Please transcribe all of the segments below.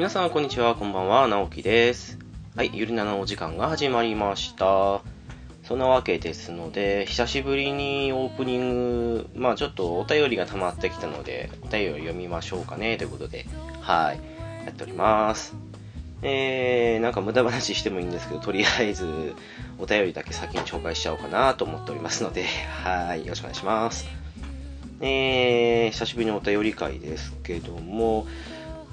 皆さんこんにちは、こんばんは、直樹です。はい、ゆりなのお時間が始まりました。そんなわけですので、久しぶりにオープニング、まあちょっとお便りが溜まってきたので、お便り読みましょうかね、ということで、はい、やっております。えー、なんか無駄話してもいいんですけど、とりあえず、お便りだけ先に紹介しちゃおうかなと思っておりますので、はい、よろしくお願いします。えー、久しぶりのお便り会ですけども、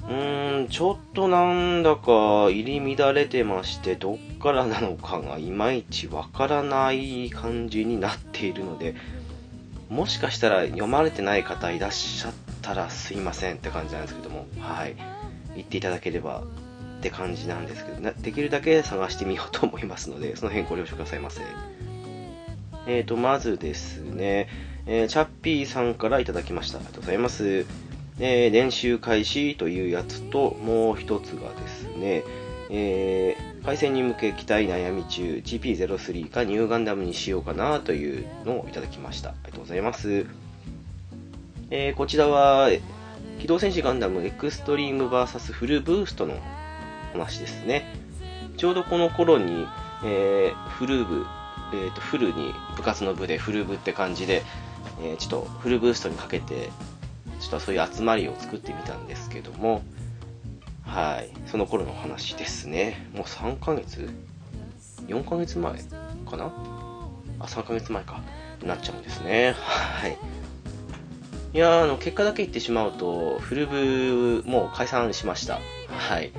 うーん、ちょっとなんだか入り乱れてまして、どっからなのかがいまいちわからない感じになっているので、もしかしたら読まれてない方いらっしゃったらすいませんって感じなんですけども、はい。言っていただければって感じなんですけど、できるだけ探してみようと思いますので、その辺ご了承くださいませ。えーと、まずですね、えーチャッピーさんからいただきました。ありがとうございます。えー練習開始というやつと、もう一つがですね、えー回戦に向け期待悩み中、GP03 かニューガンダムにしようかなというのをいただきました。ありがとうございます。えーこちらは、機動戦士ガンダムエクストリーム VS フルブーストの話ですね。ちょうどこの頃に、えーフル部、えーと、フルに部活の部でフル部って感じで、えーちょっとフルブーストにかけて、ちょっとそういう集まりを作ってみたんですけども、はい、その頃の話ですね。もう3ヶ月 ?4 ヶ月前かな？あ、3ヶ月前か。なっちゃうんですね。はい。いやあの、結果だけ言ってしまうと、フル部もう解散しました。はい。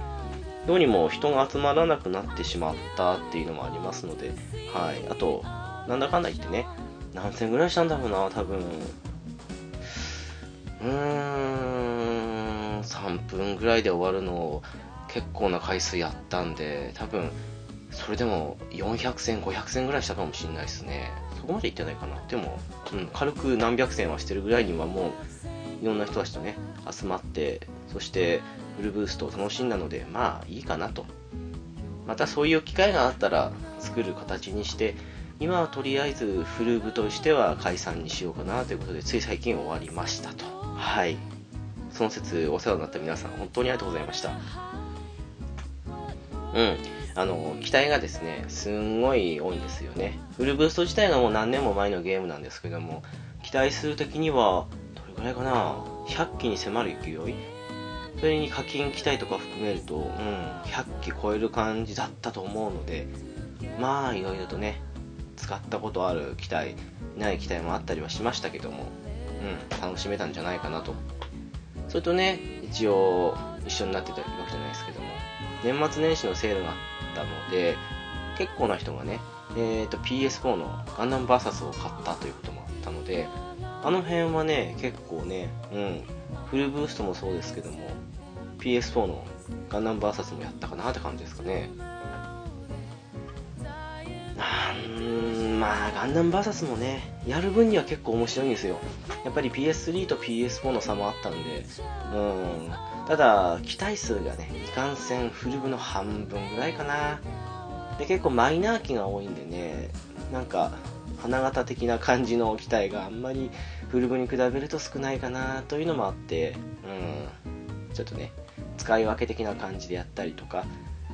どうにも人が集まらなくなってしまったっていうのもありますので、はい。あと、なんだかんだ言ってね、何戦ぐらいしたんだろうな、多分。うーん、3分ぐらいで終わるのを結構な回数やったんで、多分、それでも400戦、500戦ぐらいしたかもしれないですね。そこまでいってないかな。でも、うん、軽く何百戦はしてるぐらいにはもう、いろんな人たちとね、集まって、そして、フルブーストを楽しんだので、まあいいかなと。またそういう機会があったら作る形にして、今はとりあえずフル部としては解散にしようかなということで、つい最近終わりましたと。はい。その説お世話になった皆さん、本当にありがとうございました。うん。あの、期待がですね、すんごい多いんですよね。フルブースト自体がもう何年も前のゲームなんですけども、期待するときには、どれくらいかな ?100 機に迫る勢い？それに課金期待とか含めると、うん、100機超える感じだったと思うので、まあ、いろいろとね、使ったことある機体、ない機体もあったりはしましたけども、うん、楽しめたんじゃないかなと。それとね、一応、一緒になってたわけじゃないですけども、年末年始のセールがあったので、結構な人がね、えー、と PS4 のガンダム VS を買ったということもあったので、あの辺はね、結構ね、うん、フルブーストもそうですけども、PS4 のガンダム VS もやったかなって感じですかね。なんまあ、ガンダム VS もね、やる分には結構面白いんですよ。やっぱり PS3 と PS4 の差もあったんで、うん。ただ、機体数がね、いかんせんフル部の半分ぐらいかな。で、結構マイナー機が多いんでね、なんか、花形的な感じの機体があんまりフル部に比べると少ないかなというのもあって、うん。ちょっとね、使い分け的な感じでやったりとか、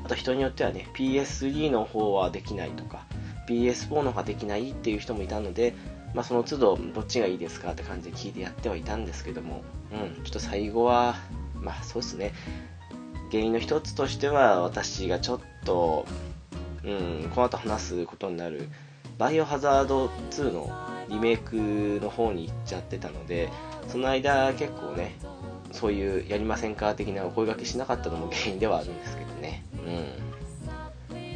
あと人によってはね、PS3 の方はできないとか、PS4 の方ができないっていう人もいたので、まあ、その都度どっちがいいですかって感じで聞いてやってはいたんですけども、うん、ちょっと最後は、まあそうですね、原因の一つとしては私がちょっと、うん、この後話すことになる、バイオハザード2のリメイクの方に行っちゃってたので、その間結構ね、そういうやりませんか的なお声掛けしなかったのも原因ではあるんですけど。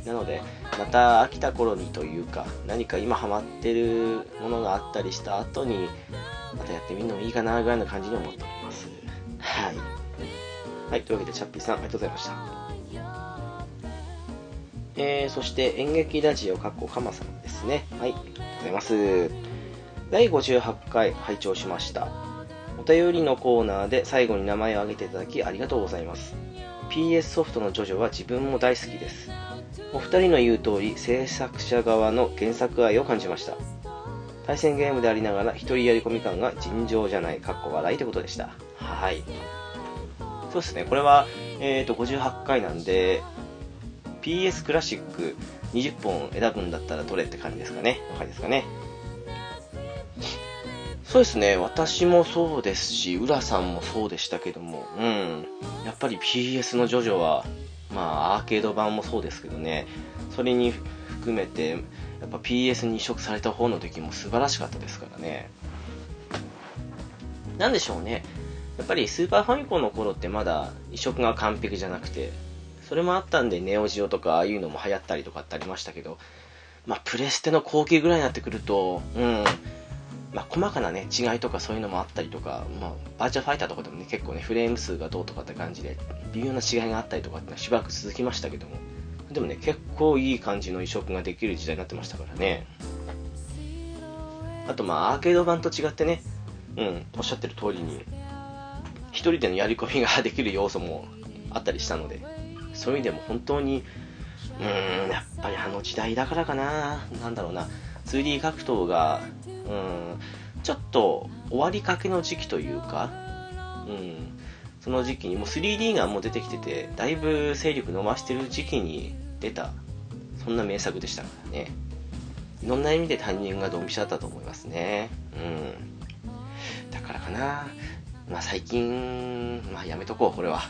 なので、また飽きた頃にというか、何か今ハマってるものがあったりした後に、またやってみるのもいいかなぐらいの感じに思っております。はい。はい、というわけで、チャッピーさん、ありがとうございました。えー、そして演劇ラジオかっこかまさんですね。はい、ありがとうございます。第58回拝聴しました。お便りのコーナーで最後に名前を挙げていただきありがとうございます。PS ソフトのジョジョは自分も大好きです。お二人の言う通り、制作者側の原作愛を感じました。対戦ゲームでありながら一人やり込み感が尋常じゃない、かっこ笑いということでした。はい。そうですね、これはえっ、と、58回なんで、PS クラシック20本選ぶんだったらどれって感じですかね。わかりですかね。そうですね、私もそうですし、浦さんもそうでしたけども、うん、やっぱり PS のジョジョは、まあ、アーケード版もそうですけどね、それに含めて、やっぱ PS に移植された方の時も素晴らしかったですからね。なんでしょうね、やっぱりスーパーファミコンの頃ってまだ移植が完璧じゃなくて、それもあったんで、ネオジオとかああいうのも流行ったりとかってありましたけど、まあ、プレステの後期ぐらいになってくると、うん、まあ、細かなね、違いとかそういうのもあったりとか、まあ、バーチャルファイターとかでもね、結構ね、フレーム数がどうとかって感じで、微妙な違いがあったりとかってのはしばらく続きましたけども、でもね、結構いい感じの移植ができる時代になってましたからね。あと、まあ、アーケード版と違ってね、うん、おっしゃってる通りに、一人でのやり込みができる要素もあったりしたので、そういう意味でも本当に、うーん、やっぱりあの時代だからかな、なんだろうな、2D 格闘が、うん、ちょっと終わりかけの時期というか、うん、その時期にもう 3D がもう出てきてて、だいぶ勢力伸ばしてる時期に出た、そんな名作でしたからね。いろんな意味でタイミングがドンピシャだったと思いますね。うん。だからかな。まあ最近、まあやめとこう、これは。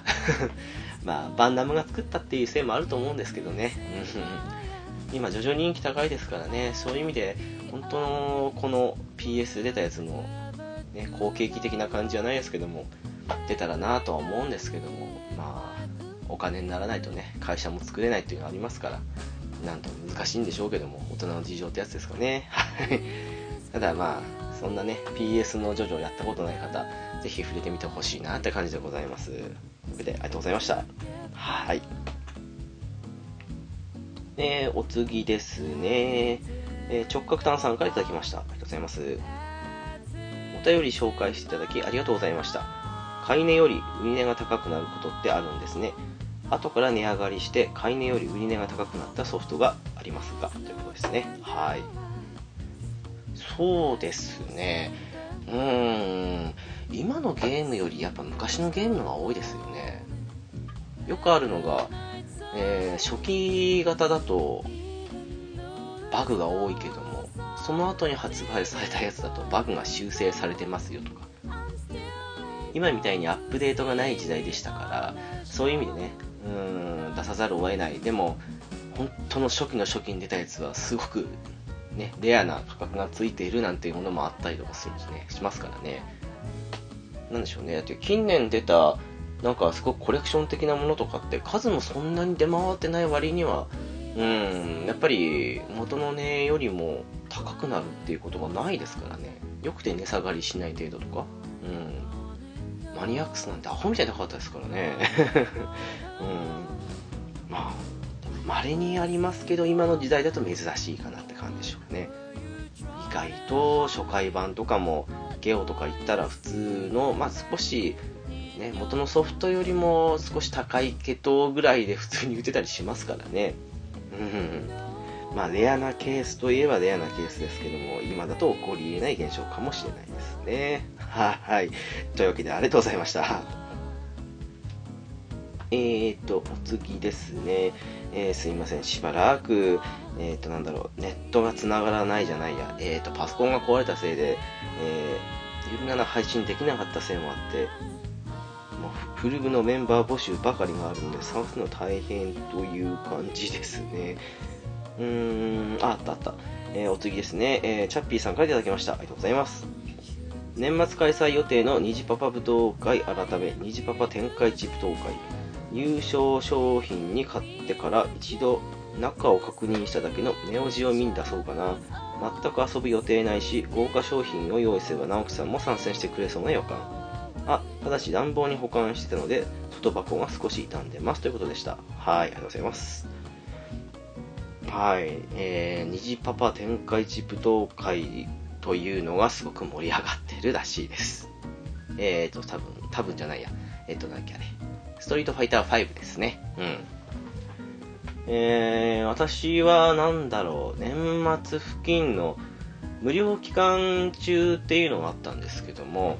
まあバンダムが作ったっていうせいもあると思うんですけどね。今徐々に人気高いですからね、そういう意味で、本当のこの PS 出たやつも、ね、好景気的な感じじゃないですけども、出たらなとは思うんですけども、まあ、お金にならないとね、会社も作れないっていうのがありますから、なんと難しいんでしょうけども、大人の事情ってやつですかね。はい。ただまあ、そんなね、PS のジョジョやったことない方、ぜひ触れてみてほしいなって感じでございます。ということで、ありがとうございました。はい。えー、お次ですね。えー、直角炭酸からいただきました。ありがとうございます。お便り紹介していただきありがとうございました。買い値より売値が高くなることってあるんですね。後から値上がりして買い値より売値が高くなったソフトがありますが、ということですね。はい。そうですね。うーん。今のゲームよりやっぱ昔のゲームのが多いですよね。よくあるのが、えー、初期型だとバグが多いけどもその後に発売されたやつだとバグが修正されてますよとか。今みたいにアップデートがない時代でしたからそういう意味でねうん出さざるを得ない。でも本当の初期の初期に出たやつはすごくねレアな価格がついているなんていうものもあったりとかするしねしますからね。なんでしょうね。だって近年出たなんかすごくコレクション的なものとかって数もそんなに出回ってない割には、うん、やっぱり元の値よりも高くなるっていうことがないですからね。よくて値下がりしない程度とか。うん。マニアックスなんてアホみたいな高かったですからね。うん。まあ、稀にありますけど、今の時代だと珍しいかなって感じでしょうね。意外と初回版とかも、ゲオとか行ったら普通の、まあ少しね、元のソフトよりも少し高いけどぐらいで普通に売ってたりしますからね。うん。まあ、レアなケースといえばレアなケースですけども、今だと起こり得ない現象かもしれないですね。はい。というわけで、ありがとうございました。えーと、お次ですね。えー、すいません。しばらく、えーと、なんだろう、ネットが繋がらないじゃないや。えーと、パソコンが壊れたせいで、えー、ゆるなら配信できなかったせいもあって、フルグのメンバー募集ばかりがあるので探すの大変という感じですね。うーん、あ、ったあった。えー、お次ですね、えー、チャッピーさんからいただきました。ありがとうございます。年末開催予定の虹パパ武道会改め虹パパ展開地武道会優勝商品に買ってから一度中を確認しただけのネオジオ見に出そうかな全く遊ぶ予定ないし豪華商品を用意すれば直樹さんも参戦してくれそうな予感あ、ただし暖房に保管してたので、外箱が少し傷んでますということでした。はい、ありがとうございます。はい、えー、虹パパ天下一武道会というのがすごく盛り上がってるらしいです。えーと、多分、多分じゃないや。えっ、ー、と、なんだっけあれ。ストリートファイター5ですね。うん。えー、私はなんだろう、年末付近の無料期間中っていうのがあったんですけども、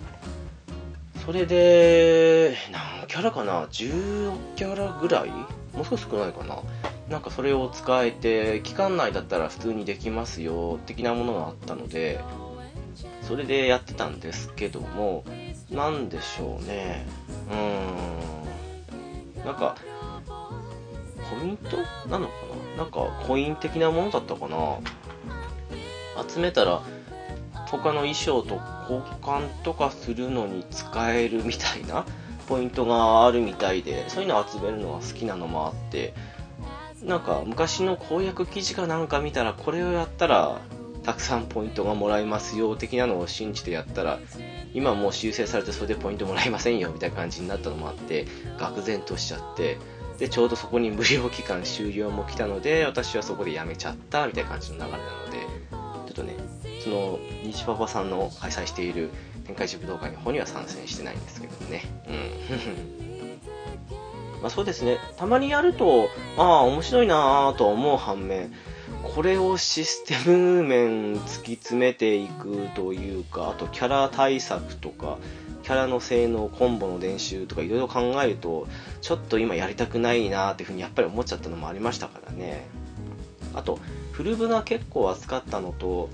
それで、何キャラかな ?10 キャラぐらい？もう少し少ないかな？なんかそれを使えて、期間内だったら普通にできますよ、的なものがあったので、それでやってたんですけども、なんでしょうね。うーん。なんか、ポイントなのかな？なんかコイン的なものだったかな？集めたら他の衣装と交換とかするのに使えるみたいな ポイントがあるみたいでそういうのを集めるのが好きなのもあってなんか昔の公約記事かなんか見たらこれをやったらたくさんポイントがもらえますよ的なのを信じてやったら今もう修正されてそれでポイントもらえませんよみたいな感じになったのもあって愕然としちゃってでちょうどそこに無料期間終了も来たので私はそこでやめちゃったみたいな感じの流れなのでとねその西パパさんの開催している展開寺武道会の方には参戦してないんですけどね。うん。まあそうですね。たまにやるとああ面白いなぁと思う反面これをシステム面突き詰めていくというかあとキャラ対策とかキャラの性能、コンボの練習とかいろいろ考えると、ちょっと今やりたくないなっていうふうにやっぱり思っちゃったのもありましたからね。あと、フルブが結構扱ったのと、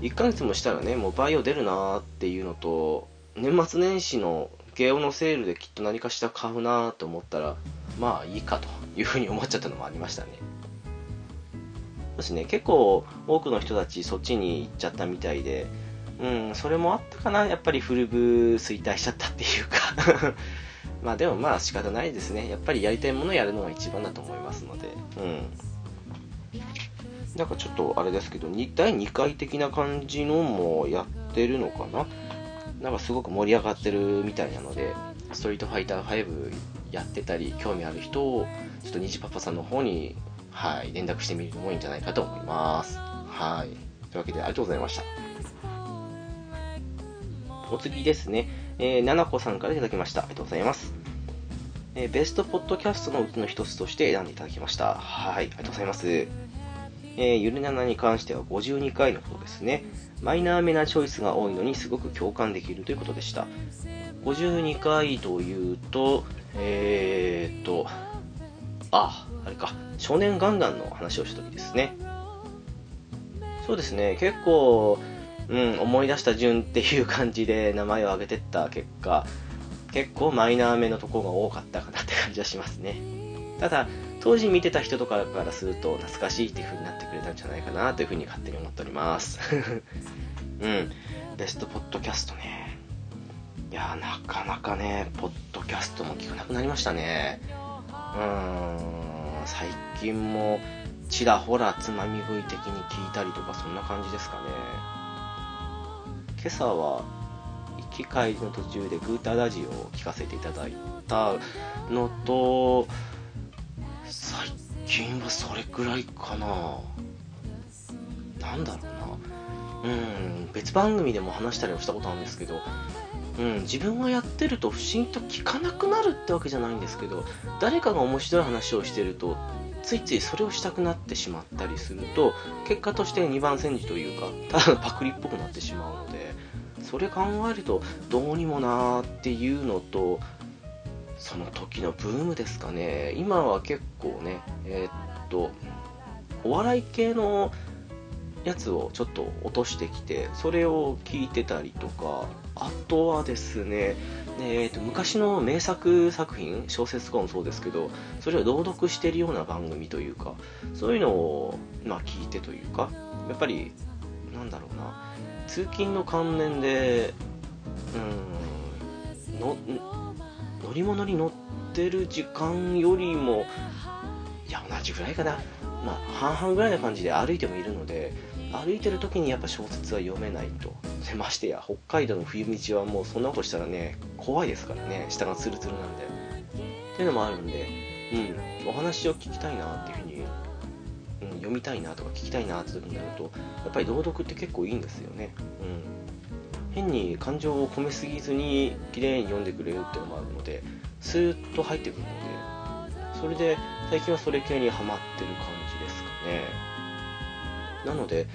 1ヶ月もしたらね、もうバイオ出るなっていうのと、年末年始のゲオのセールできっと何かしら買うなと思ったら、まあいいかというふうに思っちゃったのもありましたね。私ね、結構多くの人たちそっちに行っちゃったみたいで、うん、それもあったかな、やっぱりフルブ衰退しちゃったっていうか まあでもまあ仕方ないですね。やっぱりやりたいものをやるのが一番だと思いますので、うん。なんかちょっとあれですけど、第2回的な感じのもやってるのかな？なんかすごく盛り上がってるみたいなので、ストリートファイター5やってたり、興味ある人を、ちょっと虹パパさんの方に、はい、連絡してみるのもいいんじゃないかと思います。はい。というわけでありがとうございました。お次ですね、えー、ななこさんからいただきました。ありがとうございます。えー、ベストポッドキャストのうちの一つとして選んでいただきました。はい、ありがとうございます。えー、ゆるななに関しては52回のことですね。マイナーめなチョイスが多いのにすごく共感できるということでした。52回というと、えー、っと、あ、あれか、少年ガンダンの話をした時ですね。そうですね、結構、うん、思い出した順っていう感じで名前を挙げてった結果、結構マイナーめのとこが多かったかなって感じはしますね。ただ、当時見てた人とかからすると懐かしいっていう風になってくれたんじゃないかなという風に勝手に思っております。うん。ベストポッドキャストね。いやなかなかね、ポッドキャストも聞かなくなりましたね。うーん、最近もちらほらつまみ食い的に聞いたりとかそんな感じですかね。今朝は行き帰りの途中でグータラジオを聞かせていただいたのと最近はそれくらいかな。なんだろうな。うん別番組でも話したりはしたことあるんですけどうん、自分がやってると不思議と聞かなくなるってわけじゃないんですけど誰かが面白い話をしてるとついついそれをしたくなってしまったりすると結果として2番煎じというかただのパクリっぽくなってしまうのでそれ考えるとどうにもなーっていうのとその時のブームですかね。今は結構ねえー、っとお笑い系のやつをちょっと落としてきてそれを聞いてたりとか。あとはですねえーと、昔の名作作品小説とかもそうですけどそれを朗読してるような番組というかそういうのを、まあ、聞いてというかやっぱりなんだろうな通勤の関連でうんの乗り物に乗ってる時間よりもいや同じぐらいかな。まあ半々ぐらいな感じで歩いてもいるので歩いてる時にやっぱ小説は読めないと。ましてや北海道の冬道はもうそんなことしたらね怖いですからね。下がツルツルなんで。っていうのもあるんでうん。お話を聞きたいなっていうふうに、うん、読みたいなとか聞きたいなって時になるとやっぱり朗読って結構いいんですよね。うん。変に感情を込めすぎずに綺麗に読んでくれるっていうのもあるのでスーッと入ってくるのでそれで最近はそれ系にはまってる感じですかね。なので、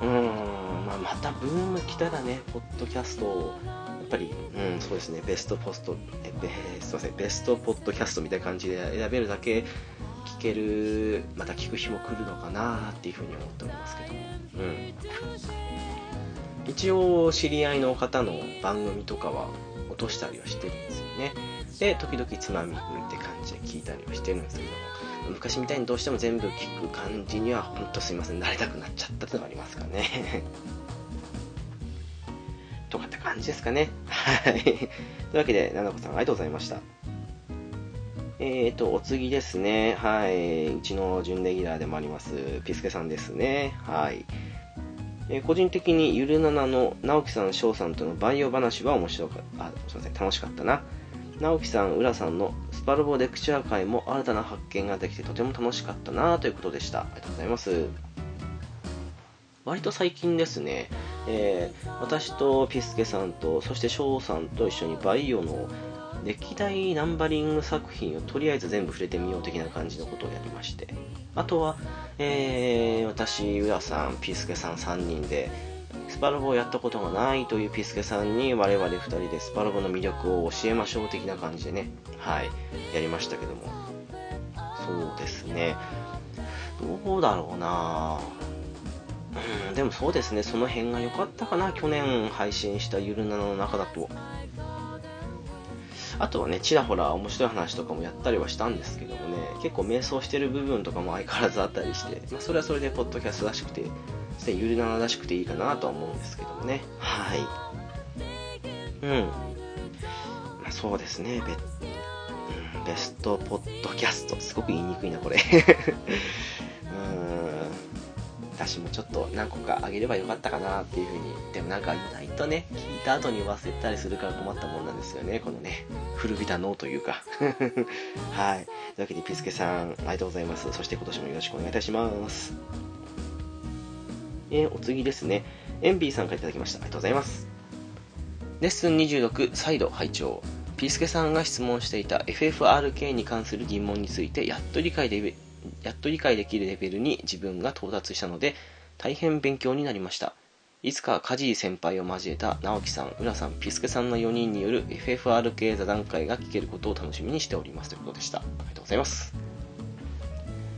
うーん、まあ、またブーム来たらね、ポッドキャスト。をやっぱり、うん、そうですね、ベストポスト、えすいません、ベストポッドキャストみたいな感じで選べるだけ聞ける、また聞く日も来るのかなっていうふうに思っておりますけど、うん。一応、知り合いの方の番組とかは落としたりはしてるんですよね。で、時々つまみ食いって感じで聞いたりはしてるんですけども、昔みたいにどうしても全部聞く感じには、ほんとすいません、慣れたくなっちゃったってのがありますかね。とかって感じですかね。はい。というわけで、ななこさんありがとうございました。えーと、お次ですね。はい。うちの準レギュラーでもあります、ピスケさんですね。はい。えー、個人的にゆるななの直樹さん、翔さんとのバイオ話は面白かった。あ、すいません。楽しかったな。直樹さん、浦さんのスパルボレクチャー会も新たな発見ができてとても楽しかったなということでした。ありがとうございます。割と最近ですね、えー、私とピスケさんと、そして翔さんと一緒にバイオの歴代ナンバリング作品をとりあえず全部触れてみよう的な感じのことをやりまして、あとは、えー、私、浦さん、ピースケさん3人で、スパロボをやったことがないというピースケさんに我々2人でスパロボの魅力を教えましょう的な感じでね、はい、やりましたけども。そうですね。どうだろうなうん、でもそうですね、その辺が良かったかな、去年配信したゆるなの中だと。あとはね、ちらほら面白い話とかもやったりはしたんですけどもね、結構迷走してる部分とかも相変わらずあったりして、まあ、それはそれでポッドキャストらしくて、ゆるなのらしくていいかなとは思うんですけどもね。はい。うん。まあ、そうですね、ベ,、うん、ベストポッドキャスト。すごく言いにくいな、これ。私もちょっと何個かあげればよかったかなっていうふうに。でもなんか意外とね、聞いた後に忘れたりするから困ったもんなんですよね。このね、古びた脳というか。はい。というわけで、ピスケさん、ありがとうございます。そして今年もよろしくお願いいたします。えー、お次ですね。エンビーさんからいただきました。ありがとうございます。レッスン26、再度拝聴ピースケさんが質問していた FFRK に関する疑問についてやっと理解でやっと理解できるレベルに自分が到達したので、大変勉強になりました。いつかカジー先輩を交えた直樹さん、浦さん、ピスケさんの4人による FFR 系座談会が聞けることを楽しみにしておりますということでした。ありがとうございます。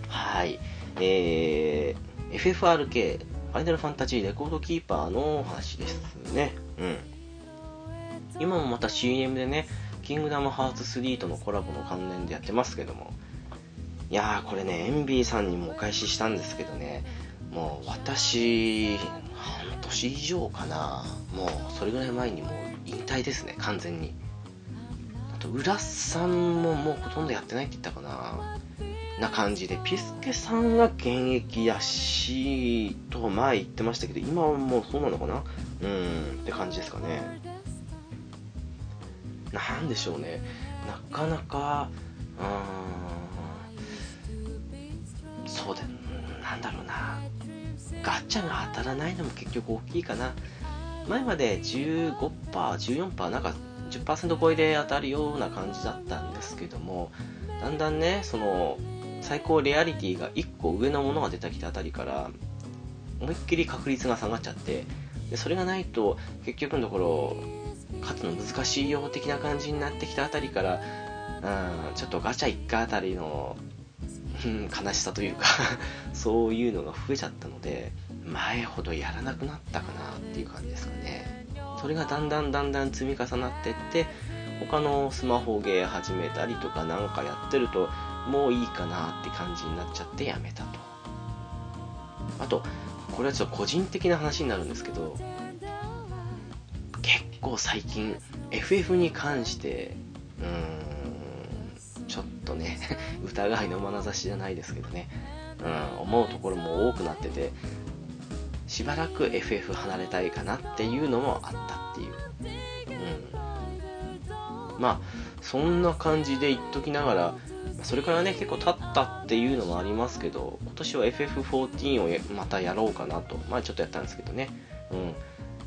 はい。えー、FFR 系、ファイナルファンタジーレコードキーパーの話ですね。うん。今もまた CM でね、キングダムハーツ3とのコラボの関連でやってますけども、いやー、これね、エンビーさんにもお返ししたんですけどね、もう私、年以上かな、もうそれぐらい前にもう引退ですね、完全に。あと、浦さんももうほとんどやってないって言ったかな、な感じで、ピスケさんは現役やし、と前言ってましたけど、今はもうそうなのかな。うん、って感じですかね。なんでしょうね、なかなか、うーん、そうだなんだろうな。ガチャが当たらないのも結局大きいかな。前まで15%、14%なんか10%超えで当たるような感じだったんですけどもだんだんねその最高レアリティが1個上のものが出てきたあたりから思いっきり確率が下がっちゃってでそれがないと結局のところ勝つの難しいよ的な感じになってきたあたりから、うん、ちょっとガチャ1回あたりの悲しさというか そういうのが増えちゃったので、前ほどやらなくなったかなっていう感じですかね。それがだんだんだんだん積み重なってって、他のスマホゲー始めたりとかなんかやってると、もういいかなって感じになっちゃってやめたと。あと、これはちょっと個人的な話になるんですけど、結構最近 FF に関して、うん、ちょっとね 疑いの眼差しじゃないですけどね、うん、思うところも多くなっててしばらく FF 離れたいかなっていうのもあったっていう、うん、まあそんな感じで言っときながらそれからね結構経ったっていうのもありますけど今年は FF14 をまたやろうかなと。まあちょっとやったんですけどね。うん。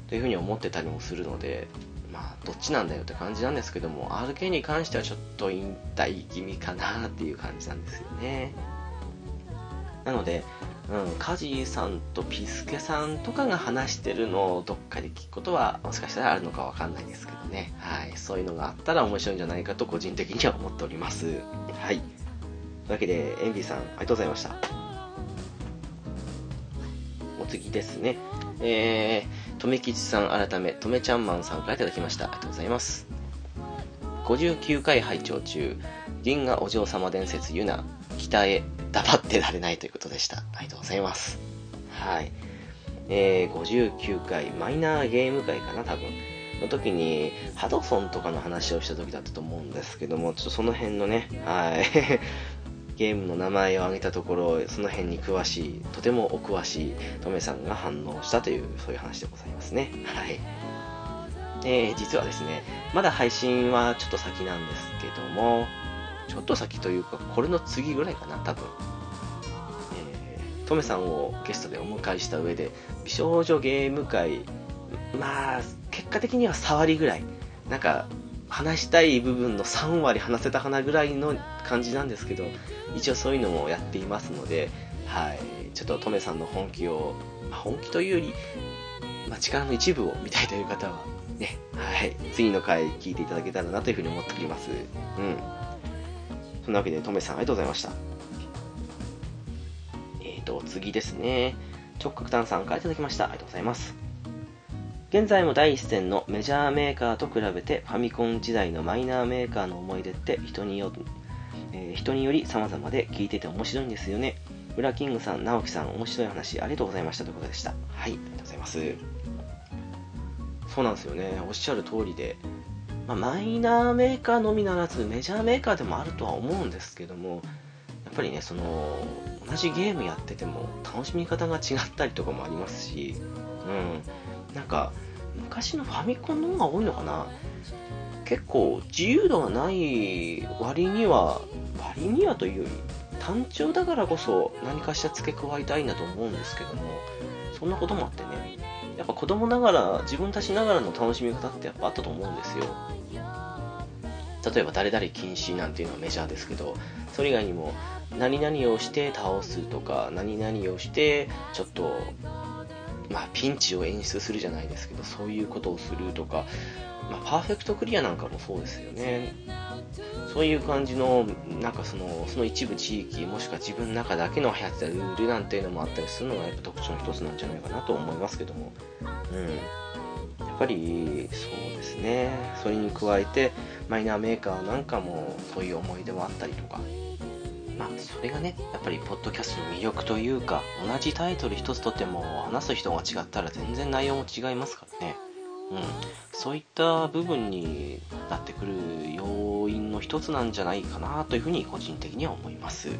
というふうに思ってたりもするのでまあ、どっちなんだよって感じなんですけども、RK に関してはちょっと引退気味かなっていう感じなんですよね。なので、うん、カジーさんとピスケさんとかが話してるのをどっかで聞くことはもしかしたらあるのかわかんないですけどね。はい。そういうのがあったら面白いんじゃないかと個人的には思っております。はい。というわけで、エンビーさん、ありがとうございました。お次ですね。えー、とめきちさん改め、とめちゃんマンさんからいただきました。ありがとうございます。59回拝聴中、銀河お嬢様伝説ユナ、北へ黙ってられないということでした。ありがとうございます。はい。えー、59回、マイナーゲーム会かな、多分。の時に、ハドソンとかの話をした時だったと思うんですけども、ちょっとその辺のね、はい。ゲームの名前を挙げたところ、その辺に詳しい、とてもお詳しいトメさんが反応したという、そういう話でございますね。はい。えー、実はですね、まだ配信はちょっと先なんですけども、ちょっと先というか、これの次ぐらいかな、多分。えー、トメさんをゲストでお迎えした上で、美少女ゲーム界、まあ、結果的には触りぐらい、なんか、話したい部分の3割話せたかなぐらいの感じなんですけど、一応そういうのもやっていますので、はい、ちょっとトメさんの本気を、まあ、本気というより、まあ、力の一部を見たいという方は、ね、はい、次の回聞いていただけたらなというふうに思っております。うん。そんなわけで、トメさんありがとうございました。えーと、次ですね。直角炭酸からいただきました。ありがとうございます。現在も第一線のメジャーメーカーと比べてファミコン時代のマイナーメーカーの思い出って人によ,、えー、人により様々で聞いてて面白いんですよね。ブラキングさん、直樹さん、面白い話ありがとうございましたということでした。はい、ありがとうございます。そうなんですよね。おっしゃる通りで、まあ、マイナーメーカーのみならずメジャーメーカーでもあるとは思うんですけどもやっぱりねその同じゲームやってても楽しみ方が違ったりとかもありますし、うん、なんか昔のファミコンの方が多いのかな？結構自由度がない割には割にはというより単調だからこそ何かしら付け加えたいなと思うんですけどもそんなこともあってね。やっぱ子供ながら自分たちながらの楽しみ方ってやっぱあったと思うんですよ。例えば誰々禁止なんていうのはメジャーですけどそれ以外にも何々をして倒すとか何々をしてちょっとまあピンチを演出するじゃないですけどそういうことをするとか、まあ、パーフェクトクリアなんかもそうですよね。そういう感じのなんかそのその一部地域もしくは自分の中だけの流行ってたルールなんていうのもあったりするのがやっぱ特徴の一つなんじゃないかなと思いますけども。うん。やっぱりそうですね。それに加えてマイナーメーカーなんかもそういう思い出はあったりとか。まあそれがねやっぱりポッドキャストの魅力というか同じタイトル一つとっても話す人が違ったら全然内容も違いますからねうん、そういった部分になってくる要因の一つなんじゃないかなというふうに個人的には思います。うん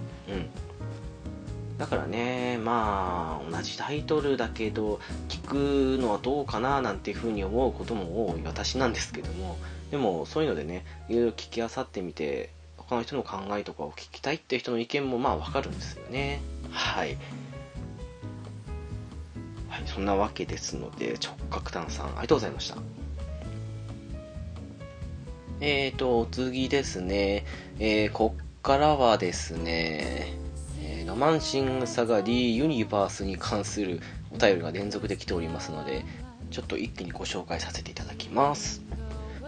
だからね、まあ、同じタイトルだけど、聞くのはどうかななんていうふうに思うことも多い私なんですけども、でもそういうのでね、いろいろ聞きあさってみて、他の人の考えとかを聞きたいっていう人の意見もまあわかるんですよね。はい。はい、そんなわけですので、直角炭さん、ありがとうございました。えーとお、次ですね、えー、こっからはですね、えー、ロマンシングサガディユニバースに関するお便りが連続できておりますので、ちょっと一気にご紹介させていただきます。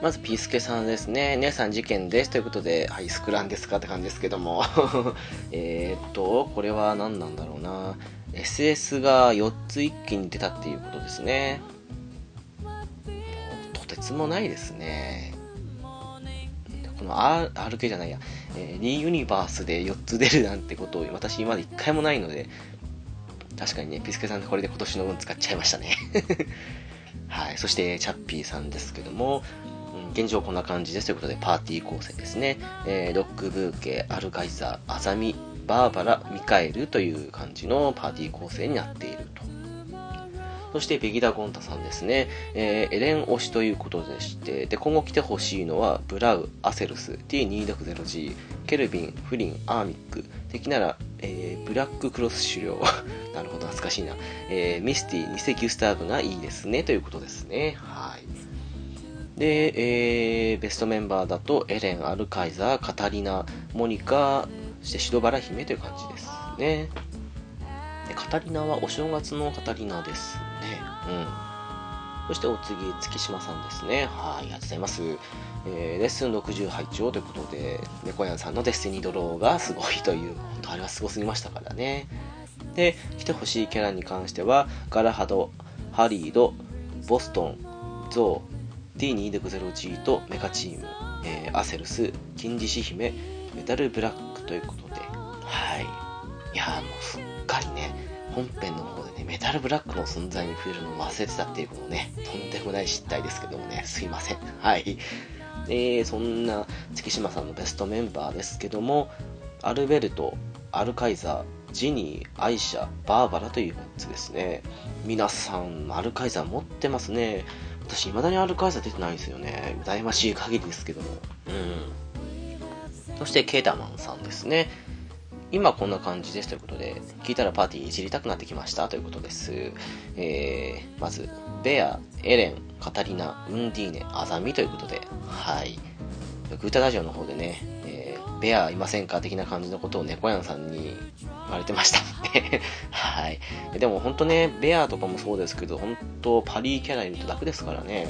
まず、ピースケさんですね。姉さん事件です。ということで、はい、スクランですか？って感じですけども。えっと、これは何なんだろうな。SS が4つ一気に出たっていうことですね。とてつもないですね。この RK じゃないや、えー、D ユニバースで4つ出るなんてことを私今まで1回もないので、確かにね、ピスケさんこれで今年の分使っちゃいましたね。はい。そして、チャッピーさんですけども、現状こんな感じですということで、パーティー構成ですね。えー、ロックブーケ、アルガイザー、アザミ、バーバラ、ミカエルという感じのパーティー構成になっていると。そして、ベギダ・ゴンタさんですね。えー、エレン推しということでして、で、今後来てほしいのは、ブラウ、アセルス、T260G、ケルビン、フリン、アーミック、敵なら、えー、ブラッククロス狩猟。なるほど、懐かしいな。えー、ミスティ、偽ギュスターブがいいですね、ということですね。はい。で、えー、ベストメンバーだと、エレン、アルカイザー、カタリナ、モニカ、そして白バラ姫という感じですね。でカタリナはお正月のカタリナですね。うん。そしてお次、月島さんですね。はい、ありがとうございます。えー、レッスン60拝聴ということで、猫やんさんのデスティニードローがすごいという、本当あれはすごすぎましたからね。で、来てほしいキャラに関しては、ガラハド、ハリード、ボストン、ゾウ、D260G とメカチーム、えー、アセルス、金獅子姫、メタルブラックということで、はい。いやもうすっかりね、本編の方でね、メタルブラックの存在に触れるのを忘れてたっていうことね、とんでもない失態ですけどもね、すいません。はい。えー、そんな月島さんのベストメンバーですけども、アルベルト、アルカイザー、ジニー、アイシャ、バーバラという3つですね。皆さん、アルカイザー持ってますね。私、未だにアルカイザー出てないんですよね。羨ましい限りですけども。うん。そして、ケータマンさんですね。今こんな感じですということで、聞いたらパーティーいじりたくなってきましたということです。えー、まず、ベア、エレン、カタリナ、ウンディーネ、アザミということで、はい。グータラジオの方でね、えーベアいませんか？的な感じのことを猫やんさんに言われてました はい。でも本当ね、ベアとかもそうですけど、本当パリーキャラいると楽ですからね。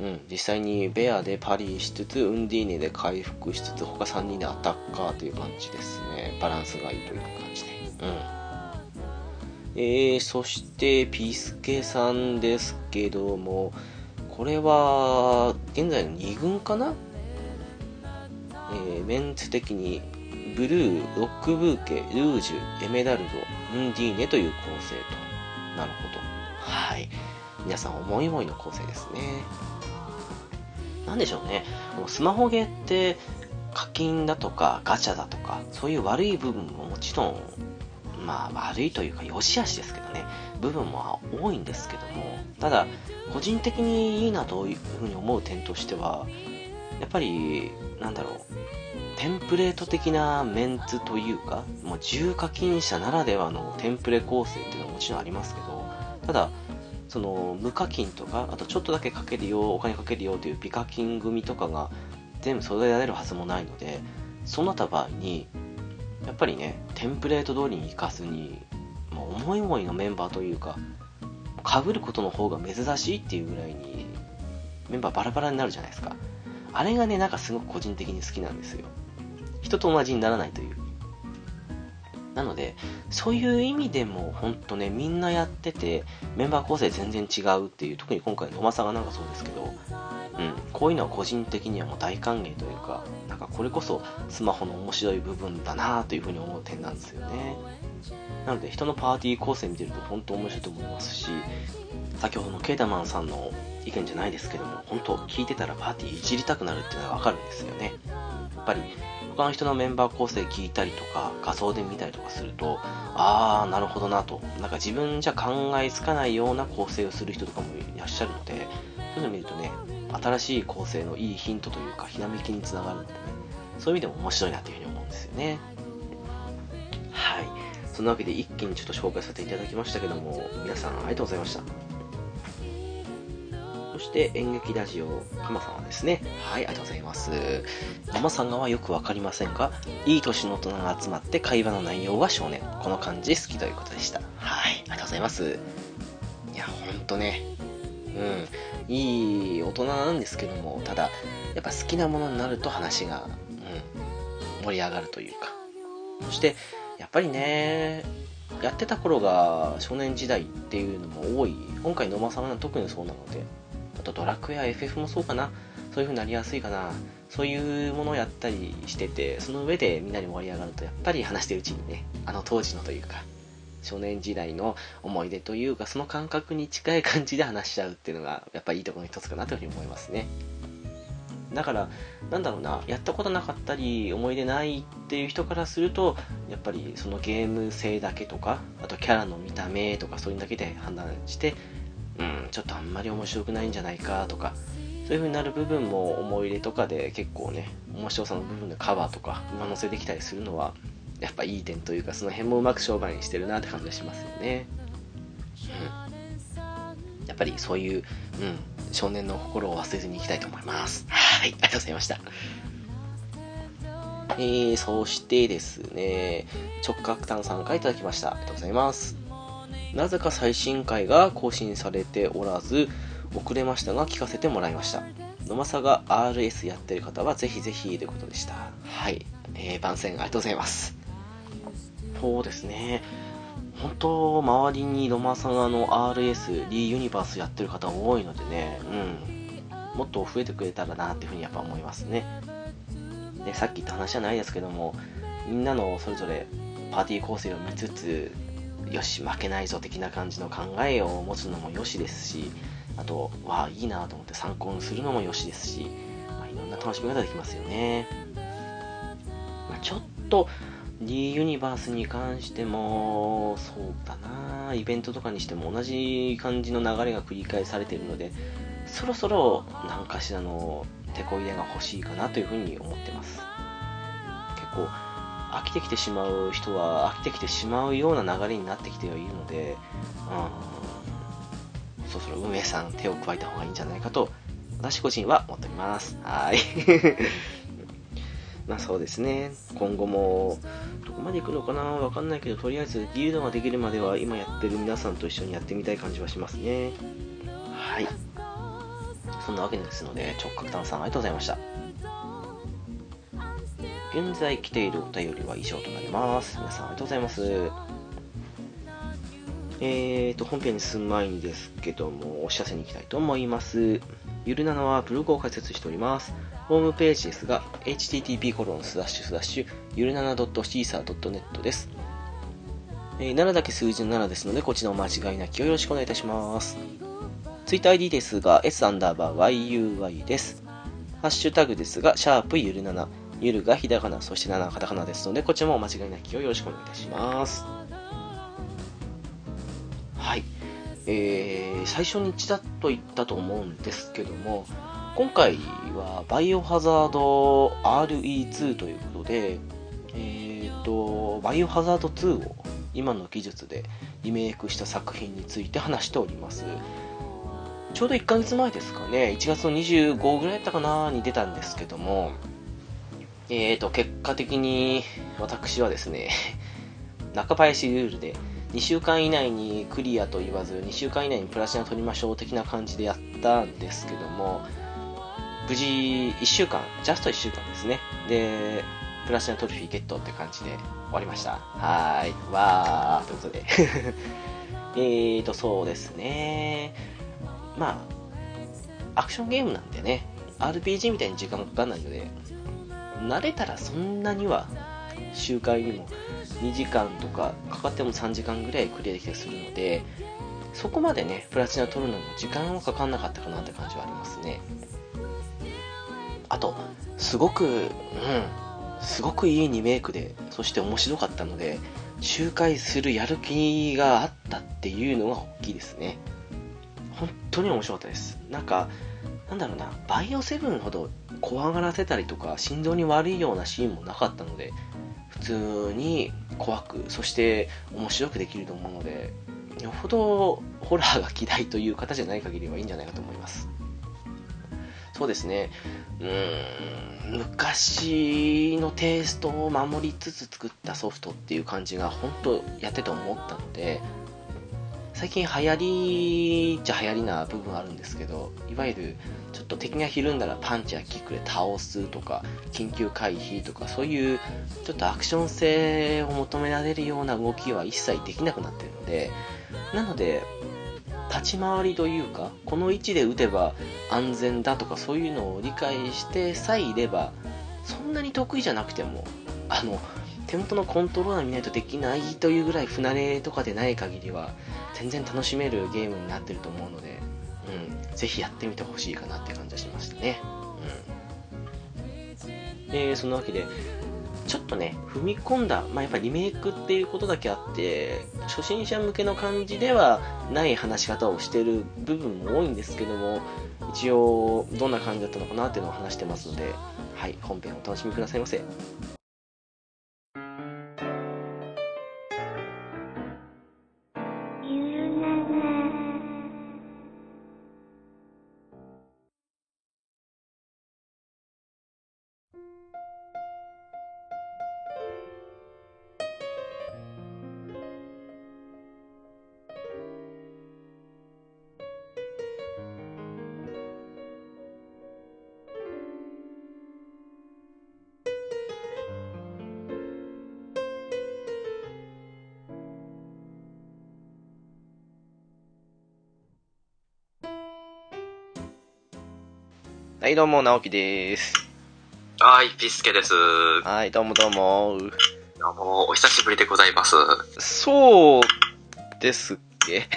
うん、実際にベアでパリしつつ、ウンディーネで回復しつつ、他3人でアタッカーという感じですね。バランスがいいという感じで。うん。えー、そして、ピースケさんですけども、これは、現在の2軍かな？えー、メンツ的にブルー、ロックブーケ、ルージュ、エメラルドウ、ンディーネという構成と。なるほど。はい。皆さん思い思いの構成ですね。なんでしょうね。スマホゲーって課金だとかガチャだとか、そういう悪い部分ももちろん、まあ悪いというか良し悪しですけどね、部分も多いんですけども、ただ、個人的にいいなというふうに思う点としては、やっぱり、なんだろう、テンプレート的なメンツというか、もう重課金者ならではのテンプレ構成っていうのはもちろんありますけど、ただ、その無課金とか、あとちょっとだけかけるよ、お金かけるよという美課金組とかが全部揃えられるはずもないので、そうなった場合に、やっぱりね、テンプレート通りに行かずに、もう思い思いのメンバーというか、被ることの方が珍しいっていうぐらいに、メンバーバラバラになるじゃないですか。あれがね、なんかすごく個人的に好きなんですよ。人と同じにならないという。なので、そういう意味でも、ほんとね、みんなやってて、メンバー構成全然違うっていう、特に今回のおまさがなんかそうですけど、うん、こういうのは個人的にはもう大歓迎というか、なんかこれこそスマホの面白い部分だなというふうに思う点なんですよね。なので、人のパーティー構成見てると本当面白いと思いますし、先ほどのケータマンさんの意見じゃないですけども、本当聞いてたらパーティーいじりたくなるっていうのがわかるんですよね。やっぱり他の人のメンバー構成聞いたりとか画像で見たりとかするとああなるほどなと。なんか自分じゃ考えつかないような構成をする人とかもいらっしゃるのでそういうの見るとね新しい構成のいいヒントというかひらめきにつながるのでね。そういう意味でも面白いなというふうに思うんですよね。はい。そんなわけで一気にちょっと紹介させていただきましたけども皆さんありがとうございました。して演劇ラジオ、かまさんはですね、はい、ありがとうございます。ママさんがはよくわかりませんが、いい年の大人が集まって会話の内容は少年。この感じ好きということでした。はい、ありがとうございます。いや、ほんとね、うん、いい大人なんですけども、ただ、やっぱ好きなものになると話が、うん、盛り上がるというか。そして、やっぱりね、やってた頃が少年時代っていうのも多い。今回のまさんは特にそうなので、あとドラクエや FF もそうかな。そういう風になりやすいかな。そういうものをやったりしてて、その上でみんなに盛り上がると、やっぱり話してるうちにね、あの当時のというか、少年時代の思い出というか、その感覚に近い感じで話しちゃうっていうのが、やっぱりいいところの一つかなというふうに思いますね。だから、なんだろうな、やったことなかったり、思い出ないっていう人からすると、やっぱりそのゲーム性だけとか、あとキャラの見た目とか、そういうのだけで判断して、うん、ちょっとあんまり面白くないんじゃないかとか、そういう風になる部分も思い入れとかで結構ね、面白さの部分でカバーとか上乗せできたりするのは、やっぱいい点というか、その辺もうまく商売にしてるなって感じがしますよね。うん。やっぱりそういう、うん、少年の心を忘れずにいきたいと思います。はい、ありがとうございました。えー、そしてですね、直角炭酸回いただきました。ありがとうございます。なぜか最新回が更新されておらず、遅れましたが聞かせてもらいました。野間が RS やってる方はぜひぜひということでした。はい。えー、番宣ありがとうございます。そうですね。本当、周りに野間さんあの RS、リーユニバースやってる方多いのでね、うん。もっと増えてくれたらなっていうふうにやっぱ思いますね。で、さっき言った話じゃないですけども、みんなのそれぞれパーティー構成を見つつ、よし、負けないぞ的な感じの考えを持つのもよしですし、あと、わあ、いいなと思って参考にするのもよしですし、まあ、いろんな楽しみ方できますよね。まあ、ちょっと、D ユニバースに関しても、そうだなイベントとかにしても同じ感じの流れが繰り返されているので、そろそろ何かしらの手こ入れが欲しいかなというふうに思ってます。結構、飽きてきてしまう人は飽きてきてしまうような流れになってきてはいるので、うん、そろそろ運営さん手を加えた方がいいんじゃないかと、私個人は思っております。はい。まあそうですね。今後も、どこまで行くのかなわかんないけど、とりあえずギルドができるまでは今やってる皆さんと一緒にやってみたい感じはしますね。はい。そんなわけですので、直角炭さんありがとうございました。現在来ているお便りは以上となります。皆さんありがとうございます。えーと、本編に進む前にですけども、お知らせに行きたいと思います。ゆるなのはブログを開設しております。ホームページですが、http コロンスラッシュスラッシュゆるなな .caesar.net です。えー、7だけ数字の7ですので、こちらも間違いなきをよろしくお願いいたします。TwitterID ですが、s アンダーバー yuy です。ハッシュタグですが、シャープゆるなな。ゆるがひらがな、そして7カタカナですので、こちらも間違いなきをよろしくお願いいたします。はい。えー、最初にちらっと言ったと思うんですけども、今回はバイオハザード RE2 ということで、えーと、バイオハザード2を今の技術でリメイクした作品について話しております。ちょうど1ヶ月前ですかね、1月の25ぐらいだったかなに出たんですけども、えーと、結果的に私はですね、中林ルールで2週間以内にクリアと言わず、2週間以内にプラチナ取りましょう的な感じでやったんですけども、無事1週間、ジャスト1週間ですね。で、プラチナトロフィーゲットって感じで終わりました。はーい。わー、ということで。えーと、そうですね。まあ、アクションゲームなんでね、RPG みたいに時間もかかんないので、慣れたらそんなには周回にも2時間とかかかっても3時間ぐらいクリアできたりするのでそこまでねプラチナ取るのも時間はかかんなかったかなって感じはありますね。あとすごくうんすごくいいリメイクでそして面白かったので周回するやる気があったっていうのが大きいですね。本当に面白かったです。なんかなんだろうなバイオセブンほど怖がらせたりとか心臓に悪いようなシーンもなかったので普通に怖くそして面白くできると思うのでよほどホラーが嫌いという方じゃない限りはいいんじゃないかと思います。そうですね。うーん昔のテイストを守りつつ作ったソフトっていう感じが本当やってて思ったので最近流行りっちゃ流行りな部分あるんですけどいわゆるちょっと敵がひるんだらパンチやキックで倒すとか緊急回避とかそういうちょっとアクション性を求められるような動きは一切できなくなってるのでなので立ち回りというかこの位置で撃てば安全だとかそういうのを理解してさえいればそんなに得意じゃなくてもあの手元のコントローラー見ないとできないというぐらい不慣れとかでない限りは全然楽しめるゲームになってると思うので、うん、ぜひやってみてほしいかなって感じがしましたね。うん。えー、そんなわけで、ちょっとね、踏み込んだ、まあ、やっぱリメイクっていうことだけあって、初心者向けの感じではない話し方をしてる部分も多いんですけども、一応、どんな感じだったのかなっていうのを話してますので、はい、本編お楽しみくださいませ。はい、どうも、直樹です。はい、ピスケです。はい、どうもどうも。どうも、お久しぶりでございます。そうですっけ？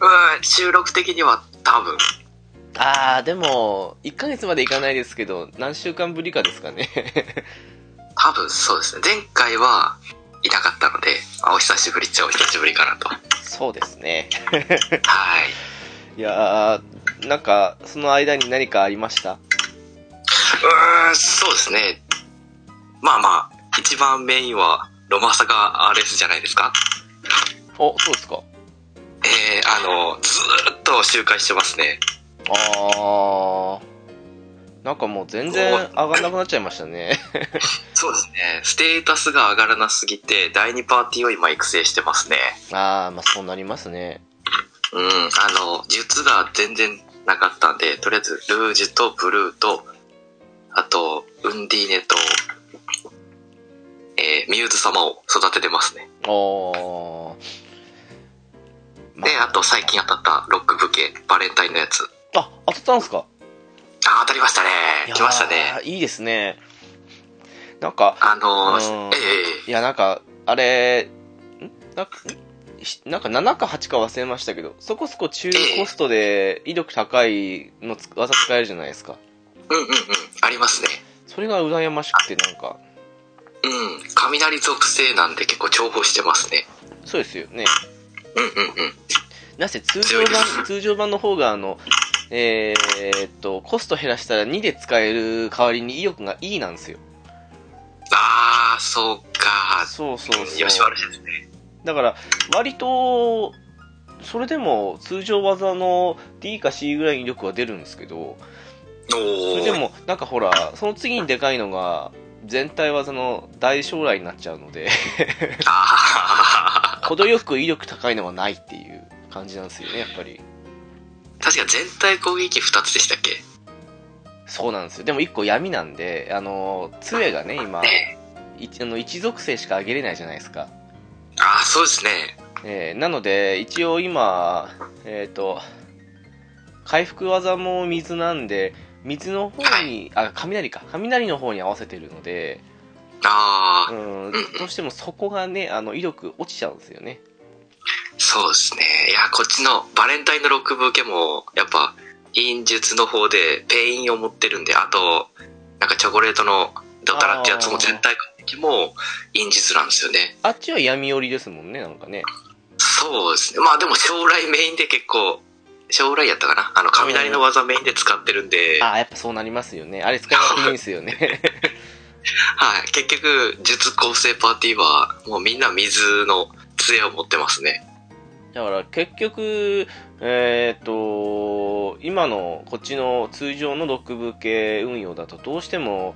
うん、収録的には多分。あー、でも、1ヶ月までいかないですけど、何週間ぶりかですかね。多分そうですね。前回はいなかったので、あお久しぶりっちゃお久しぶりかなと。はそうですね。い。いやー、なんか、その間に何かありました？うーん、そうですね。まあまあ、一番メインは、ロマサガ RS じゃないですか？お、そうですか。えー、あの、ずーっと周回してますね。あー、なんかもう全然上がんなくなっちゃいましたね。そうですね。ステータスが上がらなすぎて、第2パーティーを今育成してますね。あー、まあそうなりますね。うん、あの、術が全然なかったんで、とりあえず、ルージュとブルーと、あと、ウンディーネと、えーミューズ様を育ててますね。おー。まで、あと最近当たったロックブケ、バレンタインのやつ。あ、当たったんすか？あ、当たりましたね。来ましたね。いいいですね。なんか、あのうんー、ええいや、なんか、あれ、ん？なんか、なんか7か8か忘れましたけど、そこそこ中コストで威力高いのつ技使えるじゃないですか。うんうんうん、ありますね。それが羨ましくて、なんか、うん、雷属性なんで結構重宝してますね。そうですよね。うんうんうん。なぜ通常版、通常版の方が、あの、えーっと、コスト減らしたら2で使える代わりに威力が E なんですよ。あー、そうか。そうそうそう。よし悪しですね。だから、割と、それでも通常技の D か C ぐらいに威力は出るんですけど、おそー。れでも、なんかほら、その次にでかいのが、全体技の大将来になっちゃうので。程よく威力高いのはないっていう感じなんですよね、やっぱり。確か全体攻撃2つでしたっけ？そうなんですよ。でも1個闇なんで、あの、杖がね、今、あの一属性しか上げれないじゃないですか。ああ、そうですね。えーなので、一応今、えっ、と、回復技も水なんで、水の方に、あ、雷か。雷の方に合わせてるので、ああ、うん、どうしてもそこがね、あの、威力落ちちゃうんですよね。そうですね。いや、こっちのバレンタインのロックブーケも、やっぱ、陰術の方でペインを持ってるんで、あと、なんかチョコレートのドタラってやつも全体攻撃も陰術なんですよね。あっちは闇寄りですもんね、なんかね。そうですね。まあでも招雷メインで結構、招雷やったかなあの、雷の技メインで使ってるんで、あ、やっぱそうなりますよね。あれ使い勝手いいんですよね。はい。結局、術構成パーティーは、もうみんな水の杖を持ってますね。だから結局、えっ、と、今のこっちの通常のロックブ系運用だとどうしても、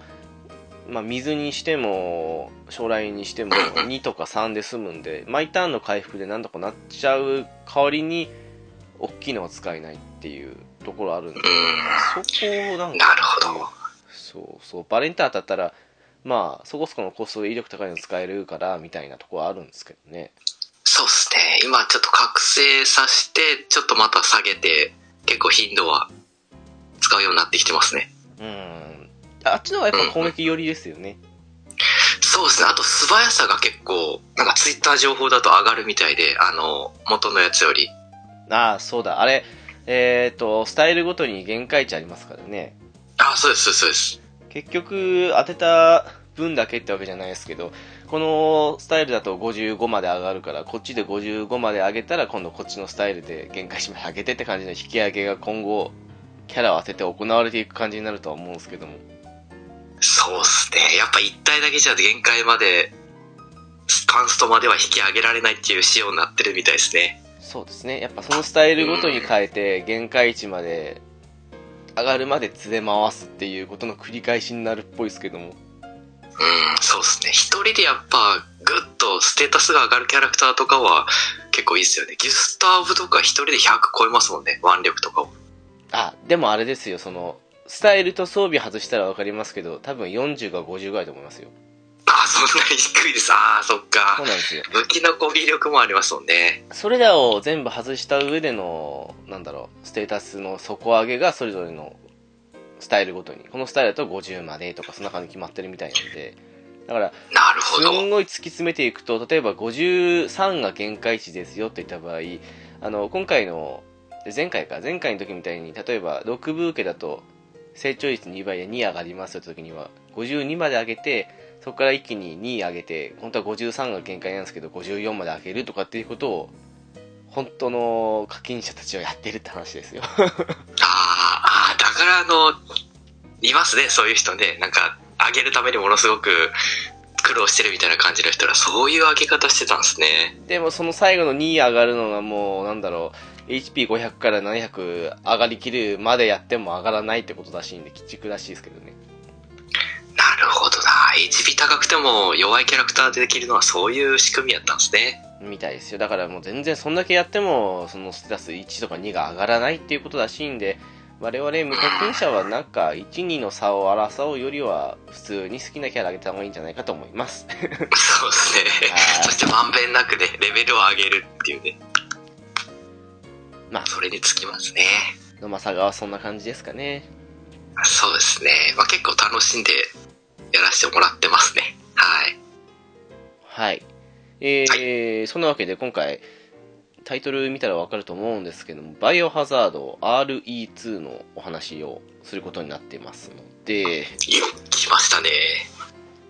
まあ、水にしても、将来にしても 2とか3で済むんで、毎ターンの回復でなんとかなっちゃう代わりに、大きいのは使えないっていうところあるんで、うん。そこなんか、なるほど。そうそう、バレンタイン当たったら、まあ、そこそこのコストで威力高いの使えるから、みたいなところはあるんですけどね。そうですね。今ちょっと覚醒させて、ちょっとまた下げて、結構頻度は使うようになってきてますね。うん。あっちの方がやっぱ攻撃寄りですよね。そうですね。あと素早さが結構、なんかツイッター情報だと上がるみたいで、あの、元のやつより。ああ、そうだ。あれ、えっ、と、スタイルごとに限界値ありますからね。あ、そうです、そうです、そうです。結局、当てた分だけってわけじゃないですけど、このスタイルだと55まで上がるから、こっちで55まで上げたら、今度こっちのスタイルで限界値まで上げてって感じの引き上げが今後、キャラを当てて行われていく感じになるとは思うんですけども。そうですね。やっぱ一体だけじゃ限界まで、カンストまでは引き上げられないっていう仕様になってるみたいですね。そうですね。やっぱそのスタイルごとに変えて、限界値まで上がるまで連れ回すっていうことの繰り返しになるっぽいですけども。うん、そうですね。一人でやっぱ、ぐっとステータスが上がるキャラクターとかは結構いいですよね。ギュスターブとか一人で100超えますもんね。腕力とかを。あ、でもあれですよ、その、スタイルと装備外したらわかりますけど、多分40か50ぐらいだと思いますよ。あ、そそんなに低いです。ああ、そっかそう。なんですよ。武器の攻撃力もありますもんね。それらを全部外した上での、なんだろう、ステータスの底上げがそれぞれのスタイルごとに。このスタイルだと50までとか、そんな感じ決まってるみたいなんで。だから、なるほすど。んごい突き詰めていくと、例えば53が限界値ですよって言った場合、あの、今回の、で前回か、前回の時みたいに、例えば6ブーケだと、成長率2倍で2上がりますよって時には、52まで上げて、そこから一気に2上げて、本当は53が限界なんですけど、54まで上げるとかっていうことを、本当の課金者たちはやってるって話ですよ。あーあー、だからあの、いますね、そういう人ね。なんか、上げるためにものすごく苦労してるみたいな感じの人ら、そういう上げ方してたんですね。でもその最後の2上がるのがもう、なんだろう、HP500 から700上がりきるまでやっても上がらないってことらしいんで、鬼畜らしいですけどね。なるほどな。HP 高くても弱いキャラクターでできるのはそういう仕組みやったんですね。みたいですよ。だからもう全然そんだけやっても、そのステータス1とか2が上がらないっていうことらしいんで、我々無課金者はなんか1、2の差を争うよりは、普通に好きなキャラ上げた方がいいんじゃないかと思います。そうですねは。い そしてまんべんなくね、レベルを上げるっていうね。まあ、それにつきますね。野間サガはそんな感じですかね。そうですね。まあ、結構楽しんでやらせてもらってますね。はい。はい。えー、そんなわけで今回、タイトル見たらわかると思うんですけども、バイオハザード RE2 のお話をすることになってますので、よ、来ましたね。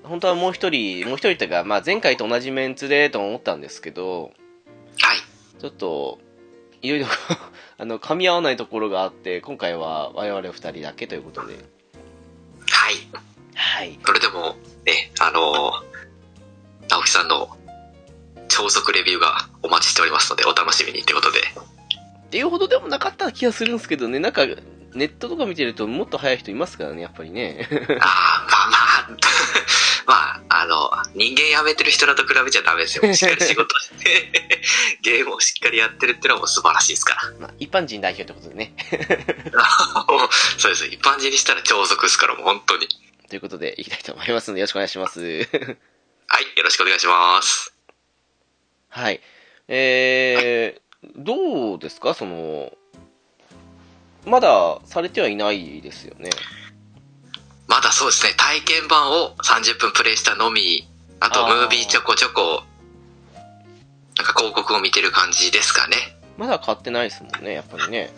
本当はもう一人、もう一人というか、まあ前回と同じメンツでと思ったんですけど、はい。ちょっと、いろいろ あの、噛み合わないところがあって、今回は我々二人だけということで、はい。はい。それでも、ね、あのー直樹さんの超速レビューがお待ちしておりますので、お楽しみにってことで。っていうほどでもなかった気がするんですけどね、なんか、ネットとか見てるともっと早い人いますからね、やっぱりね。ああ、まあまあ、まあ、あの、人間辞めてる人らと比べちゃダメですよ。しっかり仕事して、ゲームをしっかりやってるってのはもう素晴らしいですから。まあ、一般人代表ってことでね。そうです。一般人にしたら超速ですから、もう本当に。ということで、いきたいと思いますので、よろしくお願いします。はい、よろしくお願いします。はい。えー、どうですか？その、まだされてはいないですよね。まだそうですね、体験版を30分プレイしたのみ、あとムービーちょこちょこ、なんか広告を見てる感じですかね。まだ買ってないですもんね、やっぱりね。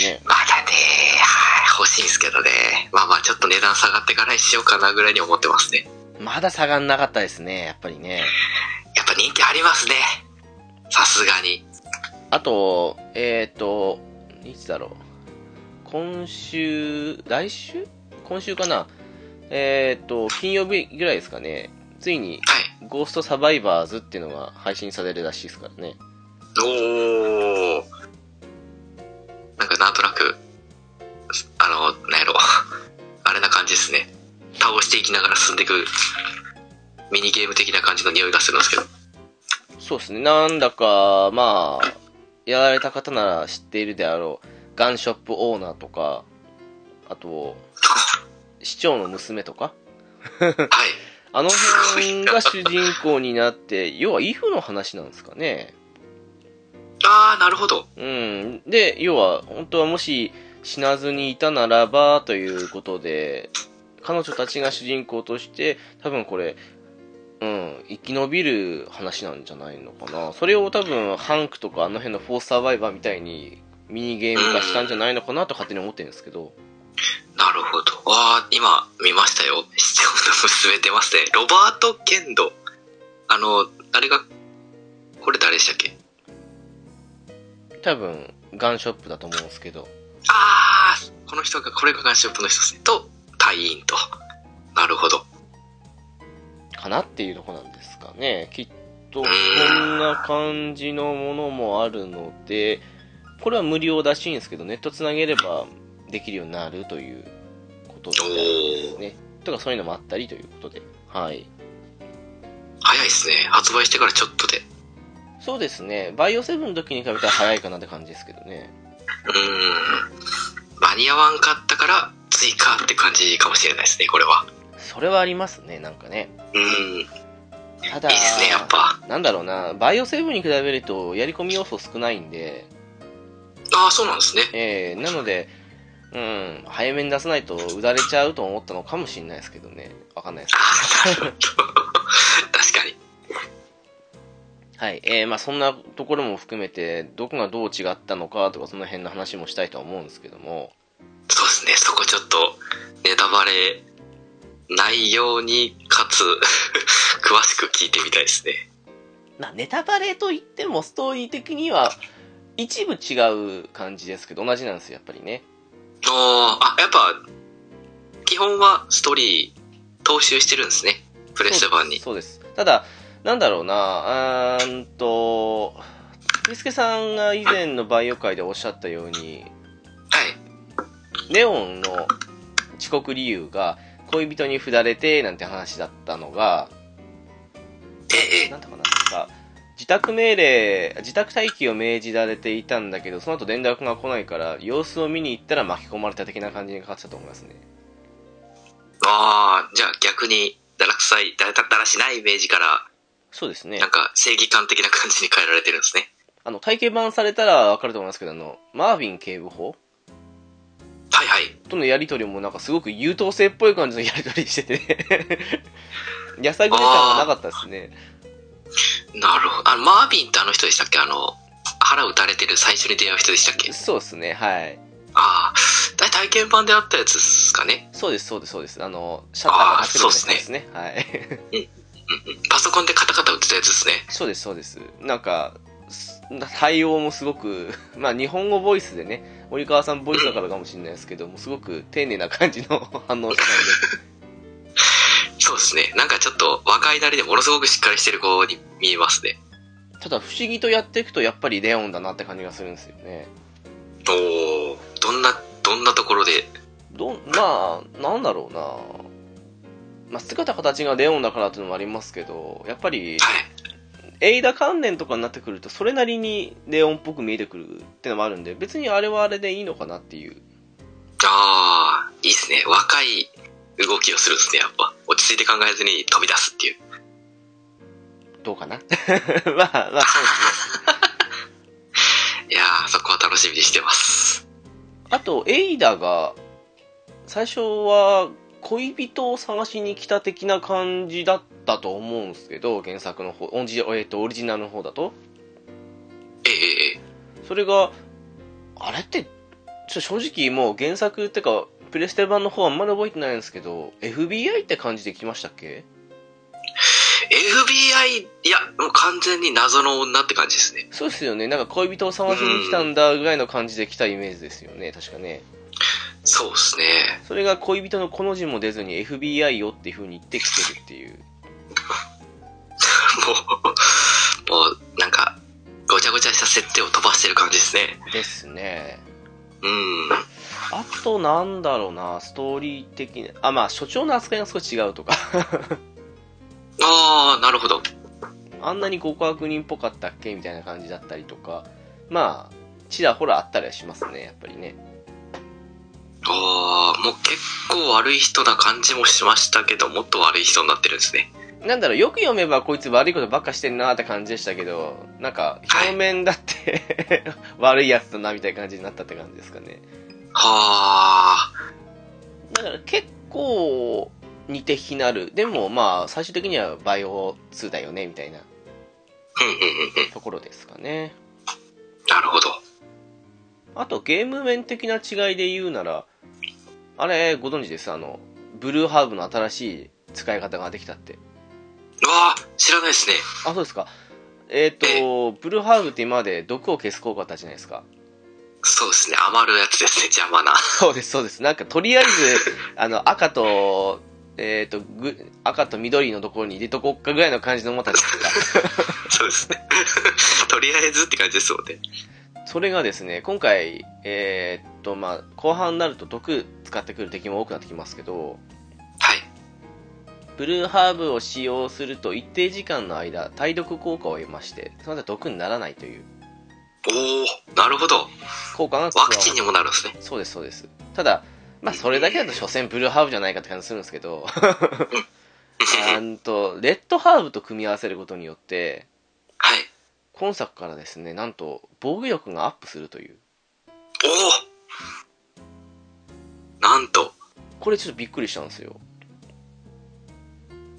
ね。まだね、はい、欲しいんですけどね。まあまあ、ちょっと値段下がってからにしようかなぐらいに思ってますね。まだ下がんなかったですね、やっぱりね。やっぱ人気ありますね。さすがに。あと、えっ、ー、と、いつだろう。今週、来週？今週かなえっ、ー、と、金曜日ぐらいですかね。ついに、はい。ゴーストサバイバーズっていうのが配信されるらしいですからね。おー。なんかなんとなく、あの、なんやろ。あれな感じですね。倒していきながら進んでいく、ミニゲーム的な感じの匂いがするんですけど。そうですね。なんだか、まあ、やられた方なら知っているであろう、ガンショップオーナーとか、あと、市長の娘とか、はい。あの辺が主人公になって、要はイフの話なんですかね？あー、なるほど。うん。で、要は、本当はもし死なずにいたならば、ということで、彼女たちが主人公として、多分これ、うん、生き延びる話なんじゃないのかな。それを多分、ハンクとかあの辺のフォースサバイバーみたいに、ミニゲーム化したんじゃないのかなと勝手に思ってるんですけど。なるほど。あー、今見ましたよ。市長の娘出ますね。ロバート・ケンド。あの、あれが、これ誰でしたっけ？多分、ガンショップだと思うんですけど。あー、この人が、これがガンショップの人ですね。と、隊員と。なるほど。かなっていうとこなんですかね。きっと、こんな感じのものもあるので、これは無料らしいんですけど、ネットつなげればできるようになるということですね。とかそういうのもあったりということで。はい。早いですね。発売してからちょっとで。そうですね。バイオセブンの時に比べたら早いかなって感じですけどね。うーん。間に合わんかったから追加って感じかもしれないですね、これは。それはありますね、なんかね。うん。ただ、いいですね、やっぱ。なんだろうな、バイオセーブに比べると、やり込み要素少ないんで、ああ、そうなんですね。えー、なので、うん、早めに出さないと、うだれちゃうと思ったのかもしれないですけどね。わかんないです。ああ、なるほど。確かに。はい。えー、まあそんなところも含めて、どこがどう違ったのかとか、その辺の話もしたいとは思うんですけども、そうですね、そこちょっと、ネタバレないように、かつ、詳しく聞いてみたいですね。まあネタバレといっても、ストーリー的には、一部違う感じですけど、同じなんですよ、やっぱりね。おーあ、やっぱ、基本はストーリー踏襲してるんですね。プレステ版に。そうです。ただ、なんだろうな、うーんと、ピスケさんが以前のバイオ界でおっしゃったように、はい。ネオンの遅刻理由が恋人に振られてなんて話だったのが、ええ、ええなんとかなんですか、自宅命令、自宅待機を命じられていたんだけど、その後連絡が来ないから、様子を見に行ったら巻き込まれた的な感じにかかってたと思いますね。ああ、じゃあ逆に、だらくさい、だらだらしないイメージから、そうですねなん。か正義感的な感じに変えられてるんですね。あの、体系版されたらわかると思いますけど、あの、マーヴィン警部補？はいはい。とのやりとりもなんかすごく優等生っぽい感じのやりとりしててね。やさぐれ感がなかったですね。なるほど。あの、マービンってあの人でしたっけ？あの、腹打たれてる最初に出会う人でしたっけ？そうですね、はい。ああ、大体験版であったやつですかね？そうです、そうです、そうです。あの、シャッターが走るやつですね。はい。うんうんパソコンでカタカタ打ってたやつですね。そうです、そうです。なんか、す対応もすごく、まあ日本語ボイスでね、森川さんボイスだからかもしれないですけども、すごく丁寧な感じの反応したそうですね。なんかちょっと若いなりでものすごくしっかりしてる子に見えますね。ただ不思議とやっていくとやっぱりレオンだなって感じがするんですよね。おおどんな、どんなところで？ど、まあ、なんだろうなまあ姿形がレオンだからっていうのもありますけど、やっぱり、はい。エイダ関連とかになってくると、それなりにレオンっぽく見えてくるってのもあるんで、別にあれはあれでいいのかなっていう。ああ、いいですね。若い動きをするんですね、やっぱ。落ち着いて考えずに飛び出すっていう。どうかな？まあ、まあ、そうですね。いやー、そこは楽しみにしてます。あと、エイダが、最初は恋人を探しに来た的な感じだったと思うんですけど、原作の方、オンジえー、とオリジナルの方だと。ええええそれが、あれって、正直もう原作ってか、プレステ版の方はあんまり覚えてないんですけど、FBI って感じで来ましたっけ？FBI、いや、もう完全に謎の女って感じですね。そうですよね。なんか恋人を探しに来たんだぐらいの感じで来たイメージですよね。確かね。そうですね。それが恋人のこの字も出ずに FBI よっていう風に言ってきてるっていう。もう、もう、なんか、ごちゃごちゃした設定を飛ばしてる感じですね。ですね。うん。あとなんだろうな、ストーリー的に。あ、まあ、所長の扱いが少し違うとか。ああ、なるほど。あんなに極悪人っぽかったっけみたいな感じだったりとか。まあ、ちらほらあったりはしますね、やっぱりね。ああ、もう結構悪い人な感じもしましたけど、もっと悪い人になってるんですね。なんだろう、よく読めばこいつ悪いことばっかしてんなって感じでしたけど、なんか、表面だって、悪いやつだなみたいな感じになったって感じですかね。はあ、だから結構似て非なる。でもまあ、最終的にはバイオ2だよね、みたいなうんうんうんうん。ところですかね。なるほど。あと、ゲーム面的な違いで言うなら、あれ、ご存知です？あの、ブルーハーブの新しい使い方ができたって。うわあ、知らないですね。あ、そうですか。えっ、と、ブルーハーブって今まで毒を消す効果あったじゃないですか。そうですね。余るやつですね、邪魔な。そうです、そうです。なんか、とりあえず、あの、赤と、えっ、と、ぐ、赤と緑のところに入れとこっかぐらいの感じのものたちですか。そうですね。とりあえずって感じですもんね。それがですね、今回、えーっと、まあ、後半になると毒使ってくる敵も多くなってきますけど、はい。ブルーハーブを使用すると一定時間の間、対毒効果を得まして、その後毒にならないというおおなるほど。効果がワクチンにもなるんですね。そうです、そうです。ただ、まあ、それだけだと所詮ブルーハーブじゃないかって感じするんですけど、あんと、レッドハーブと組み合わせることによって、はい。今作からですね、なんと、防御力がアップするという。おおなんと、これちょっとびっくりしたんですよ。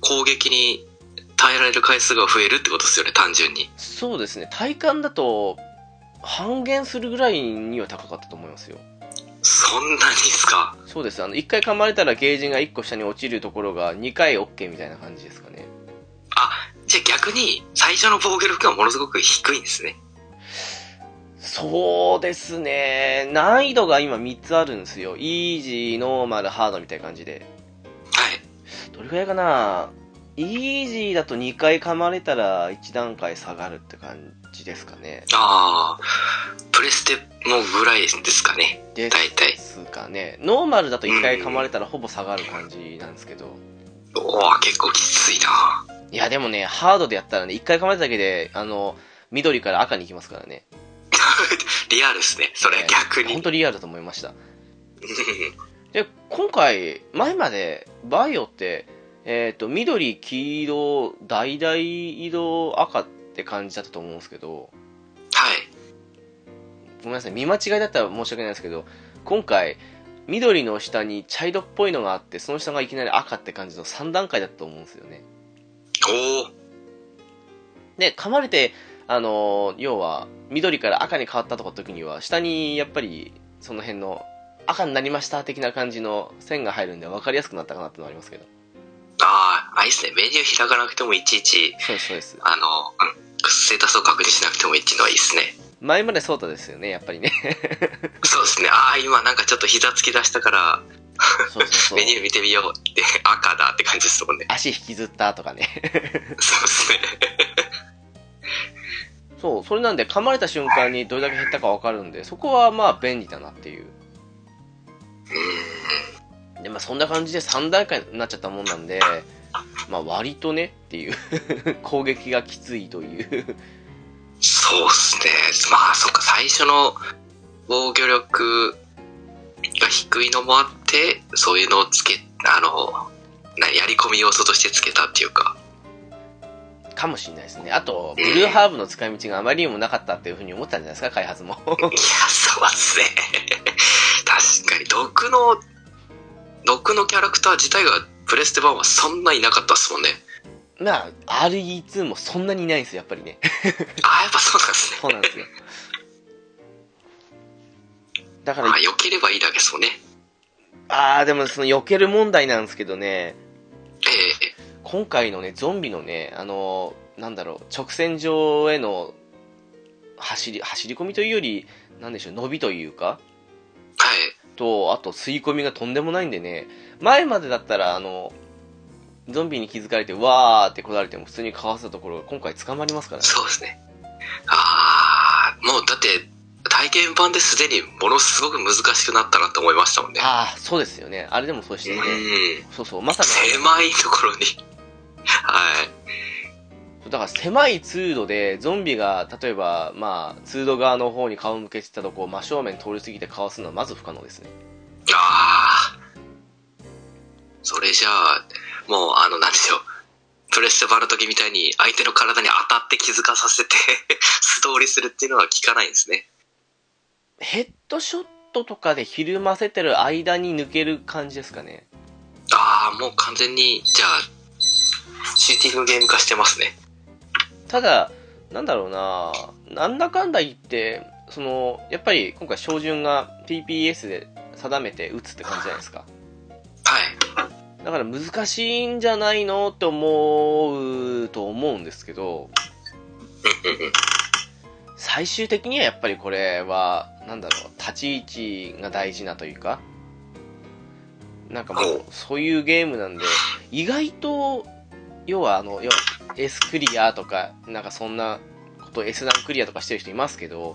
攻撃に耐えられる回数が増えるってことですよね、単純に。そうですね、体感だと、半減するぐらいには高かったと思いますよ。そんなにっすか？そうです。あの、1回噛まれたらゲージが1個下に落ちるところが2回 OK みたいな感じですかね。あ、じゃあ逆に、最初の防御力がものすごく低いんですね。そうですね。難易度が今3つあるんですよ。イージー、ノーマル、ハードみたいな感じで。はい。どれくらいかな？イージーだと2回噛まれたら1段階下がるって感じですかね。ああ、プレステもぐらいですかね。で大体すかね。ノーマルだと1回噛まれたらほぼ下がる感じなんですけど。おお結構きついないや、でもね、ハードでやったらね、1回噛まれただけで、あの、緑から赤に行きますからね。リアルですね。それね逆に。本当リアルだと思いました。で、今回、前まで、バイオって、えっ、と、緑、黄色、橙色、赤って感じだったと思うんですけど、はい。ごめんなさい、見間違いだったら申し訳ないですけど、今回、緑の下に茶色っぽいのがあって、その下がいきなり赤って感じの3段階だったと思うんですよね。おおで、噛まれて、あのー要は、緑から赤に変わったとか時には、下にやっぱり、その辺の、赤になりました的な感じの線が入るんで分かりやすくなったかなってのはありますけど。ああ、あいいっすね。メニュー開かなくてもいちいち、そうです、そうです。あの、うんステータスを確認しなくてもいいっていうのはいいっすね。前までそうだですよね、やっぱりね。そうですね。ああ、今なんかちょっと膝つき出したから、そうそうそうメ。ニュー見てみようって、赤だって感じですもんね。足引きずったとかね。そうですね。そう、それなんで噛まれた瞬間にどれだけ減ったか分かるんで、そこはまあ便利だなっていう。で、まあそんな感じで3段階になっちゃったもんなんで、まあ割とねっていう、攻撃がきついという。そうっすね。まあ、そっか、最初の防御力が低いのもあって、そういうのをつけ、あの、なやり込み要素としてつけたっていうか。かもしれないですね。あと、ブルーハーブの使い道があまりにもなかったっていうふうに思ったんじゃないですか、開発も。いや、そうっすね。確かに、毒の、毒のキャラクター自体がプレステ版はそんないなかったっすもんね。まあ、RE2 もそんなにいないんですよ、やっぱりね。ああ、やっぱそうなんですね。そうなんですよ。だからまあ、、良ければいいだけですもんね。あー、でもその避ける問題なんですけどね、ええ今回のね、ゾンビのね、あの、なんだろう、直線上への走り、走り込みというより、なんでしょう、伸びというか、はい。と、あと吸い込みがとんでもないんでね、前までだったら、あの、ゾンビに気づかれて、わーって来られても普通にかわせたところが今回捕まりますからね。そうですね。ああ、もうだって、体験版ですでにものすごく難しくなったなって思いましたもんね。ああ、そうですよね。あれでもそうしてね。うん。そうそう、まさか、狭いところに。はい。だから狭い通路でゾンビが、例えば、まあ、通路側の方に顔向けてたとこを真正面通り過ぎてかわすのはまず不可能ですね。ああ。それじゃあ、もう、あの、なんでしょう。プレステバの時みたいに相手の体に当たって気づかさせて 素通りするっていうのは効かないんですね。ヘッドショットとかでひるませてる間に抜ける感じですかね。ああ、もう完全に、じゃあ、シューティングゲーム化してますね。ただ、なんだろうななんだかんだ言って、その、やっぱり今回照準が TPS で定めて撃つって感じじゃないですか。はい。だから難しいんじゃないのって思うと思うんですけど。最終的にはやっぱりこれは、なんだろう、立ち位置が大事なというか、なんかもう、そういうゲームなんで、意外と、要はあの、要は S クリアとか、なんかそんなこと S 段クリアとかしてる人いますけど、は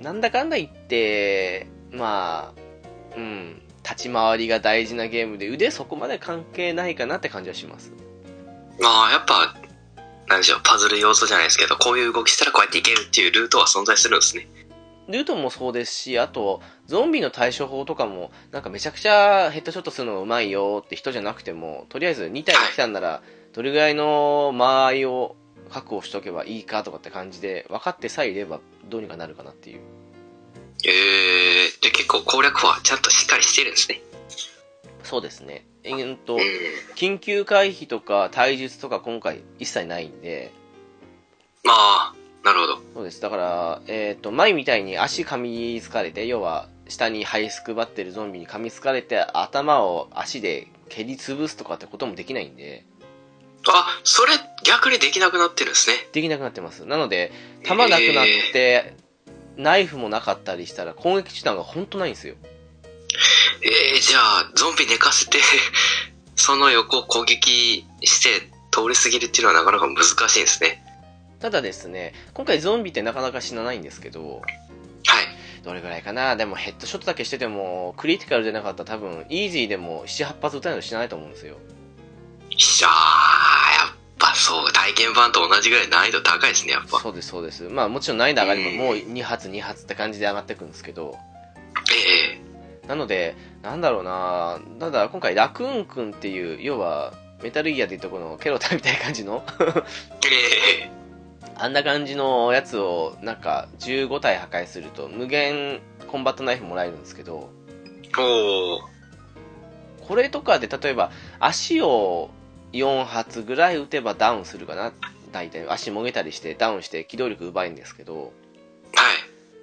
い。なんだかんだ言って、まあ、うん、立ち回りが大事なゲームで腕そこまで関係ないかなって感じはします。まあ、やっぱ、なんでしょう、パズル要素じゃないですけど、こういう動きしたらこうやっていけるっていうルートは存在するんですね。ルートもそうですし、あと、ゾンビの対処法とかも、なんかめちゃくちゃヘッドショットするのがうまいよって人じゃなくても、とりあえず2体が来たんなら、どれぐらいの間合いを確保しとけばいいかとかって感じで、分かってさえいればどうにかなるかなっていう。えー、で結構攻略法はちゃんとしっかりしてるんですね。そうですね。えーっとうん。、緊急回避とか体術とか今回一切ないんで、まあ、なるほど。そうです。だから、えっ、と、前みたいに足噛みつかれて、要は、下に這いすくばってるゾンビに噛みつかれて、頭を足で蹴り潰すとかってこともできないんで、あ、それ逆にできなくなってるんですね。できなくなってます。なので、弾なくなって、ナイフもなかったりしたら、攻撃手段が本当ないんですよ。えー、じゃあ、ゾンビ寝かせて、その横を攻撃して通り過ぎるっていうのはなかなか難しいんですね。ただですね、今回ゾンビってなかなか死なないんですけど、はい。どれぐらいかな？でもヘッドショットだけしてても、クリティカルでなかったら多分、イージーでも7、8発撃たないと死なないと思うんですよ。しゃー、やっぱそう、体験版と同じぐらい難易度高いですね、やっぱ。そうです、そうです。まあもちろん難易度上がりももう2発、2発って感じで上がっていくんですけど、ええなので、なんだろうなただ今回ラクーンくんっていう、要は、メタルギアでいうとこのケロタみたいな感じの、ええあんな感じのやつを、なんか、15体破壊すると、無限コンバットナイフもらえるんですけど、これとかで例えば、足を4発ぐらい撃てばダウンするかな大体、足もげたりしてダウンして機動力奪えるんですけど、はい。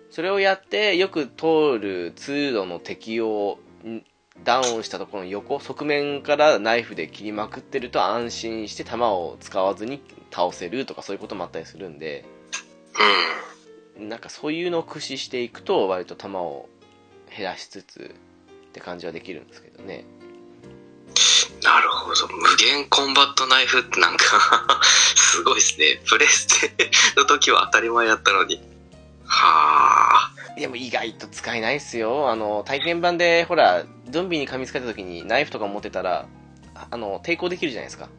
それをやってよく通る通路の敵をんダウンしたところの横側面からナイフで切りまくってると安心して弾を使わずに倒せるとかそういうこともあったりするんでうん。なんかそういうのを駆使していくと割と弾を減らしつつって感じはできるんですけどねなるほど。無限コンバットナイフってなんか すごいですね。プレステの時は当たり前だったのに。はあ。でも意外と使えないっすよあの体験版でほらゾンビに噛みつかれた時にナイフとか持ってたらああの抵抗できるじゃないですか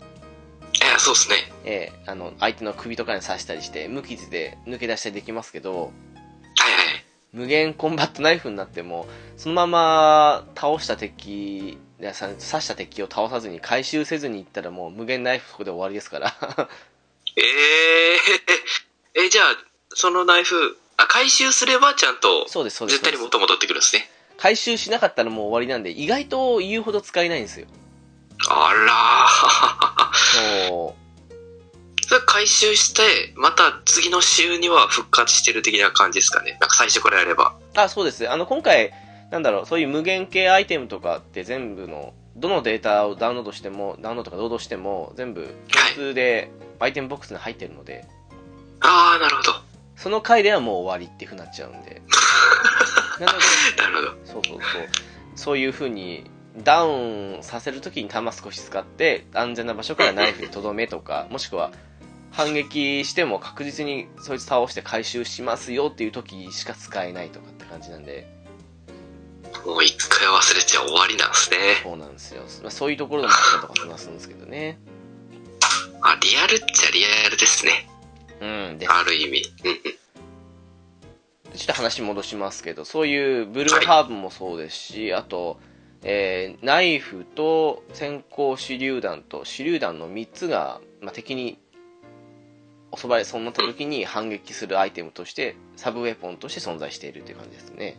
いや、そうですね。ええあの相手の首とかに刺したりして無傷で抜け出したりできますけどはいはい。無限コンバットナイフになってもそのまま倒した敵刺した敵を倒さずに回収せずにいったらもう無限ナイフそこで終わりですから えええ、じゃあ、そのナイフ、あ、回収すればちゃんと、そうですそうです絶対に元戻ってくるんですね。回収しなかったらもう終わりなんで意外と言うほど使えないんですよあらー。そうそれ回収して、また次の週には復活してる的な感じですかね。なんか最初からやれば。あ、そうです。あの、今回、なんだろう、そういう無限系アイテムとかって全部の、どのデータをダウンロードしても、ダウンロードとかロードしても、全部共通でアイテムボックスに入ってるので、ああ、なるほど。その回ではもう終わりっていう風になっちゃうんで。なので、なるほど。そうそうそう。そういう風に、ダウンさせるときに弾少し使って、安全な場所からナイフでとどめとか、もしくは、反撃しても確実にそいつ倒して回収しますよっていう時しか使えないとかって感じなんで、もう一回忘れちゃ終わりなんですね。そうなんですよ。まあ、そういうところでもあったりとかしますんですけどね。あ、リアルっちゃリアルですね。うん。で、ある意味。ちょっと話戻しますけど、そういうブルーハーブもそうですし、あと、えーナイフと先行手榴弾と手榴弾の3つが、まあ、敵に襲われそうになった時に反撃するアイテムとして、サブウェポンとして存在しているという感じですね。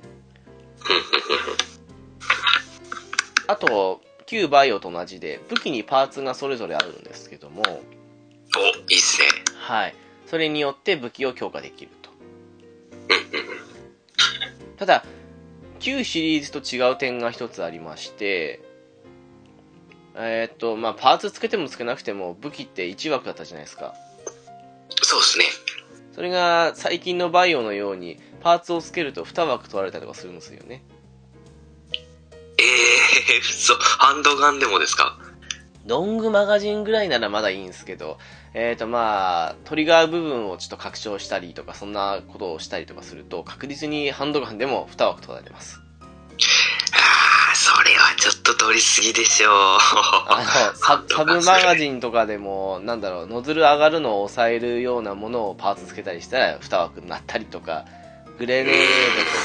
あと、旧バイオと同じで、武器にパーツがそれぞれあるんですけども、お、いいっすね。はい。それによって武器を強化できると。ただ、旧シリーズと違う点が一つありまして、えーっと、まあ、パーツつけてもつけなくても武器って1枠だったじゃないですか。そうですね。それが最近のバイオのように、パーツをつけると2枠取られたりとかするんですよね。ええー、そう、ハンドガンでもですか？ロングマガジンぐらいならまだいいんですけど、えーっとまあ、トリガー部分をちょっと拡張したりとか、そんなことをしたりとかすると、確実にハンドガンでも2枠取られます。ああ、それはちょっと取りすぎでしょう。あの、ササブマガジンとかでも、なんだろう、ノズル上がるのを抑えるようなものをパーツつけたりしたら、2枠になったりとか、グレネード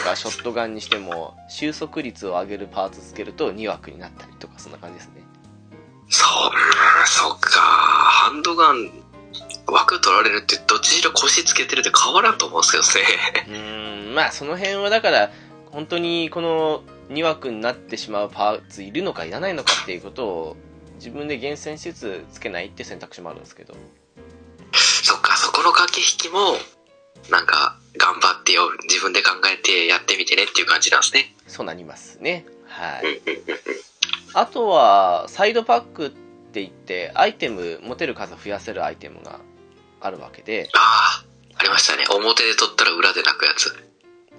とかショットガンにしても収束率を上げるパーツつけると2枠になったりとかそんな感じですねそう、うん、そっか。ハンドガン、枠取られるってどっちにしろ腰つけてるって変わらんと思うんですけどね。うーんまあその辺はだから本当にこの2枠になってしまうパーツいるのかいらないのかっていうことを自分で厳選しつつつけないって選択肢もあるんですけどそっか、そこの駆け引きも、なんか、頑張ってよ、自分で考えてやってみてねっていう感じなんですね。そうなりますねはい。あとはサイドパックって言ってアイテム持てる数増やせるアイテムがあるわけでああ、ありましたね。表で取ったら裏で泣くやつ。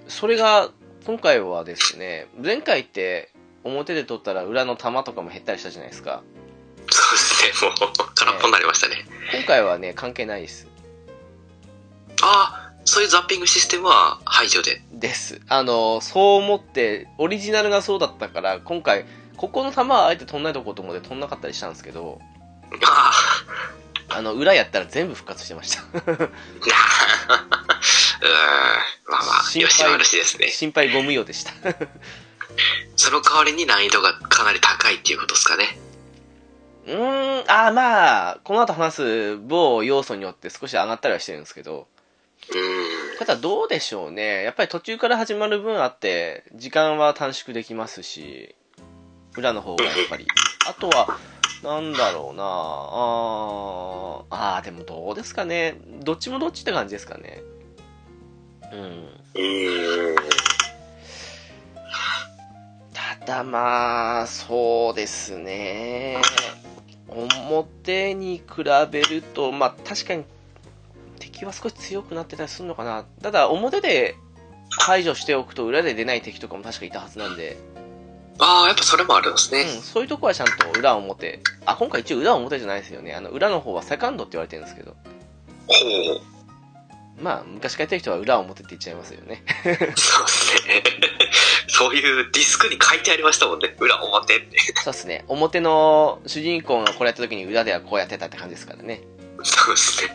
それが今回はですね前回って表で取ったら裏の弾とかも減ったりしたじゃないですかそうですね、もう、空っぽになりましたね。今回はね関係ないですああ、そういうザッピングシステムは排除で。ですあのそう思ってオリジナルがそうだったから今回ここの弾はあえて飛んないとこと思って飛んなかったりしたんですけどああの裏やったら全部復活してました。あ、うーん、まあまあ、心配ですね。心配ご無用でした。その代わりに難易度がかなり高いっていうことですかね。うーん。あーまあこの後話す某要素によって少し上がったりはしてるんですけど。うーん。ただどうでしょうね。やっぱり途中から始まる分あって時間は短縮できますし裏の方がやっぱり。あとはなんだろうな。あーあーでもどうですかね。どっちもどっちって感じですかね。うん。ただまあそうですね。表に比べるとまあ確かに敵は少し強くなってたりするのかな。ただ表で排除しておくと裏で出ない敵とかも確かいたはずなんで、ああ、やっぱそれもあるんですね。うん、そういうとこはちゃんと裏表あ今回一応裏表じゃないですよねあの裏の方はセカンドって言われてるんですけどほう。まあ昔からやってる人は裏表って言っちゃいますよね そうですね。そういうディスクに書いてありましたもんね。裏表って。そうですね表の主人公がこれやった時に裏ではこうやってたって感じですからねそうですね。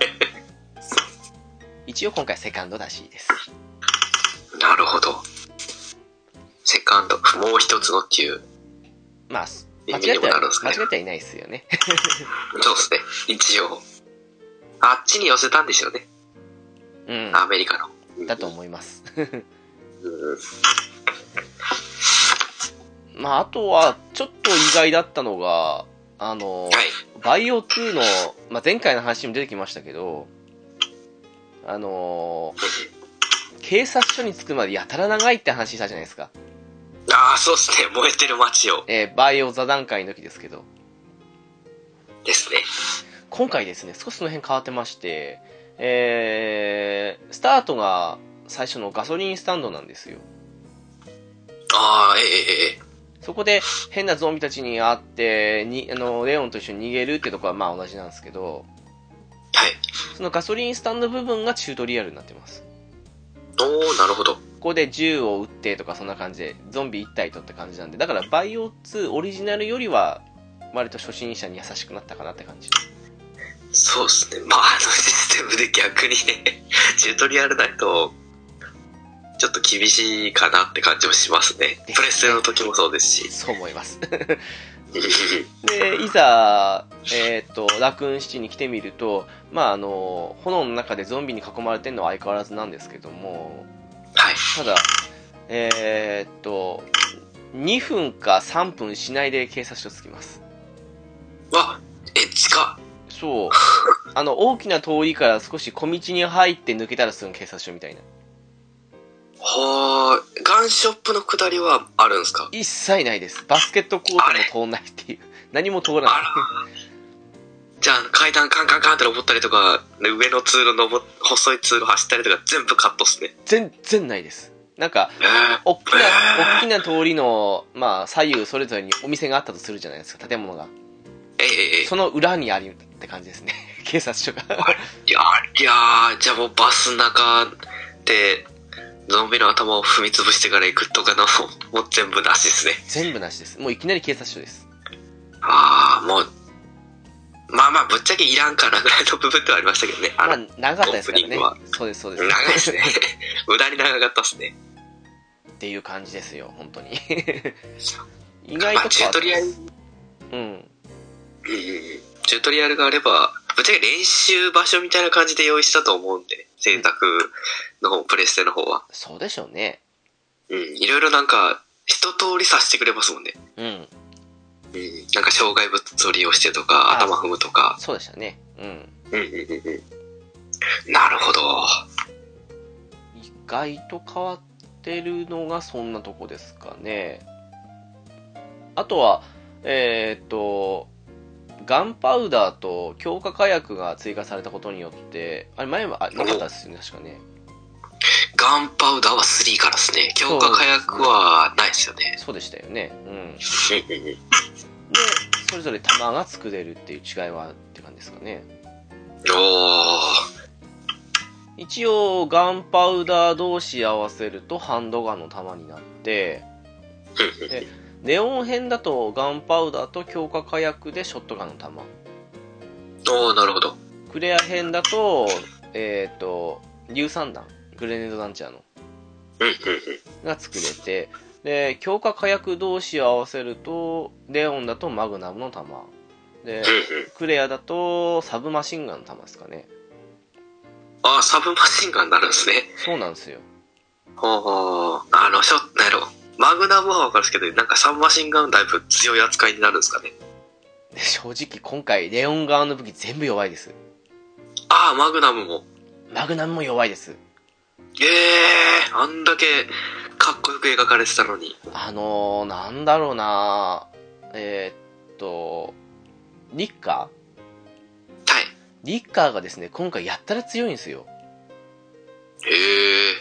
一応今回セカンドらしいですなるほど。セカンド、もう一つのっていう。まあ、間違っては、ね間違ってはいないですよね。そうですね。一応。あっちに寄せたんでしょうね。うん。アメリカの。だと思います。うんまあ、あとは、ちょっと意外だったのが、あの、はい。バイオ2の、まあ、前回の話にも出てきましたけど、あの、警察署に着くまでやたら長いって話したじゃないですか。ああ、そうですね。燃えてる街を。えーバイオ座談会の時ですけど、ですね。今回ですね、少しその辺変わってまして、えー、スタートが最初のガソリンスタンドなんですよ。ああ、ええええええ。そこで変なゾンビたちに会って、に、あの、レオンと一緒に逃げるってとこはまあ同じなんですけど、はい。そのガソリンスタンド部分がチュートリアルになってます。おー、なるほど。ここで銃を撃ってとかそんな感じで、ゾンビ1体とって感じなんで、だからバイオ2オリジナルよりは、割と初心者に優しくなったかなって感じ。そうですね。まあ、あのシステムで逆にね、チュートリアルないと、ちょっと厳しいかなって感じもしますね。プレステの時もそうですし。そう思います。で、いざ、えっ、と、ラクーンシティに来てみると、まあ、あの、炎の中でゾンビに囲まれてるのは相変わらずなんですけども、はい。ただ、えーっと、2分か3分しないで警察署着きます。わ、え、近っ。そう。あの、大きな通りから少し小道に入って抜けたらすぐ警察署みたいな。はー、ガンショップの下りはあるんですか？一切ないです。バスケットコートも通んないっていう。何も通らない。じゃあ、階段カンカンカンって登ったりとか、ね上の通路登っ、細い通路走ったりとか全部カットっすね。全然ないです。なんか、えー、大きな、大きな通りの、まあ、左右それぞれにお店があったとするじゃないですか、建物が。ええええその裏にありって感じですね。警察署が。いやー、いやー、じゃあもうバスの中で、ゾンビの頭を踏み潰してから行くとかの、もう全部なしですね。全部なしです。もういきなり警察署です。あー、もう、まあまあ、ぶっちゃけいらんかなぐらいの部分ではありましたけどね。あまあの、、長かったですからね。そうです、そうです。長いですね。無駄に長かったっすね。っていう感じですよ、本当に。意まあ、外とチュートリアル、うん。うんうんうんチュートリアルがあれば、ぶっちゃけ練習場所みたいな感じで用意したと思うんで、選択の方、プレステの方は。そうでしょうね。うん、いろいろなんか、一通りさせてくれますもんね。うん。うん、なんか障害物を利用してとか、あ頭踏むとか。そうでしたね。うん。うんうんうんうん。なるほど。意外と変わってるのがそんなとこですかね。あとは、えーっと、ガンパウダーと強化火薬が追加されたことによって、あれ前はあなかったですよね、確かね。ガンパウダーは3からですね。強化火薬はないですよね。そうでしたよね。うん。で、それぞれ弾が作れるっていう違いはって感じですかね。おー。一応、ガンパウダー同士合わせるとハンドガンの弾になって、でネオン編だとガンパウダーと強化火薬でショットガンの弾。おー、なるほど。クレア編だと、えっ、と、硫酸弾、グレネードランチャーの、うんうんうん。が作れて、で、強化火薬同士を合わせると、レオンだとマグナムの弾。で。クレアだとサブマシンガンの弾ですかね。あー、サブマシンガンになるんですね。そうなんですよ。ほうほう。あの、しょ、なんやろ。マグナムはわかるんですけど、なんかサブマシンガンだいぶ強い扱いになるんですかね。で正直今回、レオン側の武器全部弱いです。あー、マグナムも。マグナムも弱いです。ええー、あんだけかっこよく描かれてたのに。あのー、なんだろうなえーっと、リッカはい。ーリッカーがですね、今回やったら強いんですよ。え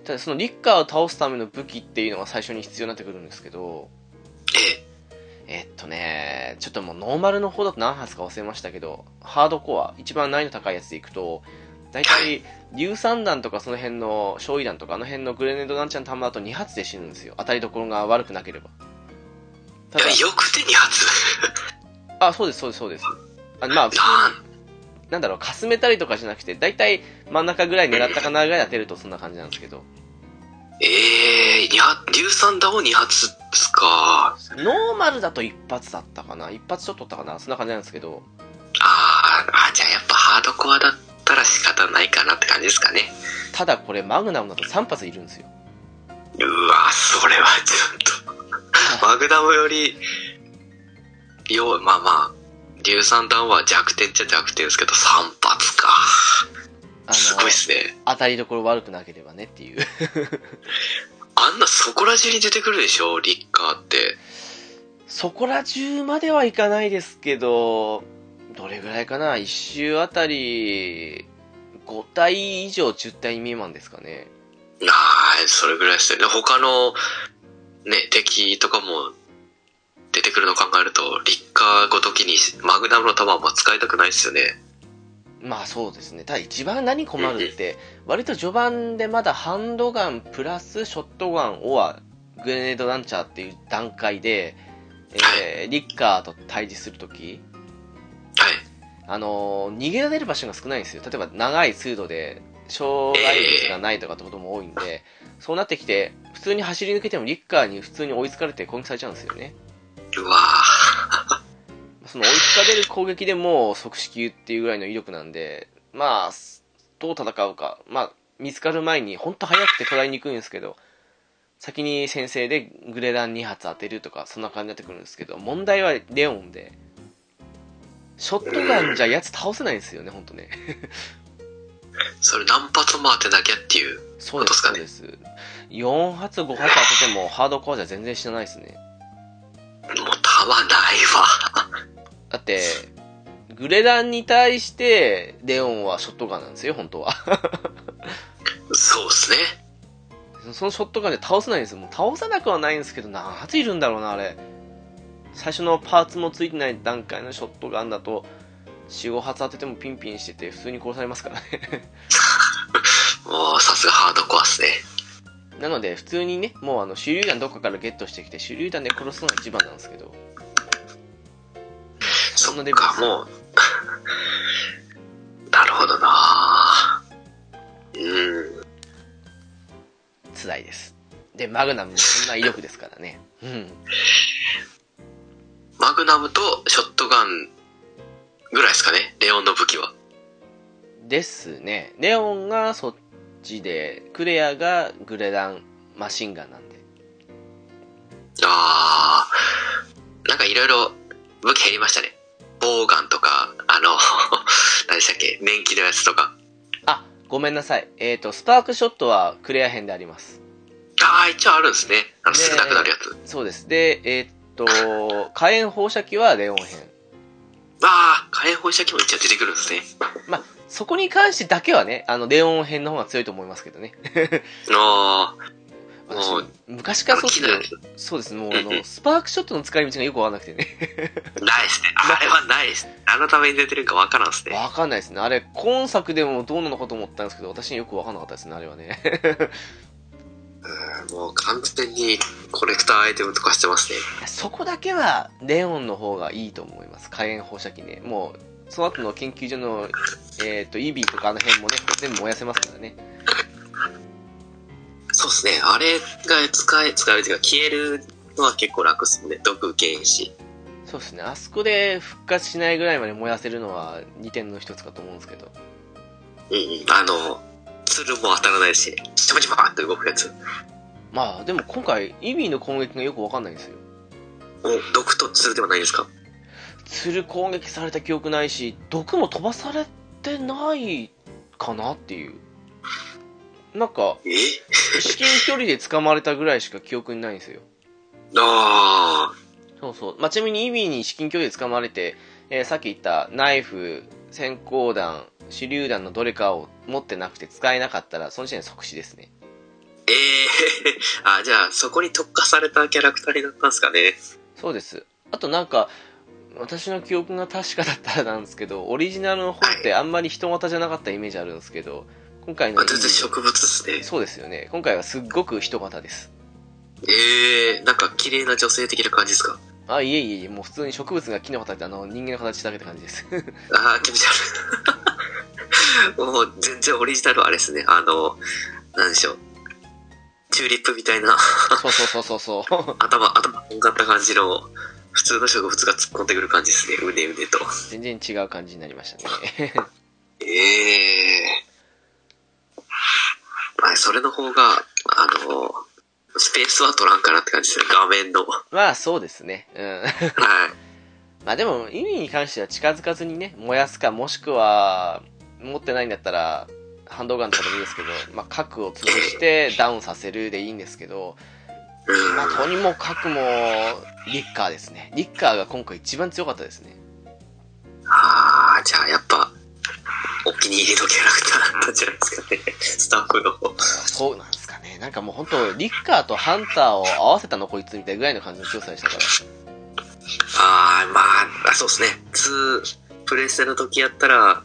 えただそのリッカーを倒すための武器っていうのが最初に必要になってくるんですけど、ええっとね、ちょっともうノーマルの方だと何発か忘れましたけど、ハードコア、一番難易度高いやつでいくと、大体、硫酸弾とかその辺の、焼夷弾とかあの辺のグレネードランチャーの弾だと2発で死ぬんですよ。当たりどころが悪くなければ。ただえ、よくて2発？あ、そうです、そうです、そうです。あまあ、なん、なんだろう、かすめたりとかじゃなくて、大体真ん中ぐらい狙ったかなぐらい当てるとそんな感じなんですけど、ええー、二発、硫酸弾を2発ですか？ノーマルだと一発だったかな一発ちょっと取ったかなそんな感じなんですけど、あーあ、方ないかなって感じですかね。ただこれマグナムだと3発いるんですよ。うわ、それはちょっと。マグナムより、よう、まあまあ、硫酸弾は弱点っちゃ弱点ですけど、3発か。あすごいっの、すね。当たりどころ悪くなければねっていう。あんなそこら中に出てくるでしょ、リッカーって。そこら中まではいかないですけど、どれぐらいかな？一周あたり、5体以上10体未満ですかね。ああ、それぐらいですよね。他の、ね、敵とかも出てくるのを考えると、リッカーごときにマグナムの弾も使いたくないですよね。まあそうですね。ただ一番何困るって、割と序盤でまだハンドガンプラスショットガンオアグレネードランチャーっていう段階で、えー、リッカーと対峙するとき、はい。あのー逃げられる場所が少ないんですよ。例えば長い通路で障害物がないとかってことも多いんで、そうなってきて、普通に走り抜けてもリッカーに普通に追いつかれて攻撃されちゃうんですよね。うわー その追いつかれる攻撃でも即死球っていうぐらいの威力なんで、まあ、どう戦うか。まあ、見つかる前に、ほんと早くて捉えにくいんですけど、先に先制でグレラン2発当てるとか、そんな感じになってくるんですけど、問題はレオンで、ショットガンじゃやつ倒せないんですよね、ほんとね。それ何発も当てなきゃっていう。そうです、ことそうです。4発、5発当ててもハードコアじゃ全然死なないですね。もう弾ないわ。だって、グレランに対して、レオンはショットガンなんですよ、本当は。そうっすね。そのショットガンで倒せないんですよ。もう倒さなくはないんですけど、何発いるんだろうな、あれ。最初のパーツもついてない段階のショットガンだと、4、5発当ててもピンピンしてて、普通に殺されますからね。もうさすがハードコアっすね。なので、普通にね、もうあの、手榴弾どっかからゲットしてきて、手榴弾で殺すのが一番なんですけど。そっんなレベルか、もう。なるほどなうん。スダイです。で、マグナムもそんな威力ですからね。うん。マグナムとショットガンぐらいですかね、レオンの武器は。ですね。レオンがそっちで、クレアがグレダンマシンガンなんで。あー、なんかいろいろ武器減りましたね。ボウガンとか、あの、何でしたっけ、年季のやつとか。あ、ごめんなさい。えっ、と、スパークショットはクレア編であります。あー、一応あるんですね。あの、ねすぐなくなるやつ。そうです。で、えっ、と、火炎放射器はレオン編。あー、火炎放射器も一応出てくるんですね。まあ、そこに関してだけはね、あの、レオン編の方が強いと思いますけどね。あー、私もう、昔からそうですけどあの木のやそうです。もう、あの、スパークショットの使い道がよくわかんなくてね。ないですね。あれはないです。あのために出てるかわからんですね。わかんないですね。あれ、今作でもどうなのかと思ったんですけど、私によくわかんなかったですね、あれはね。うんもう完全にコレクターアイテムとかしてますね。そこだけは、レオンの方がいいと思います。火炎放射器ね。もう、その後の研究所の、えっ、と、イビーとかあの辺もね、全部燃やせますからね。そうですね。あれが使え、使えるというか消えるのは結構楽っすもんね。毒受けんし。そうですね。あそこで復活しないぐらいまで燃やせるのは2点の一つかと思うんですけど。うんうん。あの、鶴も当たらないし、ちまちまって動くやつ。まあ、でも今回、イビーの攻撃がよくわかんないんですよ。お、毒と鶴ではないですか？鶴攻撃された記憶ないし、毒も飛ばされてないかなっていう。なんか、え？至近距離で掴まれたぐらいしか記憶にないんですよ。あそうそう。まあ、ちなみにイビーに至近距離で掴まれて、えーさっき言ったナイフ、閃光弾、手榴弾のどれかを持ってなくて使えなかったら、その時点で即死ですね。ー。ええー。あ、じゃあそこに特化されたキャラクターになったんですかね。そうです。あとなんか、私の記憶が確かだったらなんですけど、オリジナルの方ってあんまり人型じゃなかったイメージあるんですけど、今回のあ、全然植物ですね。そうですよね。今回はすっごく人型です。ええー。なんか綺麗な女性的な感じですか？あ、いえいえいえ、もう普通に植物が木の形であの人間の形だけって感じです。ああ、気持ち悪い。もう全然オリジナルはあれですね。あの、なんでしょう。チューリップみたいなそうそうそうそうそう。頭、頭とんがった感じの普通の植物が突っ込んでくる感じですね。うねうねと。全然違う感じになりましたね。ええまあ、それの方が、あの、スペースは取らんかなって感じですね。画面の。はまあそうですね。うん。い。まあでも意味に関しては近づかずにね、燃やすかもしくは持ってないんだったらハンドガンとかでもいいですけど、まあ核を潰してダウンさせるでいいんですけど、うん。まあとにもかくもリッカーですね。リッカーが今回一番強かったですね。ああ、じゃあやっぱ、お気に入りのキャラクターだったんじゃないですかね。スタッフの。そうなんですかね。なんかもう本当リッカーとハンターを合わせたのこいつみたいなぐらいの感じの強さでしたから。ああ、まあ、あそうですね。2、プレステの時やったら、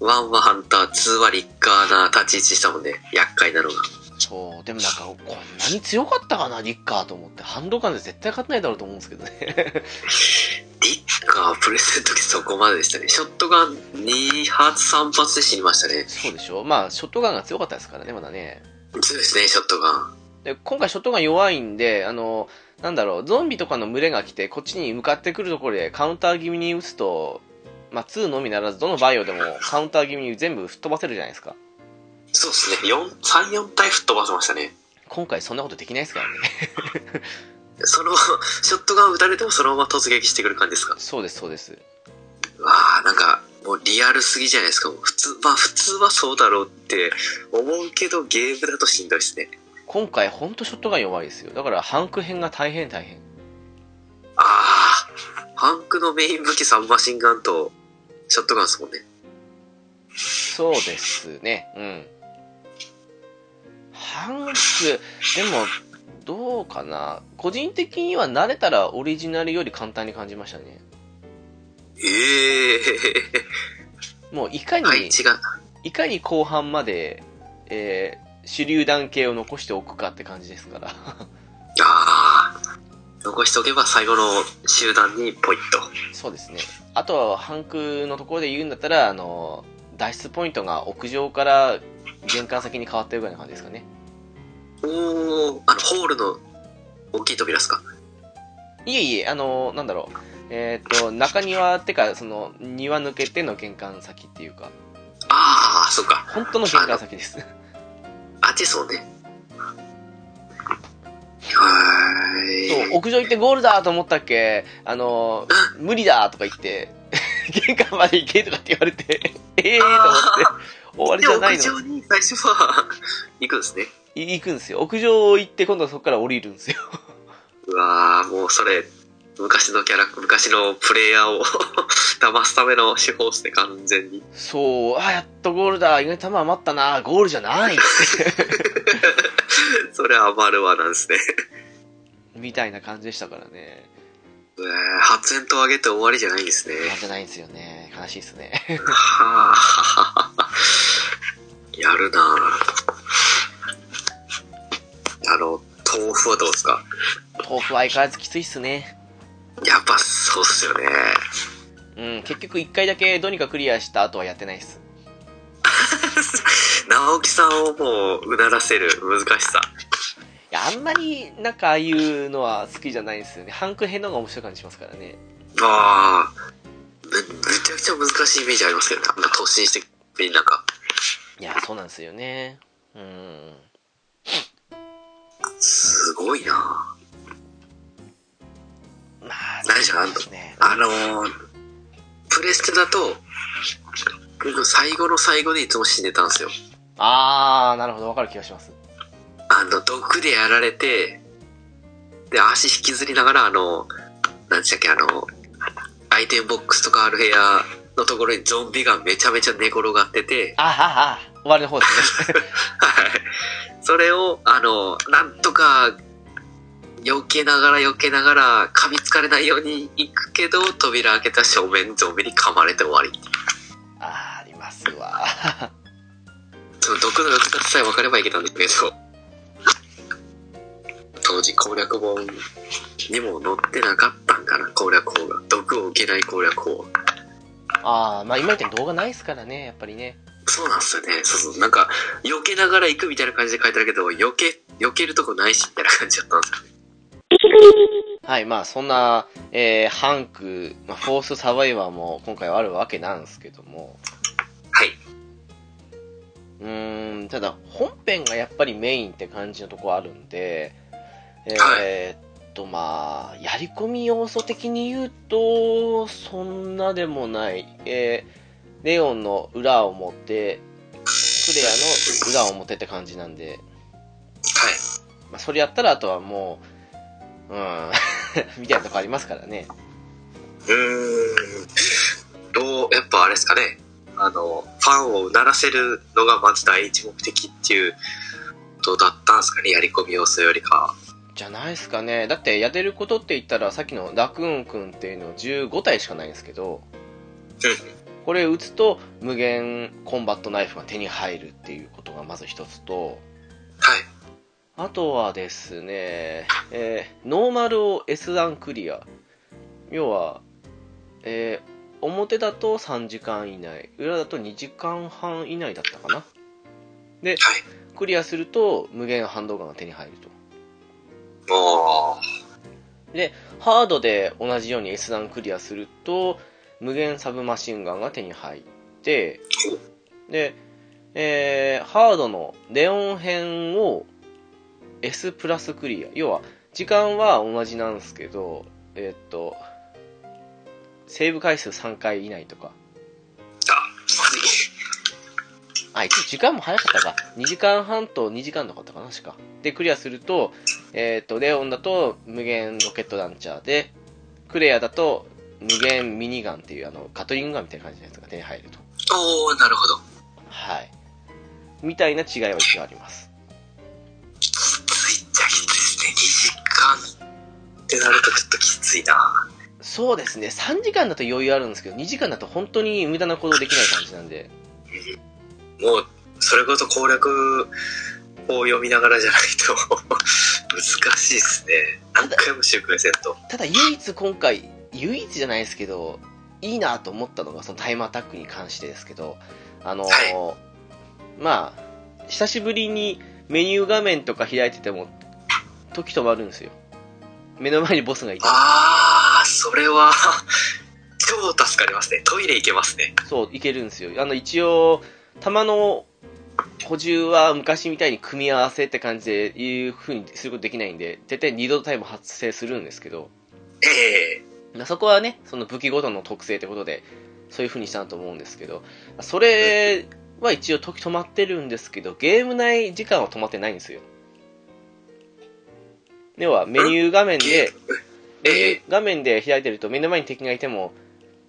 1はハンター、2はリッカーな立ち位置したもんね。厄介なのが。そう、でもなんかこんなに強かったかな、リッカーと思って。ハンドガンで絶対勝てないだろうと思うんですけどね。リッカー、プレステの時そこまででしたね。ショットガン2発、3発で死にましたね。そうでしょまあ、ショットガンが強かったですからね、まだね。強いですね、ショットガン。で、今回ショットガン弱いんで、あの、なんだろう、ゾンビとかの群れが来て、こっちに向かってくるところでカウンター気味に撃つと、まあ、2のみならず、どのバイオでもカウンター気味に全部吹っ飛ばせるじゃないですか。そうですね。4、3、4体吹っ飛ばせましたね。今回そんなことできないですからね。その、ショットガン撃たれてもそのまま突撃してくる感じですか？そうです、そうです。わあなんか、もうリアルすぎじゃないですか。普通、まあ普通はそうだろうって思うけど、ゲームだとしんどいですね。今回ほんとショットガン弱いですよ。だから、ハンク編が大変大変。ああ、ハンクのメイン武器サブマシンガンと、ショットガンですもんね。そうですね。うん。ハンク、でも、どうかな。個人的には慣れたらオリジナルより簡単に感じましたね。ええもういかに、配置が、いかに後半まで、えー、手榴弾系を残しておくかって感じですから。ああ、残しておけば最後の集団にポイッと。そうですね。あとは、ハンクのところで言うんだったら、あの、脱出ポイントが屋上から玄関先に変わったような感じですかね。おー、あの、ホールの大きい扉ですか？いえいえ、あの、なんだろう。えっ、と、中庭ってか、その、庭抜けての玄関先っていうか、ああ、そっか。本当の玄関先です。あっちそうね。そう、屋上行ってゴールだと思ったっけ？あの、無理だとか言って、玄関まで行けとかって言われて、え えーと思って、終わりで、じゃないの。屋上に最初は行くんですね。い行くんですよ。屋上行って、今度はそこから降りるんですよ。うわー、もうそれ、昔のキャラ、昔のプレイヤーを騙すための手法ですね、完全に。そう、あ、やっとゴールだ。意外と球余ったな。ゴールじゃない。それは余るわなんですね。みたいな感じでしたからね。えー発煙筒上げて終わりじゃないんですね。じゃないんですよね。悲しいですね。はあ、やるなあの、豆腐はどうですか？豆腐は相変わらずきついっすね。やっぱそうっすよね。うん、結局一回だけどうにかクリアした後はやってないっす。直樹さんをもううならせる難しさ。いや、あんまり、なんかああいうのは好きじゃないんですよね。ハンク編の方が面白い感じしますからね。ああ、め、めちゃくちゃ難しいイメージありますけどね。あんな突進して、みんなが。いや、そうなんですよね。うん。すごいなまあ、何じゃあんね。あのー、プレステだと、僕最後の最後でいつも死んでたんですよ。あー、なるほど、わかる気がします。あの、毒でやられて、で、足引きずりながら、あの、なんでしたっけ、あの、アイテムボックスとかある部屋のところにゾンビがめちゃめちゃ寝転がってて、ああ、あ終わりの方ですね。はい。それを、あの、なんとか、避けながら避けながら、噛みつかれないように行くけど、扉開けた正面ゾンビに噛まれて終わり。あー、ありますわ。その毒の呼び方さえ分かればいけたんだけど、当時攻略本にも載ってなかったんかな、攻略法が。毒を受けない攻略法。あー、まあ今みたいに動画ないですからね、やっぱりね。そうなんですよね。そうそう。なんか、避けながら行くみたいな感じで書いてあるけど、避け、避けるとこないし、みたいな感じだったんですよね。はい、まあそんな、えー、ハンク、まあ、フォースサバイバーも今回はあるわけなんですけども、はい。うーん、ただ本編がやっぱりメインって感じのとこあるんで、えーっとまあ、やり込み要素的に言うと、そんなでもない、えー、レオンの裏を持って、クレアの裏を持ってって感じなんで、はい。まあそれやったらあとはもう、うん、みたいなとこありますからね。うーん。どう、やっぱあれですかね。あの、ファンをうならせるのがまず第一目的っていうことだったんですかね。やり込み要素よりか。じゃないですかね。だってやれることって言ったら、さっきのラクーンくんっていうの15体しかないんですけど、これ打つと無限コンバットナイフが手に入るっていうことがまず一つと、はい。あとはですね、えーノーマルを S 段クリア。要は、えー表だと3時間以内、裏だと2時間半以内だったかな。で、はい。クリアすると無限ハンドガンが手に入ると。もで、ハードで同じように S 段クリアすると、無限サブマシンガンが手に入って、で、えーハードのレオン編を S プラスクリア。要は、時間は同じなんですけど、えーっと、セーブ回数3回以内とか。う、あ、一応時間も早かったか。2時間半と2時間とかだったかな、確か。で、クリアすると、えっ、と、レオンだと無限ロケットランチャーで、クレアだと無限ミニガンっていう、あの、ガトリングガンみたいな感じのやつが手に入ると。おー、なるほど。はい。みたいな違いは一応あります。きついっちゃきついですね。2時間ってなるとちょっときついな。そうですね、3時間だと余裕あるんですけど、2時間だと本当に無駄な行動できない感じなんで。もう、それこそ攻略を読みながらじゃないと難しいですね。何回も周回せんと。ただ唯一今回、唯一じゃないですけど、いいなと思ったのがそのタイムアタックに関してですけど、あのーはまあ、久しぶりにメニュー画面とか開いてても、時止まるんですよ。目の前にボスがいて。あー、それは、超助かりますね。トイレ行けますね。そう、いけるんですよ。あの、一応、弾の補充は昔みたいに組み合わせって感じでいう風にすることできないんで、絶対二度タイム発生するんですけど、ええそこはね、その武器ごとの特性ってことで、そういう風にしたと思うんですけど、それは一応時止まってるんですけど、ゲーム内時間は止まってないんですよ。要はメニュー画面で、画面で開いてると目の前に敵がいても、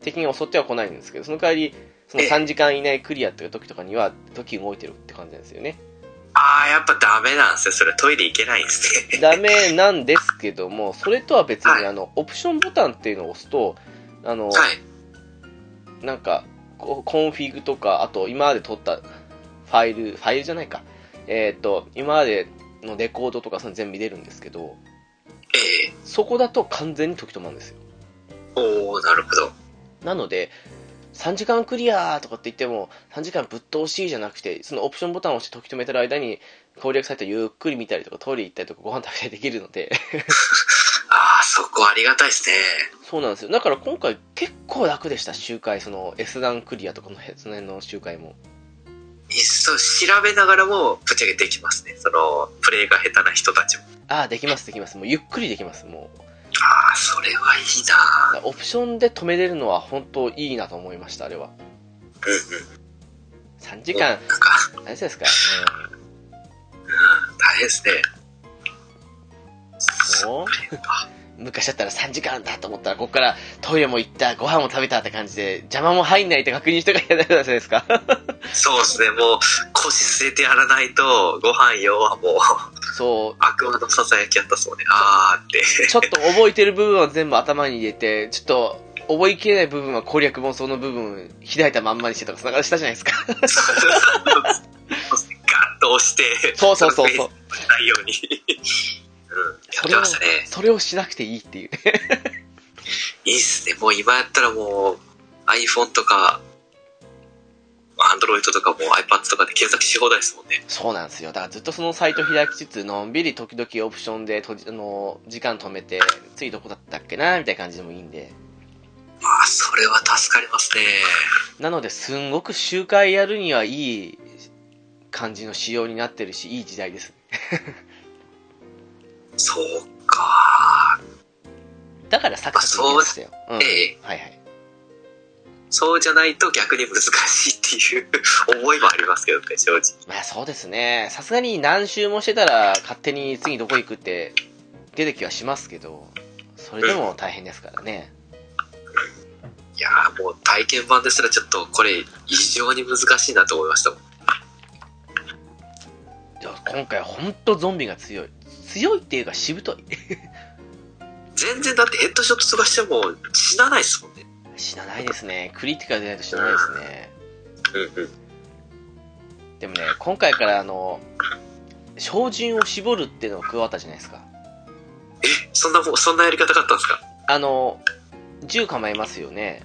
敵が襲っては来ないんですけど、その代わり、その3時間以内クリアっていう時とかには、時動いてるって感じなんですよね。あー、やっぱダメなんですよ。それトイレ行けないんですね。ダメなんですけども、それとは別はいに、あの、オプションボタンっていうのを押すと、あの、はい。なんか、こコンフィグとか、あと今まで撮ったファイル、ファイルじゃないか。えっ、と、今までのレコードとかその全部見れるんですけど、ええそこだと完全に時止まるんですよ。おー、なるほど。なので、3時間クリアとかって言っても、3時間ぶっ通しじゃなくて、そのオプションボタンを押して時止めてる間に、攻略サイトゆっくり見たりとか、トイレ行ったりとか、ご飯食べたりできるので、あー、そこありがたいですね。そうなんですよ。だから今回結構楽でした、周回。その S 段クリアとかの、その辺の周回も。そ調べながらもぶっちゃけできますね。その、プレイが下手な人たちも。ああ、できます、できます。もうゆっくりできます、もう。あー、それはいいなオプションで止めれるのは本当いいなと思いました、あれは。うんうん。3時間、なんか、何ですか、大変ですね。そう昔だったら3時間だと思ったら、ここからトイレも行った、ご飯も食べたって感じで、邪魔も入んないって確認してからやらないじゃないですか。そうですね。もう、腰据えてやらないと、ご飯用はもう、そう、悪魔のささやきやったそうね。あーって。ちょっと覚えてる部分は全部頭に入れて、ちょっと覚えきれない部分は攻略本その部分開いたまんまにしてとか、そんな感じしたじゃないですか。ガッと押して、そうそうそうそう。ないように。うん、やってましたね。それをしなくていいっていうね。いいっすね。もう今やったらもう、iPhone とか、Android とかも iPad とかで検索し放題ですもんね。そうなんですよ。だからずっとそのサイト開きつつ、のんびり時々オプションでとじあの時間止めて、次どこだったっけなみたいな感じでもいいんで。ああ、それは助かりますね。なので、すんごく周回やるにはいい感じの仕様になってるし、いい時代です。そうか。だからサクサクいきましたよ。うん。ええはいはい。そうじゃないと逆に難しいっていう思いもありますけどね、正直。まあそうですね。さすがに何周もしてたら、勝手に次どこ行くって出てきはしますけど、それでも大変ですからね。いやーもう体験版ですらちょっとこれ異常に難しいなと思いましたもん。今回ほんとゾンビが強い。強いっていうかしぶとい。全然だってヘッドショットとかしても死なないですもんね。死なないですね。クリティカルでないと死なないですね。うんうん。でもね、今回からあの、照準を絞るっていうのが加わったじゃないですか。え、そんなそんなやり方があったんですか？あの、銃構えますよね。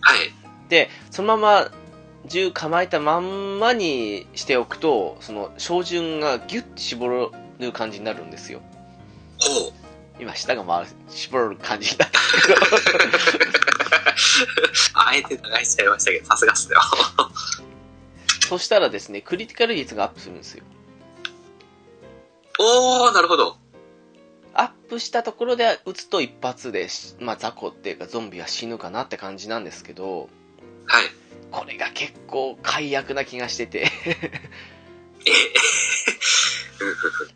はい。で、そのまま銃構えたまんまにしておくと、その照準がギュッて絞る感じになるんですよ。ほう。今、舌が回る、絞る感じになってるあえて流しちゃいましたけど、さすがっすよ。そしたらですね、クリティカル率がアップするんですよ。おー、なるほど。アップしたところで撃つと一発で、まあ、雑魚っていうかゾンビは死ぬかなって感じなんですけど、はい。これが結構快悪な気がしてて、え、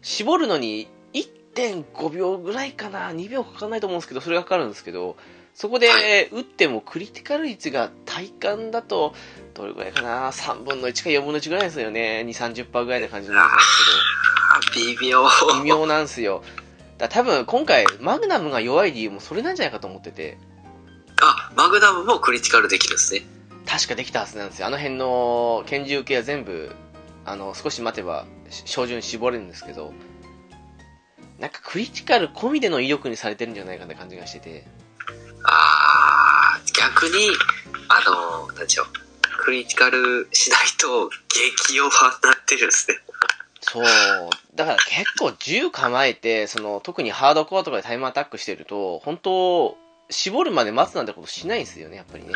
絞るのに1.5秒ぐらいかな、2秒かかんないと思うんですけど、それがかかるんですけど、そこはで打ってもクリティカル率が体感だと、どれぐらいかな、3分の1か4分の1ぐらいですよね、2、30%ぐらいな感じになるんですあ微妙。けど、微妙なんですよ。だ多分今回、マグナムが弱い理由もそれなんじゃないかと思ってて、あ、マグナムもクリティカルできるんですね。確かできたはずなんですよ。あの辺の拳銃系は全部、あの、少し待てば、し照準絞れるんですけど、なんかクリティカル込みでの威力にされてるんじゃないかって感じがしてて、あー、逆に、あの、なんでしょう。クリティカルしないと激弱になってるんですね。そう。だから結構銃構えて、その、特にハードコアとかでタイムアタックしてると、本当絞るまで待つなんてことしないんですよね、やっぱりね。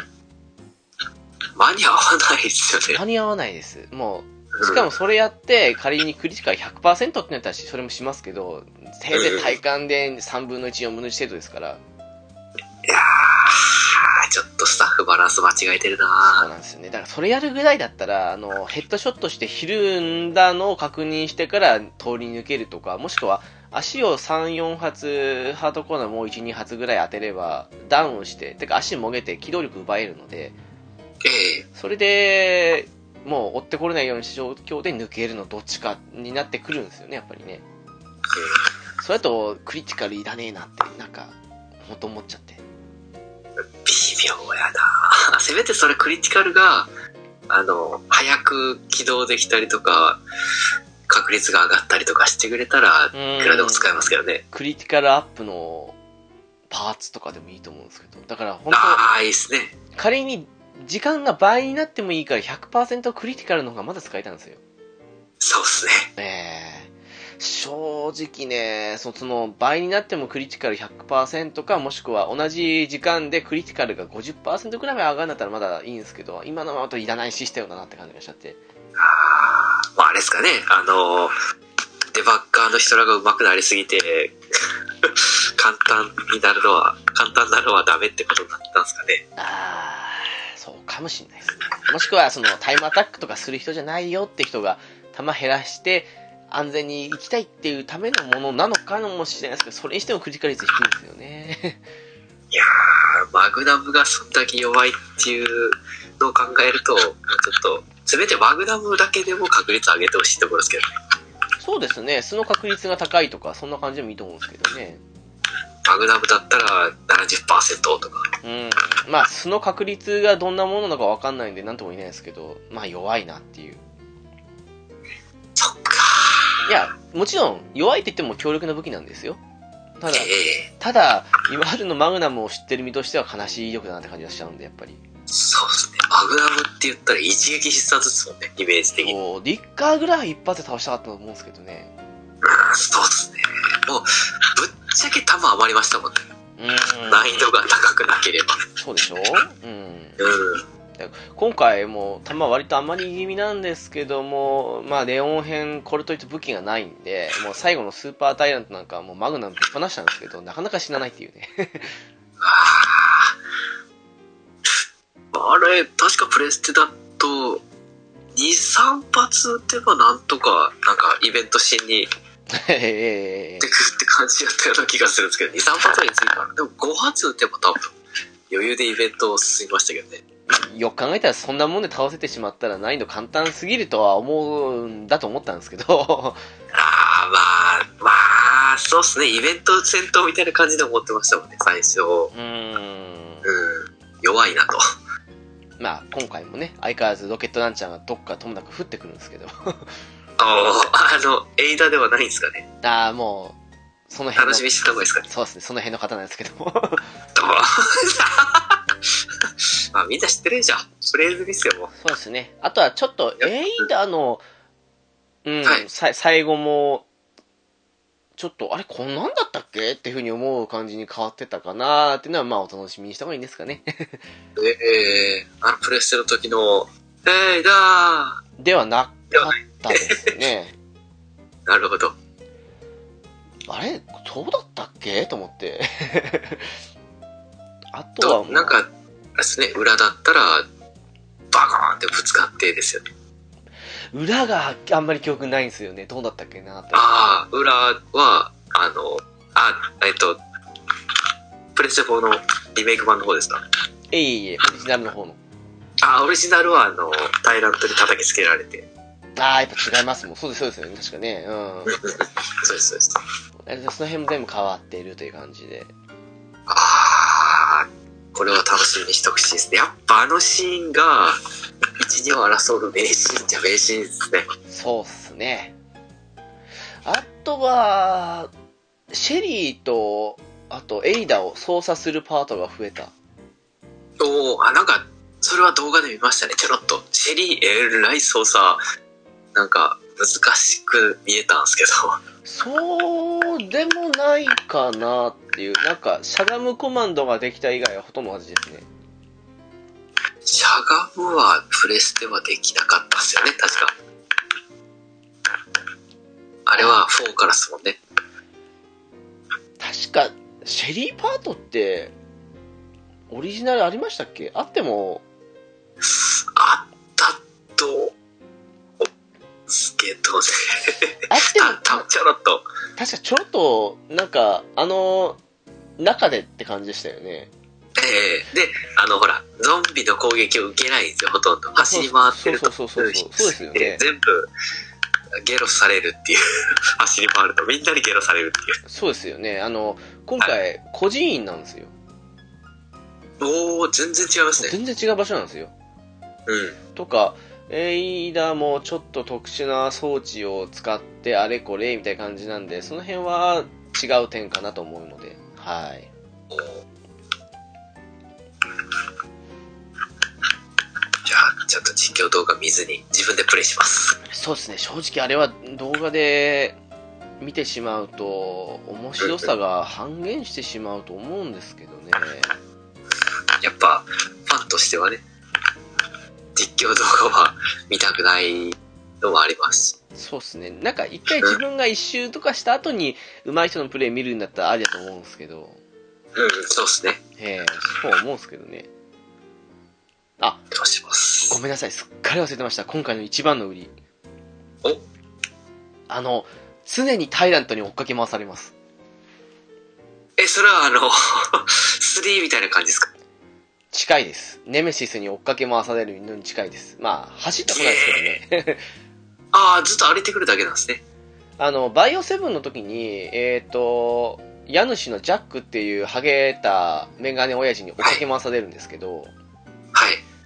間に合わないですよね。間に合わないです。もう、しかもそれやって、仮にクリティカル100%ってなったらそれもしますけど、せいぜい体感で3分の1、4分の1程度ですから、いやー、ちょっとスタッフバランス間違えてるそうななんですよね。だからそれやるぐらいだったら、あの、ヘッドショットしてひるんだのを確認してから通り抜けるとか、もしくは足を3、4発、ハードコーナーもう1、2発ぐらい当てれば、ダウンして、てか足もげて機動力奪えるので、ええ。それで、もう追ってこれないような状況で抜けるのどっちかになってくるんですよね、やっぱりね。それだと、クリティカルいらねえなって、なんか、ほんと思っちゃって。微妙やな せめてそれクリティカルが、あの、早く起動できたりとか、確率が上がったりとかしてくれたら、いくらでも使えますけどね。クリティカルアップのパーツとかでもいいと思うんですけど、だから本当ああ、いいっすね。仮に時間が倍になってもいいから100%クリティカルの方がまだ使えたんですよ。そうっすね。ええ正直ね、そその倍になってもクリティカル100%か、もしくは同じ時間でクリティカルが50%くらい上がるんだったらまだいいんですけど、今のままだといらないシステムだなって感じがしちゃって。あーまあ、あれですかね。あの、デバッカーの人らが上手くなりすぎて、簡単になるのは、簡単なのはダメってことになったんですかね。あー、そうかもしんないですね。もしくはそのタイムアタックとかする人じゃないよって人が弾減らして安全に行きたいっていうためのものなのかもしれないですけど、それにしてもクリティ率低いですよね。いやー、マグナムがそんだけ弱いっていうのを考えると、ちょっと、せめてマグナムだけでも確率上げてほしいところですけどね。そうですね、素の確率が高いとか、そんな感じでもいいと思うんですけどね。マグナムだったら70%とか。うん。まあ、素の確率がどんなものなのかわかんないんで、なんとも言えないですけど、まあ弱いなっていう。そっかいや、もちろん、弱いって言っても強力な武器なんですよ。ただー。、ええただ、今までのマグナムを知ってる身としては悲しい威力だなって感じがしちゃうんで、やっぱり。そうですね。マグナムって言ったら一撃必殺ですもんね、イメージ的に。うん、そう、リッカーぐらい一発で倒したかったと思うんですけどね。そうですね。もう、ぶっちゃけ弾余りましたもんね。うん。難易度が高くなければ。そうでしょ？うん。うん。今回も弾割と余り気味なんですけども、まあ、レオン編、これといって武器がないんで、もう最後のスーパータイラントなんかはもうマグナムぶっ放したんですけど、なかなか死なないっていうね。あれ、確かプレステだと、2、3発撃てばなんとか、なんかイベントシーンにええ出てくるって感じだったような気がするんですけど、2、3発は言い過ぎかな。でも5発撃てば多分、余裕でイベントを進みましたけどね。よく考えたらそんなもんで倒せてしまったら難易度簡単すぎるとは思うんだと思ったんですけど、ああ、まあ、まあ、そうっすね。イベント戦闘みたいな感じで思ってましたもんね、最初。うーん。うん。弱いなと。まあ、今回もね、相変わらずロケットランチャーがどっかともなく降ってくるんですけど、ああ、あの、エイダではないんですかね。ああ、もう、その辺の、楽しみにしてた方がいいですかね。そうですね、その辺の方なんですけども。まあ、みんな知ってるじゃん。フレーズですよ、もう。そうですね。あとはちょっと、エイダの、うん、はいさ最後も、ちょっと、あれ、こんなんだったっけ？っていうふうに思う感じに変わってたかなっていうのは、まあ、お楽しみにした方がいいんですかね。ええあの、プレステの時の、えいだではなかったですね。ー なるほど。あれ、そうだったっけ？と思って。あとはなんか、ですね、裏だったら、バコーンってぶつかってですよね。裏があんまり記憶ないんですよね。どうだったっけなって。ああ、裏は、あの、あ、えっと、プレステ4のリメイク版の方ですか？えいえ、オリジナルの方の。あ、オリジナルは、あの、タイラントに叩きつけられて。ああ、やっぱ違いますもん。そうです、そうですよね。確かね。うん。そうです、そうです。その辺も全部変わっているという感じで。ああ、これは楽しみにしてほしいですね。やっぱあのシーンが、一、二を争う名シーンじゃ名シーンですね。そうっすね。あとは、シェリーと、あとエイダを操作するパートが増えた。おおあ、なんか、それは動画で見ましたね、ちょろっと。シェリー、えらい操作、なんか、難しく見えたんですけど。そうでもないかなっていう、なんか、しゃがむコマンドができた以外はほとんど同じですね。しゃがむはプレステはできなかったっすよね、確か。あれは4からっすもんね。確か、シェリーパートって、オリジナルありましたっけ？あっても、あったと、すけどね。あってもた、、た、ちょろっと。確かちょろっと、なんか、あの、中でって感じでしたよね。ええで、あの、ほら、ゾンビの攻撃を受けないんですよ、ほとんど。走り回ってると。そうそうそうそうそうですよねで全部、ゲロされるっていう。走り回るとみんなにゲロされるっていう。そうですよね。あの、今回、孤児院なんですよ。おー、全然違いますね。全然違う場所なんですよ。うん。とか、エイダもちょっと特殊な装置を使ってあれこれみたいな感じなんで、その辺は違う点かなと思うので、はい。じゃあ、ちょっと実況動画見ずに自分でプレイします。そうですね、正直あれは動画で見てしまうと、面白さが半減してしまうと思うんですけどね。やっぱ、ファンとしてはね、実況動画は見たくないのもあります。そうですね、なんか一回自分が一周とかした後に上手い人のプレイ見るんだったらありだと思うんですけど、うん、そうですね。ええそう思うんですけどね。あ、どうします？ごめんなさい、すっかり忘れてました。今回の一番の売り。お？あの、常にタイラントに追っかけ回されます。え、それはあの、3みたいな感じですか？近いです。ネメシスに追っかけ回されるのに近いです。まあ、走ったことないですけどね。ああ、ずっと歩いてくるだけなんですね。あの、バイオセブンの時に、えっ、と、家主のジャックっていうハゲたメガネ親父に追っかけ回されるんですけど、はい。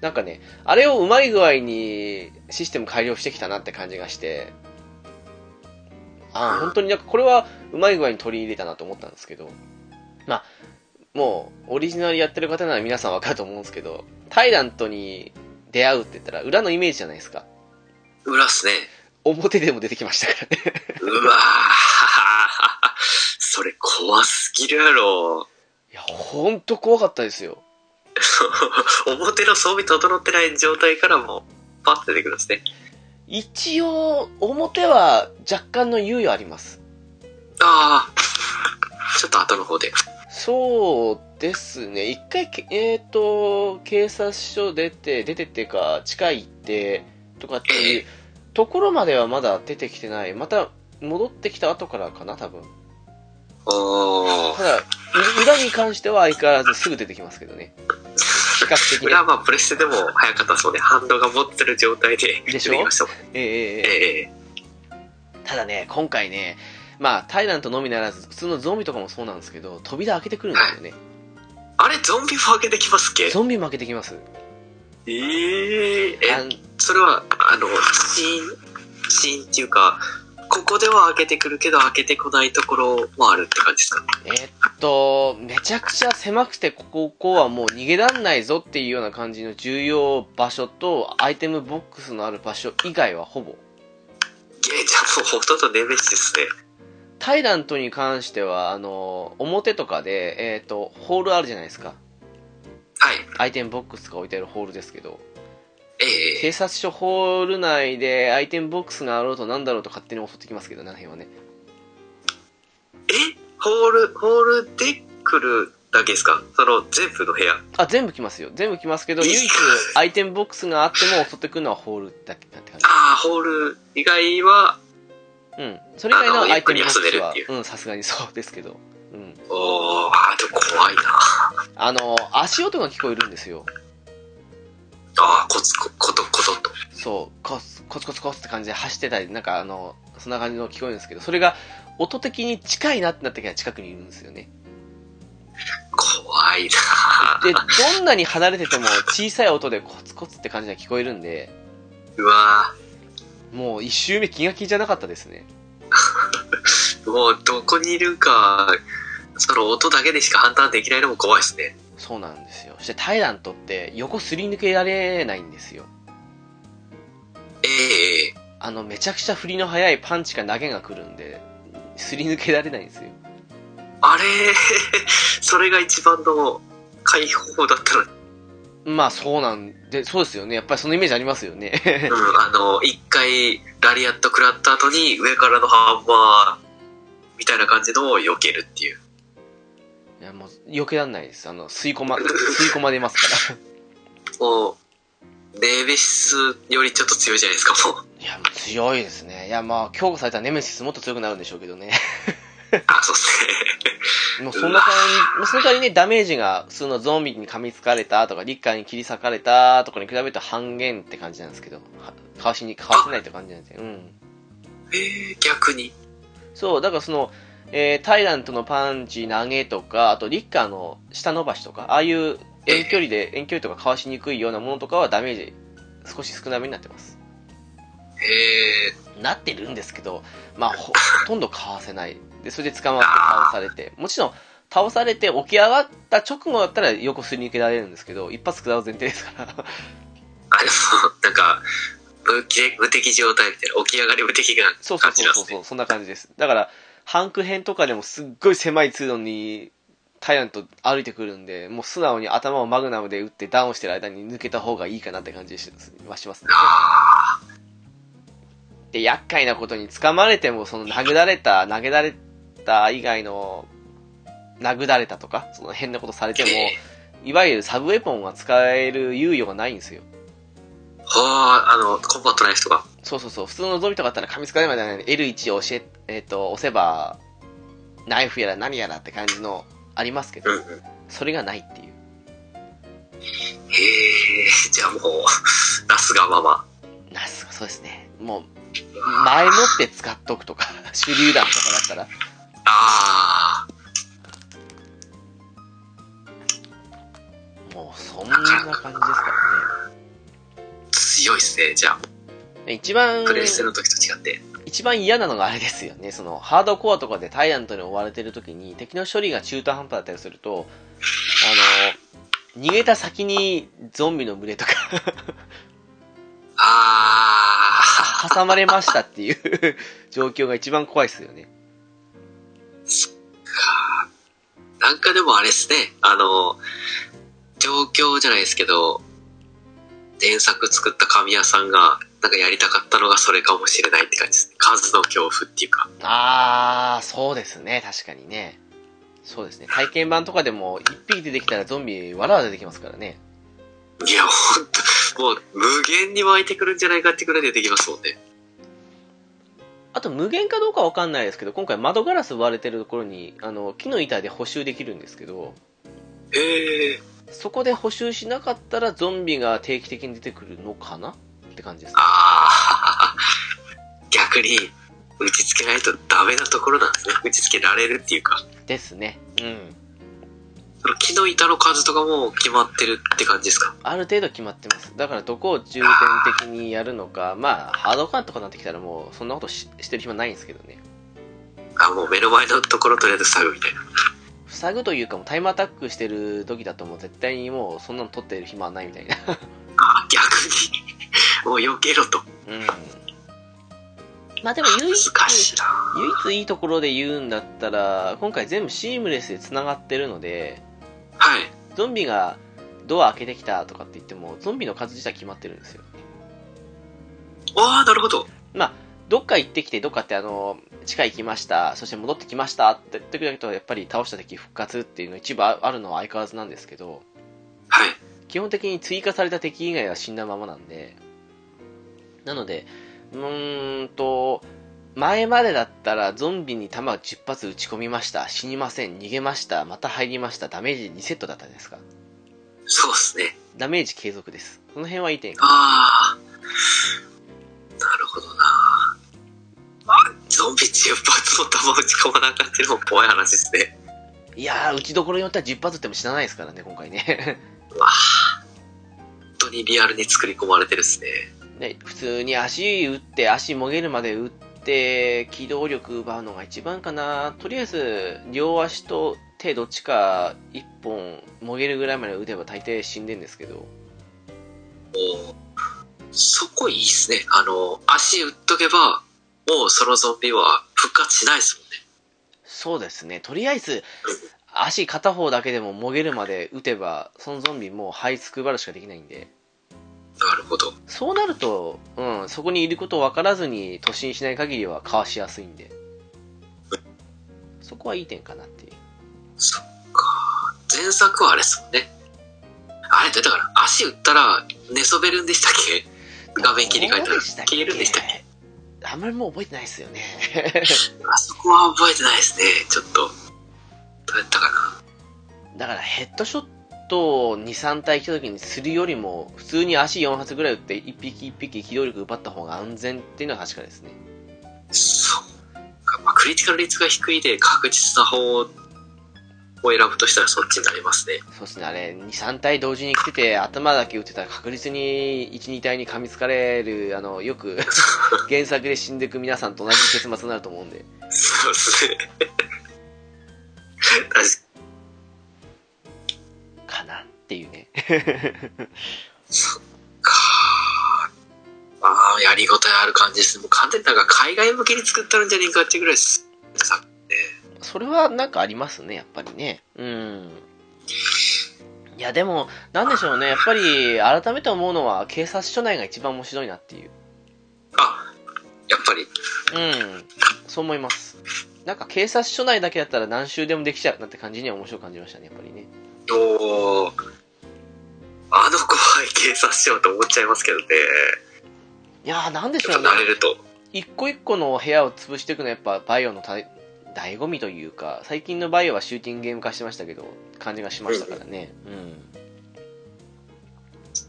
なんかね、あれをうまい具合にシステム改良してきたなって感じがして、ああ、本当になんかこれはうまい具合に取り入れたなと思ったんですけど、まあ、もう、オリジナルやってる方なら皆さんわかると思うんですけど、タイラントに出会うって言ったら裏のイメージじゃないですか。裏っすね。表でも出てきましたからね。うわー それ怖すぎるやろ。いや、ほんと怖かったですよ。表の装備整ってない状態からも、パッと出てくるんですね。一応、表は若干の猶予あります。ああ、ちょっと後の方で。そうですね。一回け、えっ、と、警察署出て、出てっていうか、地下行って、とかっていう ところまではまだ出てきてない。また、戻ってきた後からかな、多分。ただ、う裏に関しては相変わらずすぐ出てきますけどね。比較的ね裏。はまあプレステでも早かったそうで、ハンドが持ってる状態で出てきましたもん。えええええええただね、今回ね、まあ、タイラントのみならず、普通のゾンビとかもそうなんですけど、扉開けてくるんですよね。あれ、ゾンビも開けてきますっけ？ゾンビも開けてきます。えー、え、それは、あの、シーン、シーンっていうか、ここでは開けてくるけど開けてこないところもあるって感じですか？えーっと、めちゃくちゃ狭くて、こここはもう逃げらんないぞっていうような感じの重要場所と、アイテムボックスのある場所以外はほぼ。えー、じゃあもうほとんどネメシスですね。タイラントに関しては、あの、表とかで、えーっと、ホールあるじゃないですか。はい。アイテムボックスが置いてあるホールですけど、ええ警察署ホール内でアイテムボックスがあろうとなんだろうと勝手に襲ってきますけどね、あの辺はね。え？ホール、ホールで来るだけですか？その全部の部屋？あ、全部来ますよ。全部来ますけど、唯一アイテムボックスがあっても襲ってくるのはホールだけだって感じ。ああ、ホール以外は、うん。それ以外のアイテムボックスはあのゆってい、うん、さすがにそうですけど。うん。おー、あも怖いな。あの、足音が聞こえるんですよ。ああ、コツコ、コトコトと。そう、コツコツコツコツって感じで走ってたり、なんかあの、そんな感じの聞こえるんですけど、それが音的に近いなってなった時は近くにいるんですよね。怖いな。で、どんなに離れてても小さい音でコツコツって感じが聞こえるんで、うわもう一周目気が気じゃなかったですね。ー もうどこにいるか、その音だけでしか判断できないのも怖いですね。そうなんですよ。そしてタイラントって横すり抜けられないんですよ。ええあの、めちゃくちゃ振りの速いパンチか投げが来るんで、すり抜けられないんですよ。あれ？それが一番の解放だったら、まあそうなんで、そうですよね。やっぱりそのイメージありますよね。うん、あの、一回ラリアット食らった後に上からのハンマーみたいな感じのを避けるっていう。いや、もう、避けらんないです。あの、吸い込ま、吸い込まれますから。もう、ネメシスよりちょっと強いじゃないですか、もう。いや、強いですね。いや、まあ、強化されたネメシスもっと強くなるんでしょうけどね。あ、そうっすね。もうそんな感じ、まあその代わりね、ダメージが普通のゾンビに噛みつかれたとか、リッカーに切り裂かれたとかに比べると半減って感じなんですけど、はかわしに、かわせないって感じなんですよ。うん。えー、逆に。そう、だからその、えー、タイラントのパンチ、投げとか、あとリッカーの下伸ばしとか、ああいう遠距離で、遠距離とかかわしにくいようなものとかはダメージ少し少なめになってます。えなってるんですけど、まあ、ほ ほとんどかわせない。で、それで捕まって倒されて、もちろん、倒されて起き上がった直後だったら横すり抜けられるんですけど、一発食らう前提ですから。ー、あ、でも、なんか、無敵無敵状態みたいな、起き上がり無敵なそうそう。そうそうそう、そんな感じです。だから、ハンク編とかでもすっごい狭い通路に、タイラント歩いてくるんで、もう素直に頭をマグナムで打ってダウンしてる間に抜けた方がいいかなって感じはしますね。あで、厄介なことに掴まれても、その殴られた、投げられた以外の、殴られたとか、その変なことされても、いわゆるサブウェポンが使える猶予がないんですよ。ーはあ、あの、コンバットナイフとか。そうそうそう、普通のゾンビとかだったら噛みつかれるまでないのに L1 を教え、えっ、と、押せば、ナイフやら何やらって感じのありますけどうん、うん。それがないっていう。へえ、じゃあもう、ラスがまま。なすそうですね。もう、前もって使っとくとか、手榴弾とかだったら、あもうそんな感じですからね。ー、強いっすね、じゃあ。で一番、プレステの時と違って。一番嫌なのがあれですよね。その、ハードコアとかでタイラントに追われてる時に、敵の処理が中途半端だったりすると、あの、逃げた先にゾンビの群れとか あ 挟まれましたっていう 状況が一番怖いですよね。ー、かなんかでもあれっすね、あの、状況じゃないですけど、原作作った神谷さんが、なんかやりたかったのがそれかもしれないって感じですね。数の恐怖っていうか。あー、そうですね。確かにね。そうですね。体験版とかでも、一匹出てきたらゾンビ、わらわら出てきますからね。いや、ほんと、もう無限に湧いてくるんじゃないかってくらい出てきますもんね。あと、無限かどうかわかんないですけど、今回窓ガラス割れてるところに、あの、木の板で補修できるんですけど、へえ。そこで補修しなかったらゾンビが定期的に出てくるのかなって感じです。あー、逆に打ち付けないとダメなところなんですね。打ち付けられるっていうか。ですね。うん。その木の板の数とかも決まってるって感じですか？ある程度決まってます。だからどこを重点的にやるのか、まあ、ハードカーとかになってきたらもう、そんなことししてる暇ないんですけどね。あ、もう目の前のところとりあえず塞ぐみたいな。塞ぐというか、もうタイムアタックしてる時だともう絶対にもうそんなの取ってる暇はないみたいな。あ、逆に。もう避けろと。うん。まあでも唯一、難しいな唯一いいところで言うんだったら、今回全部シームレスで繋がってるので、はい。ゾンビがドア開けてきたとかって言っても、ゾンビの数自体決まってるんですよ。ああ、なるほど。まあ、どっか行ってきて、どっかってあの、地下行きました、そして戻ってきましたって時だと、やっぱり倒した敵復活っていうの一部ああるのは相変わらずなんですけど、はい。基本的に追加された敵以外は死んだままなんで、なので、うーんと、前までだったらゾンビに弾を10発撃ち込みました、死にません、逃げました、また入りました、ダメージ2セットだったんですか？そうですね。ダメージ継続です。その辺はいい点。ああ。なるほどなあ、ゾンビ10発も弾打ち込まなかったのも怖い話ですね。いやー、打ちどころによっては10発撃っても死なないですからね、今回ね。わあ。本当にリアルに作り込まれてるっすね。ね、普通に足打って、足もげるまで打って、機動力奪うのが一番かな。とりあえず、両足と手どっちか一本もげるぐらいまで打てば大抵死んでんですけど。もう、そこいいっすね。あの、足打っとけば、もうそのゾンビは復活しないですもんね。そうですね。とりあえず、足片方だけでももげるまで撃てば、そのゾンビもう這いつくばるしかできないんで。なるほど。そうなると、うん、そこにいることを分からずに突進しない限りはかわしやすいんで。そこはいい点かなっていう。そっか。前作はあれですもんね。あれってだから足打ったら寝そべるんでしたっけ？画面切り替えたら消えるんでしたっけ？あんまりもう覚えてないですよね。あそこは覚えてないですね。ちょっと。どうやったかな。だからヘッドショットを2、3体来た時にするよりも、普通に足4発ぐらい打って1匹1匹機動力奪った方が安全っていうのは確かですね。そうか。まあ、クリティカル率が低いで確実な方を選ぶとしたらそっちになりますね。そうですね、あれ、2、3体同時に来てて、頭だけ打ってたら確実に1、2体に噛みつかれる、あの、よく 原作で死んでいく皆さんと同じ結末になると思うんで。そうですね。確かかなっていうね。か。ああ、やりごたえある感じです。もう完全になんか海外向けに作ったんじゃねえかっていうぐらいです。さそれはなんかありますね、やっぱりね。うん。いや、でも、なんでしょうね。やっぱり、改めて思うのは、警察署内が一番面白いなっていう。あ、やっぱり。うん。そう思います。なんか警察署内だけだったら何周でもできちゃうなって感じには面白く感じましたね、やっぱりね。あの怖い警察署と思っちゃいますけどね。いやー、なんでしちょうねと慣れると。一個一個の部屋を潰していくのはやっぱバイオのた醍醐味というか、最近のバイオはシューティングゲーム化してましたけど、感じがしましたからね。うん。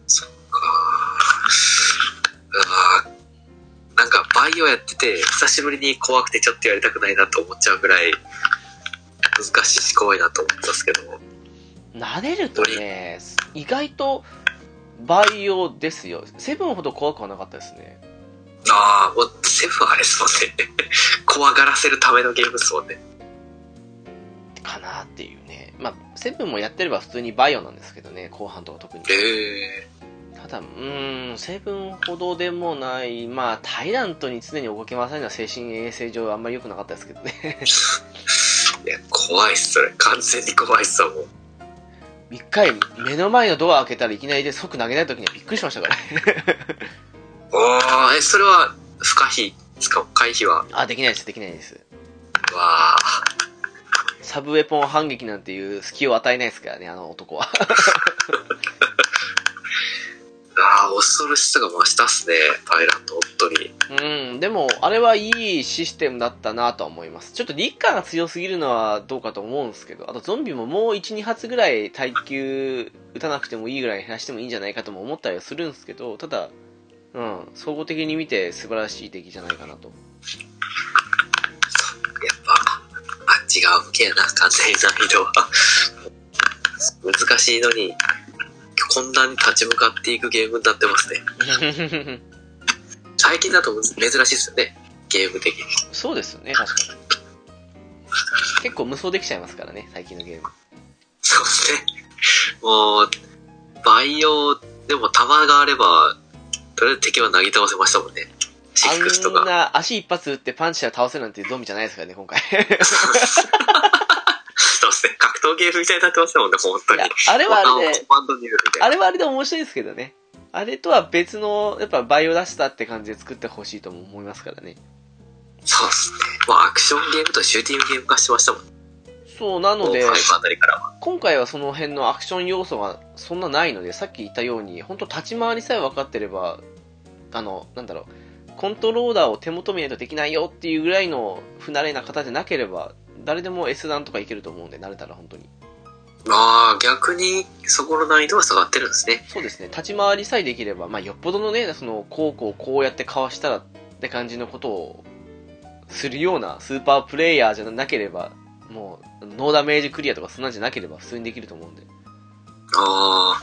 そっかなんかバイオやってて、久しぶりに怖くてちょっとやりたくないなと思っちゃうぐらい、難しいし怖いなと思ってたんですけど。慣れるとね、意外とバイオですよ。セブンほど怖くはなかったですね。ああ、もうセブンあれですもんね。怖がらせるためのゲームですもんね。かなっていうね。まあ、セブンもやってれば普通にバイオなんですけどね、後半とか特に。ええただ、うーん、セブンほどでもない、まあ、タイラントに常に動き回されるのは精神衛生上あんまり良くなかったですけどね。いや、怖いっす、それ。完全に怖いっすわ、もう。一回、目の前のドア開けたらいきなりで即投げない時にはびっくりしましたからね。おー、え、それは、不可避ですか回避は？あ、できないです、できないです。わあ。サブウェポン反撃なんていう隙を与えないですからね、あの男は。ああ、恐ろしさが増したっすね。タイラント、本当に。うん、でも、あれはいいシステムだったなとは思います。ちょっとリッカーが強すぎるのはどうかと思うんですけど、あとゾンビももう1、2発ぐらい耐久打たなくてもいいぐらい減らしてもいいんじゃないかとも思ったりはするんですけど、ただ、うん、総合的に見て素晴らしい出来じゃないかなと。やっぱ、あっち側向けやな、完全に難易度は。難しいのに、こんなに立ち向かっていくゲームになってますね。最近だと珍しいですよね。ゲーム的に。そうですよね、確かに。結構無双できちゃいますからね、最近のゲーム。そうですね。もう、バイオでも弾があれば、とりあえず敵は投げ倒せましたもんね。シックスとか。あんな足一発打ってパンチしたら倒せるなんてゾンビじゃないですからね、今回。そうですね。格闘ゲームみたいになってますもんね、本当に。あれはあれで。あれはあれで面白いですけどね。あれとは別の、やっぱバイオダスターって感じで作ってほしいとも思いますからね。そうですね。まあ、アクションゲームとシューティングゲーム化してましたもんね。そう、なので、5あたりからは。今回はその辺のアクション要素がそんなないので、さっき言ったように、本当立ち回りさえ分かってれば、あの、なんだろう、コントローラーを手元見ないとできないよっていうぐらいの不慣れな方でなければ、誰でも S 段とかいけると思うんで、慣れたら本当に。まあ、逆に、そこの難易度は下がってるんですね。そうですね、立ち回りさえできれば、まあ、よっぽどのね、その、こうこうこうやってかわしたらって感じのことをするようなスーパープレイヤーじゃなければ、もう、ノーダメージクリアとかそんなんじゃなければ普通にできると思うんで。ああ。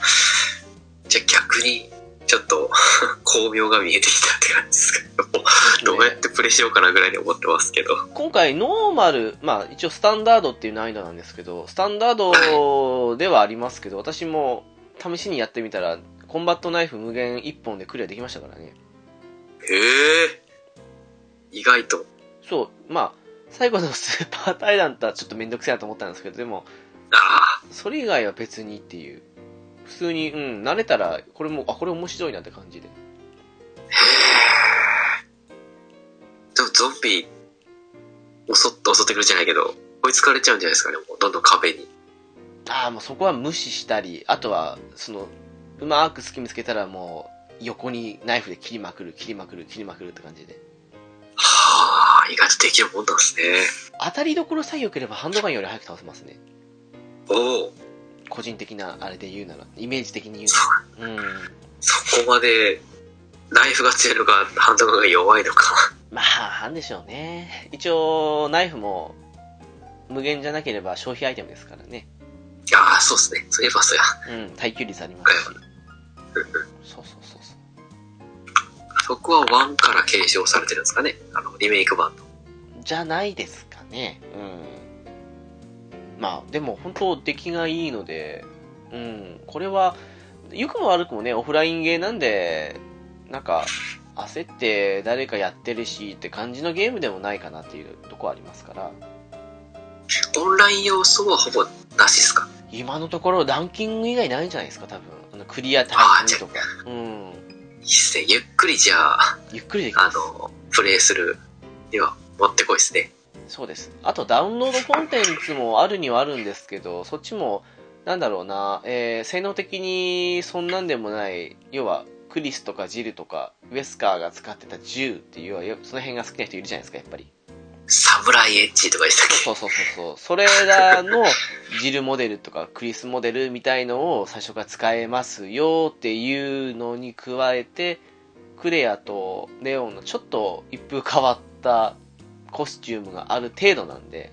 じゃあ逆に、ちょっと、巧妙が見えてきたって感じですけど、どうやってプレイしようかなぐらいに思ってますけど。今回ノーマル、まあ一応スタンダードっていう難易度なんですけど、スタンダードではありますけど、私も試しにやってみたら、コンバットナイフ無限1本でクリアできましたからね。へえ。意外と。そう、まあ、最後のスーパータイラントはちょっとめんどくさいなと思ったんですけど、でも。それ以外は別にっていう。普通に、うん、慣れたら、これも、あ、これ面白いなって感じで。へえ。でもゾンビ、襲って、襲ってくるじゃないけど、追いつかれちゃうんじゃないですかね、もうどんどん壁に。ああ、もうそこは無視したり、あとは、その、うまく隙見つけたらもう、横にナイフで切りまくる、切りまくる、切りまくるって感じで。はあ、意外とできるもんなんですね。当たりどころさえ良ければハンドガンより早く倒せますね。おお。個人的なあれで言うなら、イメージ的に言そうなら。うん。そこまで、ナイフが強いのか、ハンドガンが弱いのか。まあ、なんでしょうね。一応、ナイフも、無限じゃなければ消費アイテムですからね。いやー、そうですね。そういえばそうや。うん、耐久率ありますし。そうそうそうそう。そこは1から継承されてるんですかね。あの、リメイク版の。じゃないですかね。うん。まあ、でも本当出来がいいので、うん、これは、良くも悪くもね、オフラインゲーなんで、なんか、焦って誰かやってるしって感じのゲームでもないかなっていうとこありますから、オンライン要素はほぼなしですか？今のところランキング以外ないんじゃないですか、多分。あのクリアタイムとか。うん。いいっすね。ゆっくりじゃあ、ゆっくりできます。あの、プレイするにはもってこいですね。そうです。あとダウンロードコンテンツもあるにはあるんですけど、そっちも、なんだろうな、えー性能的にそんなんでもない、要は、クリスとかジルとか、ウェスカーが使ってた銃っていう、その辺が好きな人いるじゃないですか、やっぱり。サムライエッジとかでしたっけ？そうそうそうそう。それらのジルモデルとかクリスモデルみたいのを最初から使えますよっていうのに加えて、クレアとレオンのちょっと一風変わったコスチュームがある程度なんで、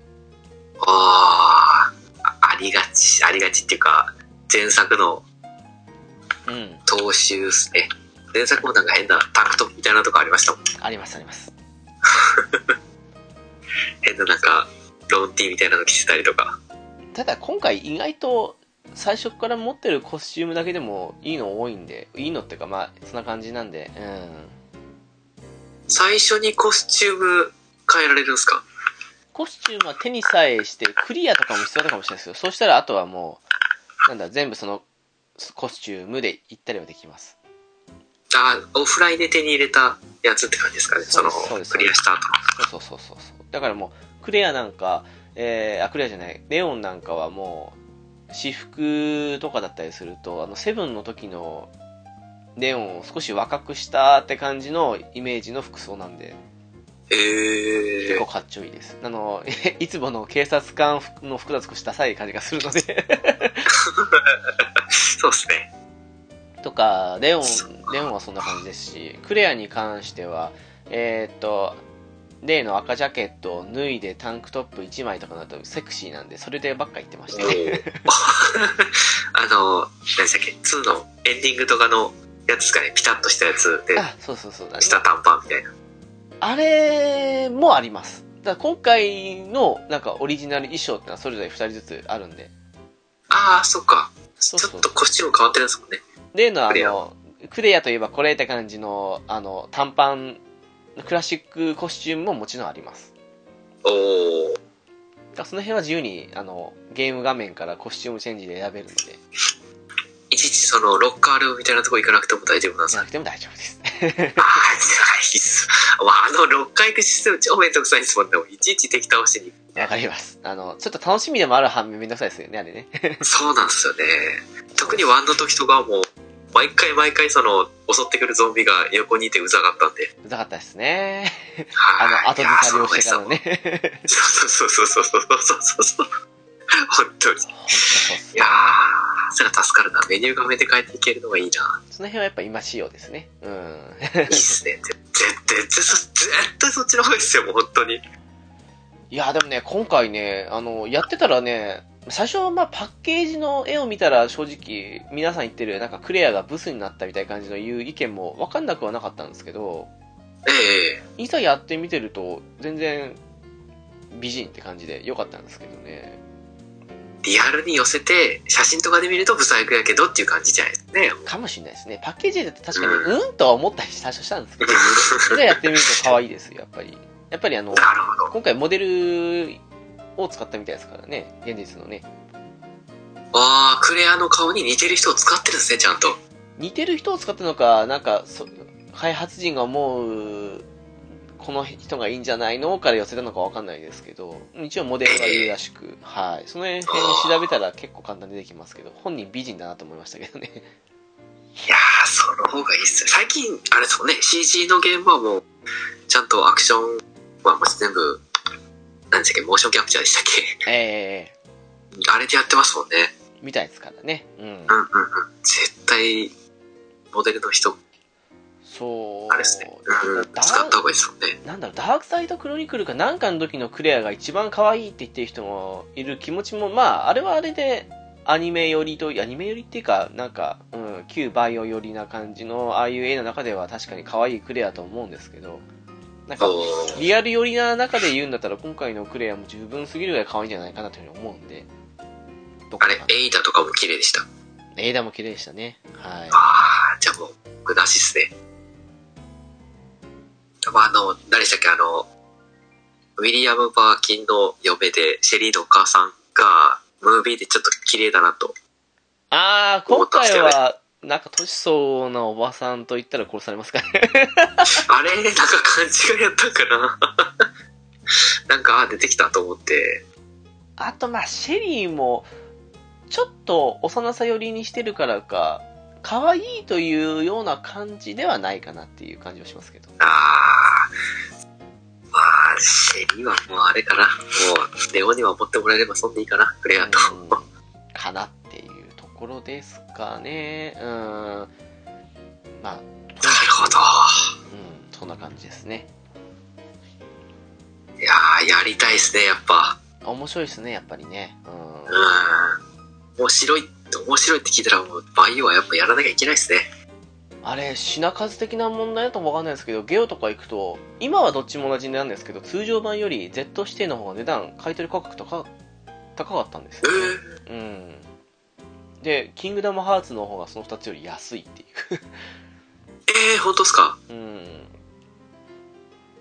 あーあありがち、ありがちっていうか、前作のうん、踏襲っすね。前作もなんか変なタンクトみたいなとこありましたもん。ありますあります。変ななんか、ロンティーみたいなの着てたりとか。ただ今回意外と最初から持ってるコスチュームだけでもいいの多いんで、いいのっていうかまあそんな感じなんで、うん。最初にコスチューム変えられるんですか？コスチュームは手にさえして、クリアとかも必要だかもしれないですけど、そうしたらあとはもう、なんだ、全部そのコスチュームで行ったりはできます。あーオフラインで手に入れたやつって感じですかね？そうですそうで、すクリアした後。そうそうそうそうそう。だからもう、クレアなんか、えー、あ、クレアじゃない、レオンなんかはもう、私服とかだったりすると、あの、セブンの時のレオンを少し若くしたって感じのイメージの服装なんで、へえ結構かっちょいいです。あの、いつもの警察官の服だと少しダサい感じがするので、そうですね。とか、レオン、レオンはそんな感じですし、クレアに関しては、えーっと、例の赤ジャケットを脱いでタンクトップ1枚とかだとセクシーなんで、それでばっか言ってましたね。あの、何でしたっけ ?2 のエンディングとかのやつですかね？ピタッとしたやつで、あ、そうそうそうだね。下短パンみたいな。あれもあります。だ今回のなんかオリジナル衣装ってのはそれぞれ2人ずつあるんで、ああ、そっか。ちょっとコスチューム変わってるんですもんね。例のあの、クレアといえばこれって感じの、あの、短パン、クラシックコスチュームももちろんあります。おー。だからその辺は自由に、あの、ゲーム画面からコスチュームチェンジで選べるので、いちいちそのロッカールームみたいなとこ行かなくても大丈夫なんですかじゃなくても大丈夫です。ああ、いいっす。まあ、あの6回行くシステム超めんどくさいですもんね。いちいち敵倒しに。わかります。あの、ちょっと楽しみでもある反面めんどくさいですよね、あれね。そうなんですよね。特にワンの時とかはもう、毎回毎回その、襲ってくるゾンビが横にいてうざかったんで。うざかったですね。はいあの、後いやずさりをしてから。ね。そうそうそうそうそうそうそうそう。本当に。いや。ー、それは助かるな。メニュー画面で変えていけるのがいいな。その辺はやっぱ今仕様ですね。うん。いいっすね。絶対、絶対そ、っちの方がいいっすよ、もう本当に。いや、でもね、今回ね、あの、やってたらね、最初はまあパッケージの絵を見たら正直、皆さん言ってる、なんかクレアがブスになったみたいな感じの言う意見もわかんなくはなかったんですけど、ええいざやってみてると、全然美人って感じで良かったんですけどね。リアルに寄せて、写真とかで見るとブサイクやけどっていう感じじゃないですかね。かもしれないですね。パッケージだと確かに、うんとは思ったり最初したんですけど、それやってみると可愛いですよ、やっぱり。やっぱりあの。今回モデルを使ったみたいですからね、現実のね。ああ、クレアの顔に似てる人を使ってるんですね、ちゃんと。似てる人を使ったのか、なんか、そ開発陣が思う、この人がいいんじゃないのから寄せたのかわかんないですけど、一応モデルがいるらしく、はい。その辺調べたら結構簡単に出てきますけど、本人美人だなと思いましたけどね。いやー、その方がいいっすよ。最近、あれですもんね、CG の現場も、ちゃんとアクションはもう全部、何でしたっけ、モーションキャプチャーでしたっええけあれでやってますもんね。みたいですからね。うん。うんうんうん。絶対、モデルの人、そう。あれですね。うん、ダ使った方がいいですもんね。なんだろう、ダークサイドクロニクルかなんかの時のクレアが一番可愛いって言ってる人もいる気持ちも、まあ、あれはあれで、アニメ寄りと、アニメ寄りっていうか、なんか、うん、旧バイオ寄りな感じの、ああいう絵の中では確かに可愛いクレアと思うんですけど、なんか、リアル寄りな中で言うんだったら、今回のクレアも十分すぎるぐらい可愛いんじゃないかなというふうに思うんで、あれか、エイダとかも綺麗でした。エイダも綺麗でしたね。はい。ああ、じゃあもう、僕なしっすね。まあ、あの、誰でしたっけ、あの、ウィリアム・バーキンの嫁で、シェリーのお母さんが、ムービーでちょっと綺麗だなと。あー、今回は、なんか年相応なおばさんと言ったら殺されますかね。あれ、なんか勘違いやったんかな。なんか、あ、出てきたと思って。あと、まあ、シェリーも、ちょっと幼さ寄りにしてるからか、可愛いというような感じではないかなっていう感じはしますけど。ああ。まあ、シェリーはもうあれかな。もう、ネオには持ってもらえればそんでいいかな。クレアと。うんかなっていうところですかね。うん。まあ、なるほど。うん、そんな感じですね。いやー、やりたいっすね、やっぱ。面白いですね、やっぱりね。うん。うん。面白い、面白いって聞いたらもう、バイオはやっぱやらなきゃいけないっすね。あれ、品数的な問題だともわかんないですけど、ゲオとか行くと、今はどっちも同じなんですけど、通常版より Z 指定の方が値段、買い取り価格高高かったんですえよ、ね。ー、うん。で、キングダムハーツの方がその2つより安いっていう。えー、本当っすか？うん。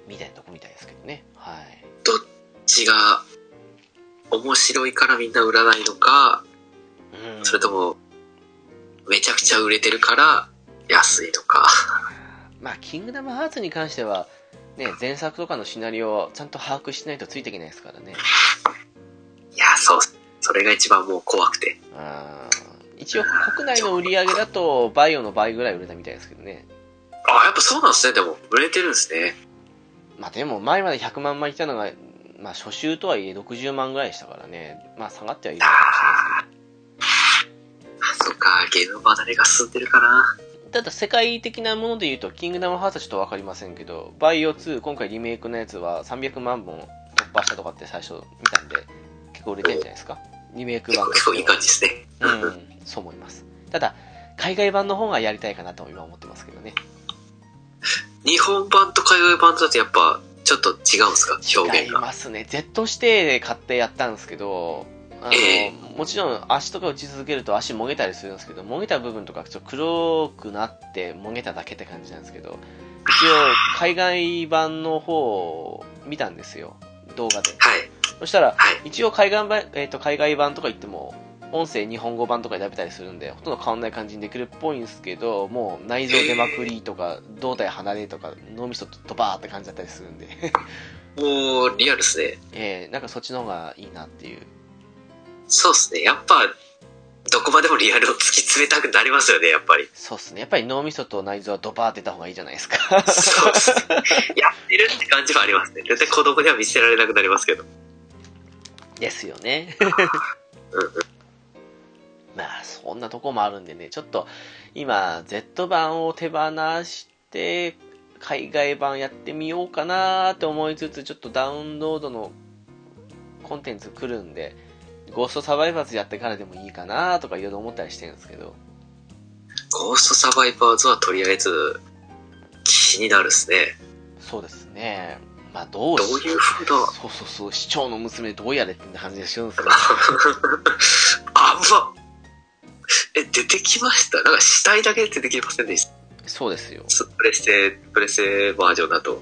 みたいなとこみたいですけどね。はい。血が面白いからみんな売らないのか、うん。それとも、めちゃくちゃ売れてるから安いのか。まあ、キングダムハーツに関しては、ね、前作とかのシナリオをちゃんと把握しないとついていけないですからね。いや、そう。それが一番もう怖くて。一応、国内の売り上げだと、バイオの倍ぐらい売れたみたいですけどね。あ、やっぱそうなんですね。でも、売れてるんですね。まあでも、前まで100万枚来たのが、まあ初週とはいえ60万ぐらいでしたからね。まあ下がってはいるのかもしれないですけど。あ、そっか、ゲーム離れが進んでるかな。ただ世界的なもので言うと、キングダムハーツはちょっとわかりませんけど、バイオ2、今回リメイクのやつは300万本突破したとかって最初見たんで、結構売れてるんじゃないですか。リメイク版結構いい感じですね。は。うん、そう思います。ただ、海外版の方がやりたいかなと今思ってますけどね。日本版と海外版だとやっぱ、ちょっと違うんですか？表違い現が。ますね。Z 指定で買ってやったんですけど、あの、えもちろん足とか打ち続けると足もげたりするんですけど、もげた部分とかちょっと黒くなってもげただけって感じなんですけど、一応海外版の方を見たんですよ。動画で。はい。そしたら、はい。一応海外版、えっ、と、海外版とか言っても、音声日本語版とかで食べたりするんで、ほとんど変わんない感じにできるっぽいんですけど、もう内臓出まくりとか、胴体離れとか、脳みそドバーって感じだったりするんで、もう、リアルですね。えー、なんかそっちの方がいいなっていう。そうですね。やっぱ、どこまでもリアルを突き詰めたくなりますよね、やっぱり。そうっすね。やっぱり脳みそと内臓はドバーって出た方がいいじゃないですか。そうですね。やってるって感じはありますね。絶対子供には見せられなくなりますけど。ですよね。うんうん。まあ、そんなとこもあるんでね、ちょっと、今、Z 版を手放して、海外版やってみようかなーって思いつつ、ちょっとダウンロードのコンテンツ来るんで、ゴーストサバイバーズやってからでもいいかなーとかいろいろ思ったりしてるんですけど、ゴーストサバイバーズはとりあえず、気になるっすね。そうですね。まあどうどういう風だ？そうそうそう、市長の娘どうやれって感じがしるんですけど。あんま。え、出てきました？なんか死体だけ出てきませんでした？そうですよ。プレステ、プレステバージョンだと。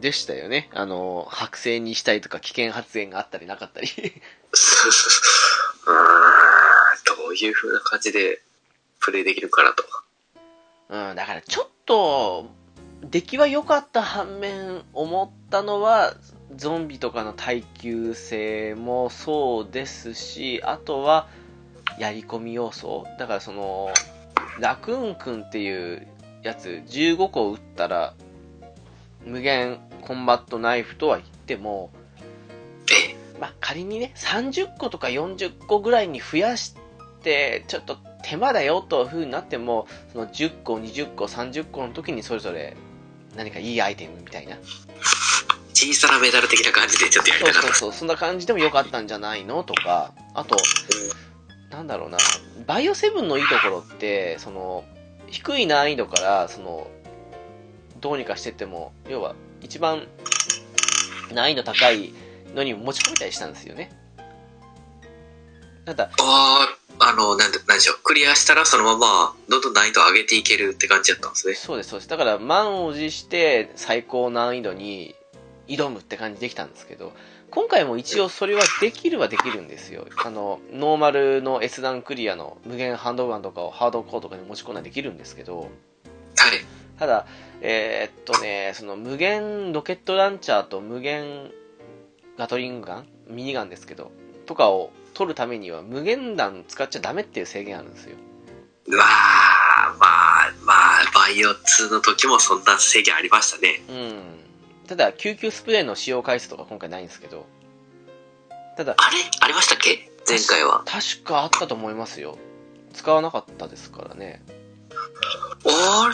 でしたよね。あの、剥製にしたりとか危険発言があったりなかったり。そうそうそう。うーん、どういう風な感じでプレイできるかなと。うん、だからちょっと、出来は良かった反面、思ったのは、ゾンビとかの耐久性もそうですし、あとは、やり込み要素だからその、ラクーンくんっていうやつ、15個撃ったら、無限コンバットナイフとは言っても、え、まあ、仮にね、30個とか40個ぐらいに増やして、ちょっと手間だよという風になっても、その10個、20個、30個の時にそれぞれ何かいいアイテムみたいな。小さなメダル的な感じでちょっとやりたかった。そうそうそう、そんな感じでもよかったんじゃないのとか、あと、なんだろうな、バイオセブンのいいところって、その、低い難易度から、その、どうにかしてっても、要は、一番難易度高いのに持ち込めたりしたんですよね。ただ、ああ、あの、なんで、なんでしょう。クリアしたらそのまま、どんどん難易度を上げていけるって感じだったんですね。そうです、そうです。だから、満を持して最高難易度に挑むって感じできたんですけど、今回も一応それはできるはできるんですよ。あの、ノーマルの S 段クリアの無限ハンドガンとかをハードコーとかに持ち込んだらできるんですけど、はい。ただ、えーっとね、その無限ロケットランチャーと無限ガトリングガンミニガンですけど、とかを取るためには無限弾使っちゃダメっていう制限あるんですよ。うわー、まあ、まあ、バイオ2の時もそんな制限ありましたね。うん。ただ、救急スプレーの使用回数とか今回ないんですけど、ただ、あれ？ありましたっけ？前回は。確かあったと思いますよ。使わなかったですからね。あ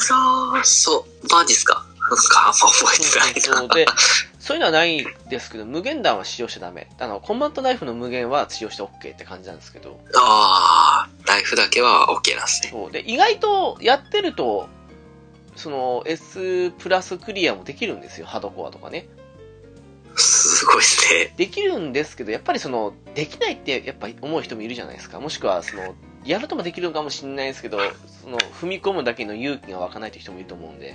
ら、そう、マジっすか？なんかあんま覚えてないな。そうで、そういうのはないですけど、無限弾は使用しちゃダメ。あの、コンバットナイフの無限は使用して OK って感じなんですけど、あー、ナイフだけは OK なんですね。そう。で、意外とやってると、その S プラスクリアもできるんですよ。ハードコアとかね。すごいですね。できるんですけど、やっぱりその、できないってやっぱり思う人もいるじゃないですか。もしくは、その、やるともできるのかもしれないですけど、その、踏み込むだけの勇気が湧かないという人もいると思うんで。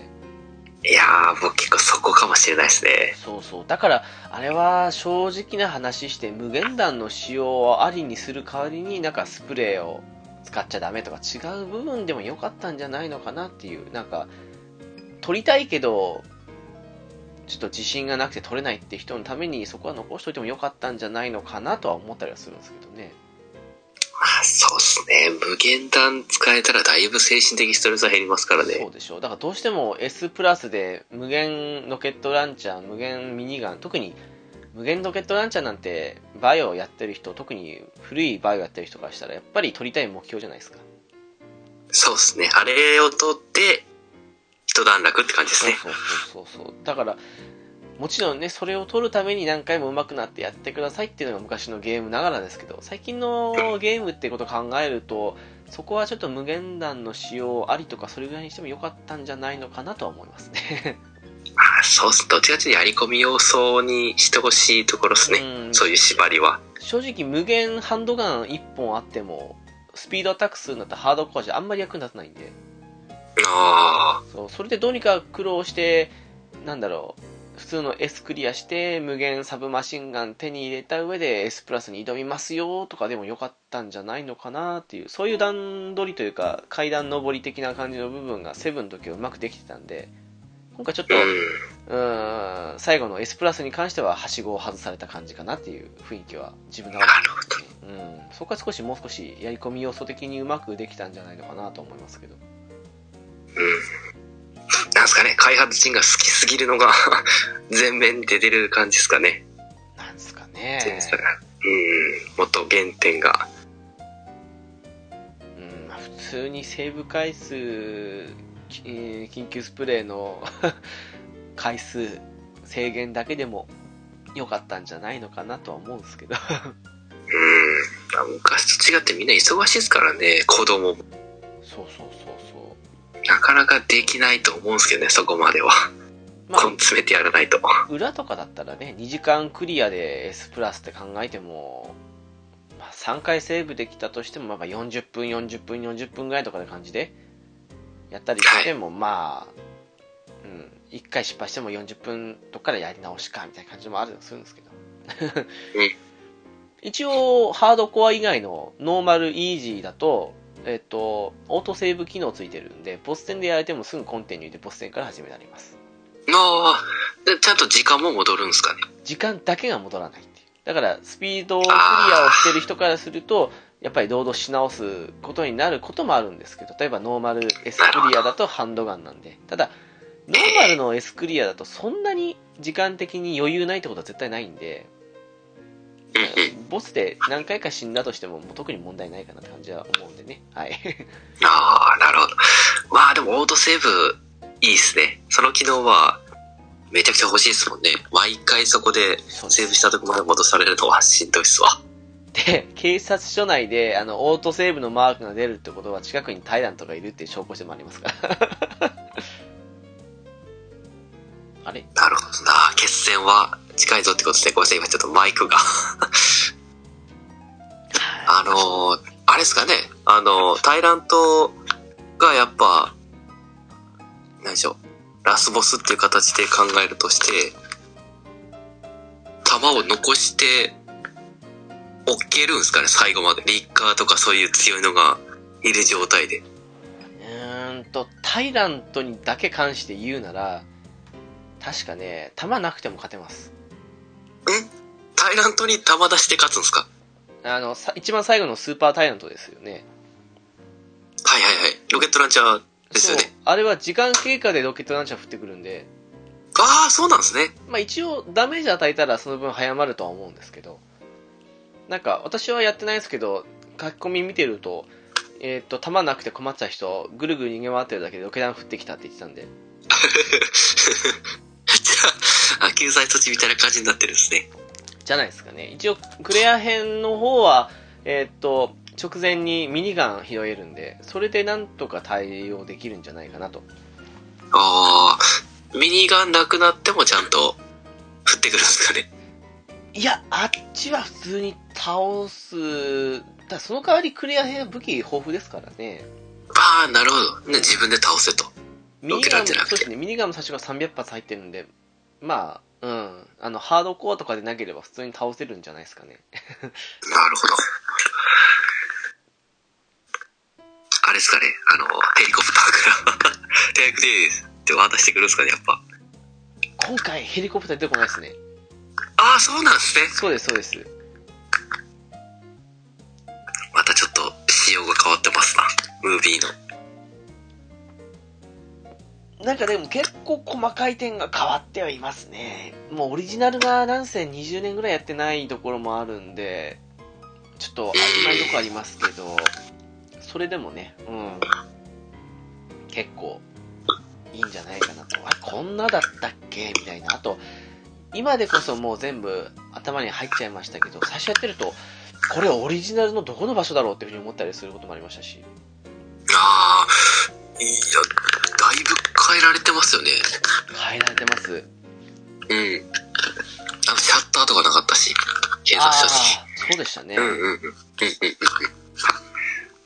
いやー、僕結構そこかもしれないですね。そうそう。だから、あれは正直な話して、無限弾の使用をありにする代わりに、なんかスプレーを使っちゃダメとか違う部分でも良かったんじゃないのかなっていう、なんか、取りたいけど、ちょっと自信がなくて取れないって人のためにそこは残しといても良かったんじゃないのかなとは思ったりはするんですけどね。まあ、そうっすね。無限弾使えたらだいぶ精神的ストレスは減りますからそね。うでしょう。だからどうしても S プラスで無限ロケットランチャー、無限ミニガン、特に無限ロケットランチャーなんてバイオをやってる人、特に古いバイオやってる人からしたらやっぱり取りたい目標じゃないですか。そうっすね。あれを取って、一段落って感じですね。そうそうそうそう。だから、もちろんね、それを取るために何回も上手くなってやってくださいっていうのが昔のゲームながらですけど、最近のゲームってことを考えると、そこはちょっと無限弾の使用ありとか、それぐらいにしても良かったんじゃないのかなとは思いますね。まあ、そうっす。どっちかというとやり込み要素にしてほしいところですね。うんそういう縛りは。正直無限ハンドガン1本あっても、スピードアタック数になったハードコアじゃあんまり役に立たないんで、あそう、それでどうにか苦労して、なんだろう、普通の S クリアして、無限サブマシンガン手に入れた上で S プラスに挑みますよとかでもよかったんじゃないのかなっていう、そういう段取りというか、階段上り的な感じの部分がセブンの時はうまくできてたんで、今回ちょっと、あ。う。うん最後の S プラスに関しては、はしごを外された感じかなっていう雰囲気は自分の中。で、うん、そこは少しもう少しやり込み要素的にうまくできたんじゃないのかなと思いますけど。うん。なんすかね、開発陣が好きすぎるのが 全面に出てる感じですかね。なんですかね。うん。もっと原点が。うん、まあ普通にセーブ回数、緊急スプレーの 回数制限だけでも良かったんじゃないのかなとは思うんですけど。うん。昔と違ってみんな忙しいですからね、子供も。そうそうそうそなかなかできないと思うんですけどね、そこまでは。う。ま根詰めてやらないと。あ、裏とかだったらね、2時間クリアで S プラスって考えても、まあ、3回セーブできたとしても、まあ、40分、40分、40分ぐらいとかで感じで、やったりしても、まあ、うん、1回失敗しても40分とかからやり直しか、みたいな感じもあるするんですけど。一応、ハードコア以外のノーマル、イージーだと、えっと、オートセーブ機能ついてるんで、ボス戦でやられてもすぐコンティニューでボス戦から始められます。ああ、でちゃんと時間も戻るんですかね？時間だけが戻らないっていう。だから、スピードクリアをしてる人からすると、やっぱりロードし直すことになることもあるんですけど、例えばノーマル S クリアだとハンドガンなんで、ただ、ノーマルの S クリアだとそんなに時間的に余裕ないってことは絶対ないんで。ボスで何回か死んだとしても、もう特に問題ないかなって感じは思うんでね。はい。ああ、なるほど。まあでもオートセーブいいっすね。その機能はめちゃくちゃ欲しいですもんね。毎回そこでセーブしたとこまで戻されるのはしんどいっすわ。で、警察署内で、あの、オートセーブのマークが出るってことは、近くにタイラントがいるっていう証拠してもありますから。あれ？なるほどな。決戦は近いぞってことで、ごめんなさい、今ちょっとマイクが。あのー、あれですかね。あのー、タイラントがやっぱ、何でしょう。ラスボスっていう形で考えるとして、弾を残して、おけるんですかね、最後まで。リッカーとかそういう強いのがいる状態で。うーんと、タイラントにだけ関して言うなら、確かね、弾なくても勝てます。タイラントに弾出して勝つんですか？あの、さ一番最後のスーパータイラントですよね。はいはいはい。ロケットランチャーですよね。。あれは時間経過でロケットランチャー降ってくるんで、ああ、そうなんですね。まあ一応ダメージ与えたらその分早まるとは思うんですけど、なんか私はやってないですけど、書き込み見てると、えっ、と、弾なくて困った人、ぐるぐる逃げ回ってるだけでロケ弾降ってきたって言ってたんで、じゃあ、あ救済措置みたいな感じになってるんですね。じゃないですかね。一応、クレア編の方は、えっ、と、直前にミニガン拾えるんで、それでなんとか対応できるんじゃないかなと。ああ、ミニガンなくなってもちゃんと降ってくるんですかね。いや、あっちは普通に倒す、だその代わりクレア編は武器豊富ですからね。ああ、なるほど。ね、自分で倒せと。ミニガンも、そうですね、ミニガンも最初が300発入ってるんで、まあ、うん、あの、ハードコアとかでなければ普通に倒せるんじゃないですかね。なるほど。あれですかね、あの、ヘリコプターから、テイクですって渡してくるんですかね、やっぱ。今回ヘリコプター出てこないですね。ああ、そうなんですね。そうです、そうです。またちょっと仕様が変わってますな、ムービーの。なんかでも結構細かい点が変わってはいますね。もうオリジナルがなんせ20年ぐらいやってないところもあるんで、ちょっと曖昧とこありますけど、それでもね、うん。結構いいんじゃないかなと。あ、こんなだったっけ？みたいな。あと、今でこそもう全部頭に入っちゃいましたけど、最初やってると、これオリジナルのどこの場所だろうっていうふうに思ったりすることもありましたし。ああ、いや、変えられてますよね。変えられてます。うん。あの、シャッターとかなかったし、警察署に。そうでしたね。うんうんうん。うんうんうん。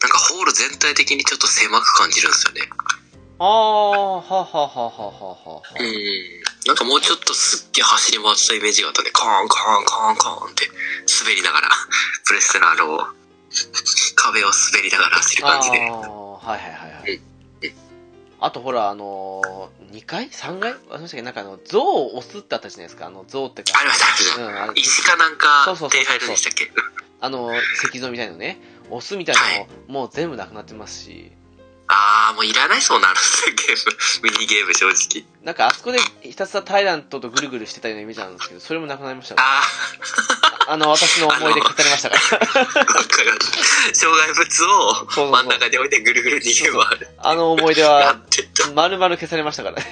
なんかホール全体的にちょっと狭く感じるんですよね。ああ、ははははははは。うん。なんかもうちょっとすっげえ走り回ってたイメージがあったんで、カーンカーンカーンカーンって滑りながら、プレステのあの、壁を滑りながら走る感じで。ああ、はいはいはいはいうん。あとほら、あのー、2回 ?3 回忘れましたけど、なんかあの、像を押すってあったじゃないですか。あの、像ってか。ありましたうん、石かなんかそうそうそうそう手入るんでしたっけ？あの石像みたいのね。押すみたいなのも、もう全部なくなってますし。あー、もういらないそうなるんですよ、ゲーム。ミニゲーム正直。なんかあそこでひたすらタイラントとぐるぐるしてたようなイメージなんですけど、それもなくなりましたから。ああの、私の思い出語りましたか？ら。障害物を真ん中に置いてぐるぐる逃げ回る。あの思い出やは。丸々消されましたからね。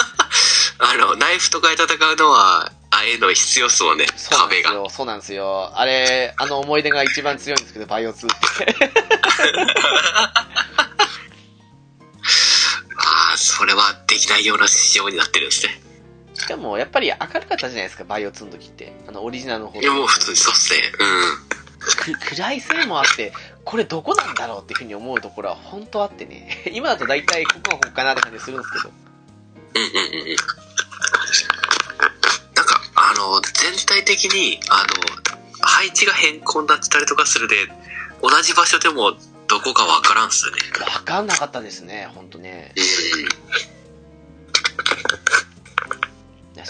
あの、ナイフとかで戦うのは、ああいうの必要っすもんね。そうなんで壁が。そうなんですよ。あれ、あの思い出が一番強いんですけど、バイオ2って。ああ、それれはできないような仕様になってるんですね。しかも、やっぱり明るかったじゃないですか、バイオ2の時って。あの、オリジナルの方いや、もう普通にそうっすね。うん。く暗いせいもあって、これどこなんだろうっていうふうに思うところは本当あってね。今だと大体ここがここかなって感じするんですけど。うんうんうんうん。なんか、あの、全体的に、あの、配置が変更になってたりとかするで、同じ場所でもどこかわからんっすよね。わかんなかったですね、本当ね。うん。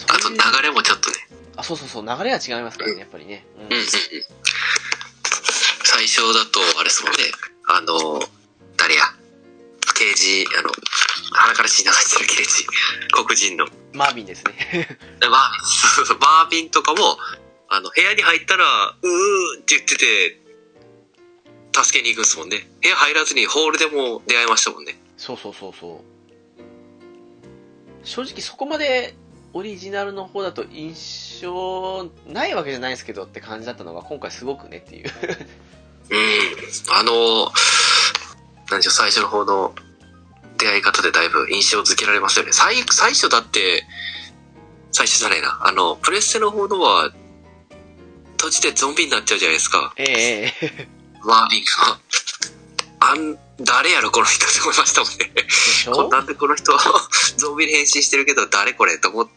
あと流れもちょっとね。あ、そうそうそう、流れが違いますからね、やっぱりね。うんうん。最初だと、あれですもんね。あの、誰や？刑事、あの、鼻から血流してる刑事。黒人の。マービンですね。バーそうそうバービンとかも、あの、部屋に入ったら、うーって言ってて、助けに行くんですもんね。部屋入らずにホールでも出会いましたもんね。そうそうそうそう。正直そこまでオリジナルの方だと印象ないわけじゃないですけどって感じだったのが今回すごくねっていう。うん。あの、何でしょう、最初の方の出会い方でだいぶ印象付けられますよね。最、最初だって、最初じゃないな。あの、プレステの方のは、閉じてゾンビになっちゃうじゃないですか。ええええマービンが。あん、誰やろこの人って思いましたもんね。こなんでこの人、ゾンビに変身してるけど、誰これと思っ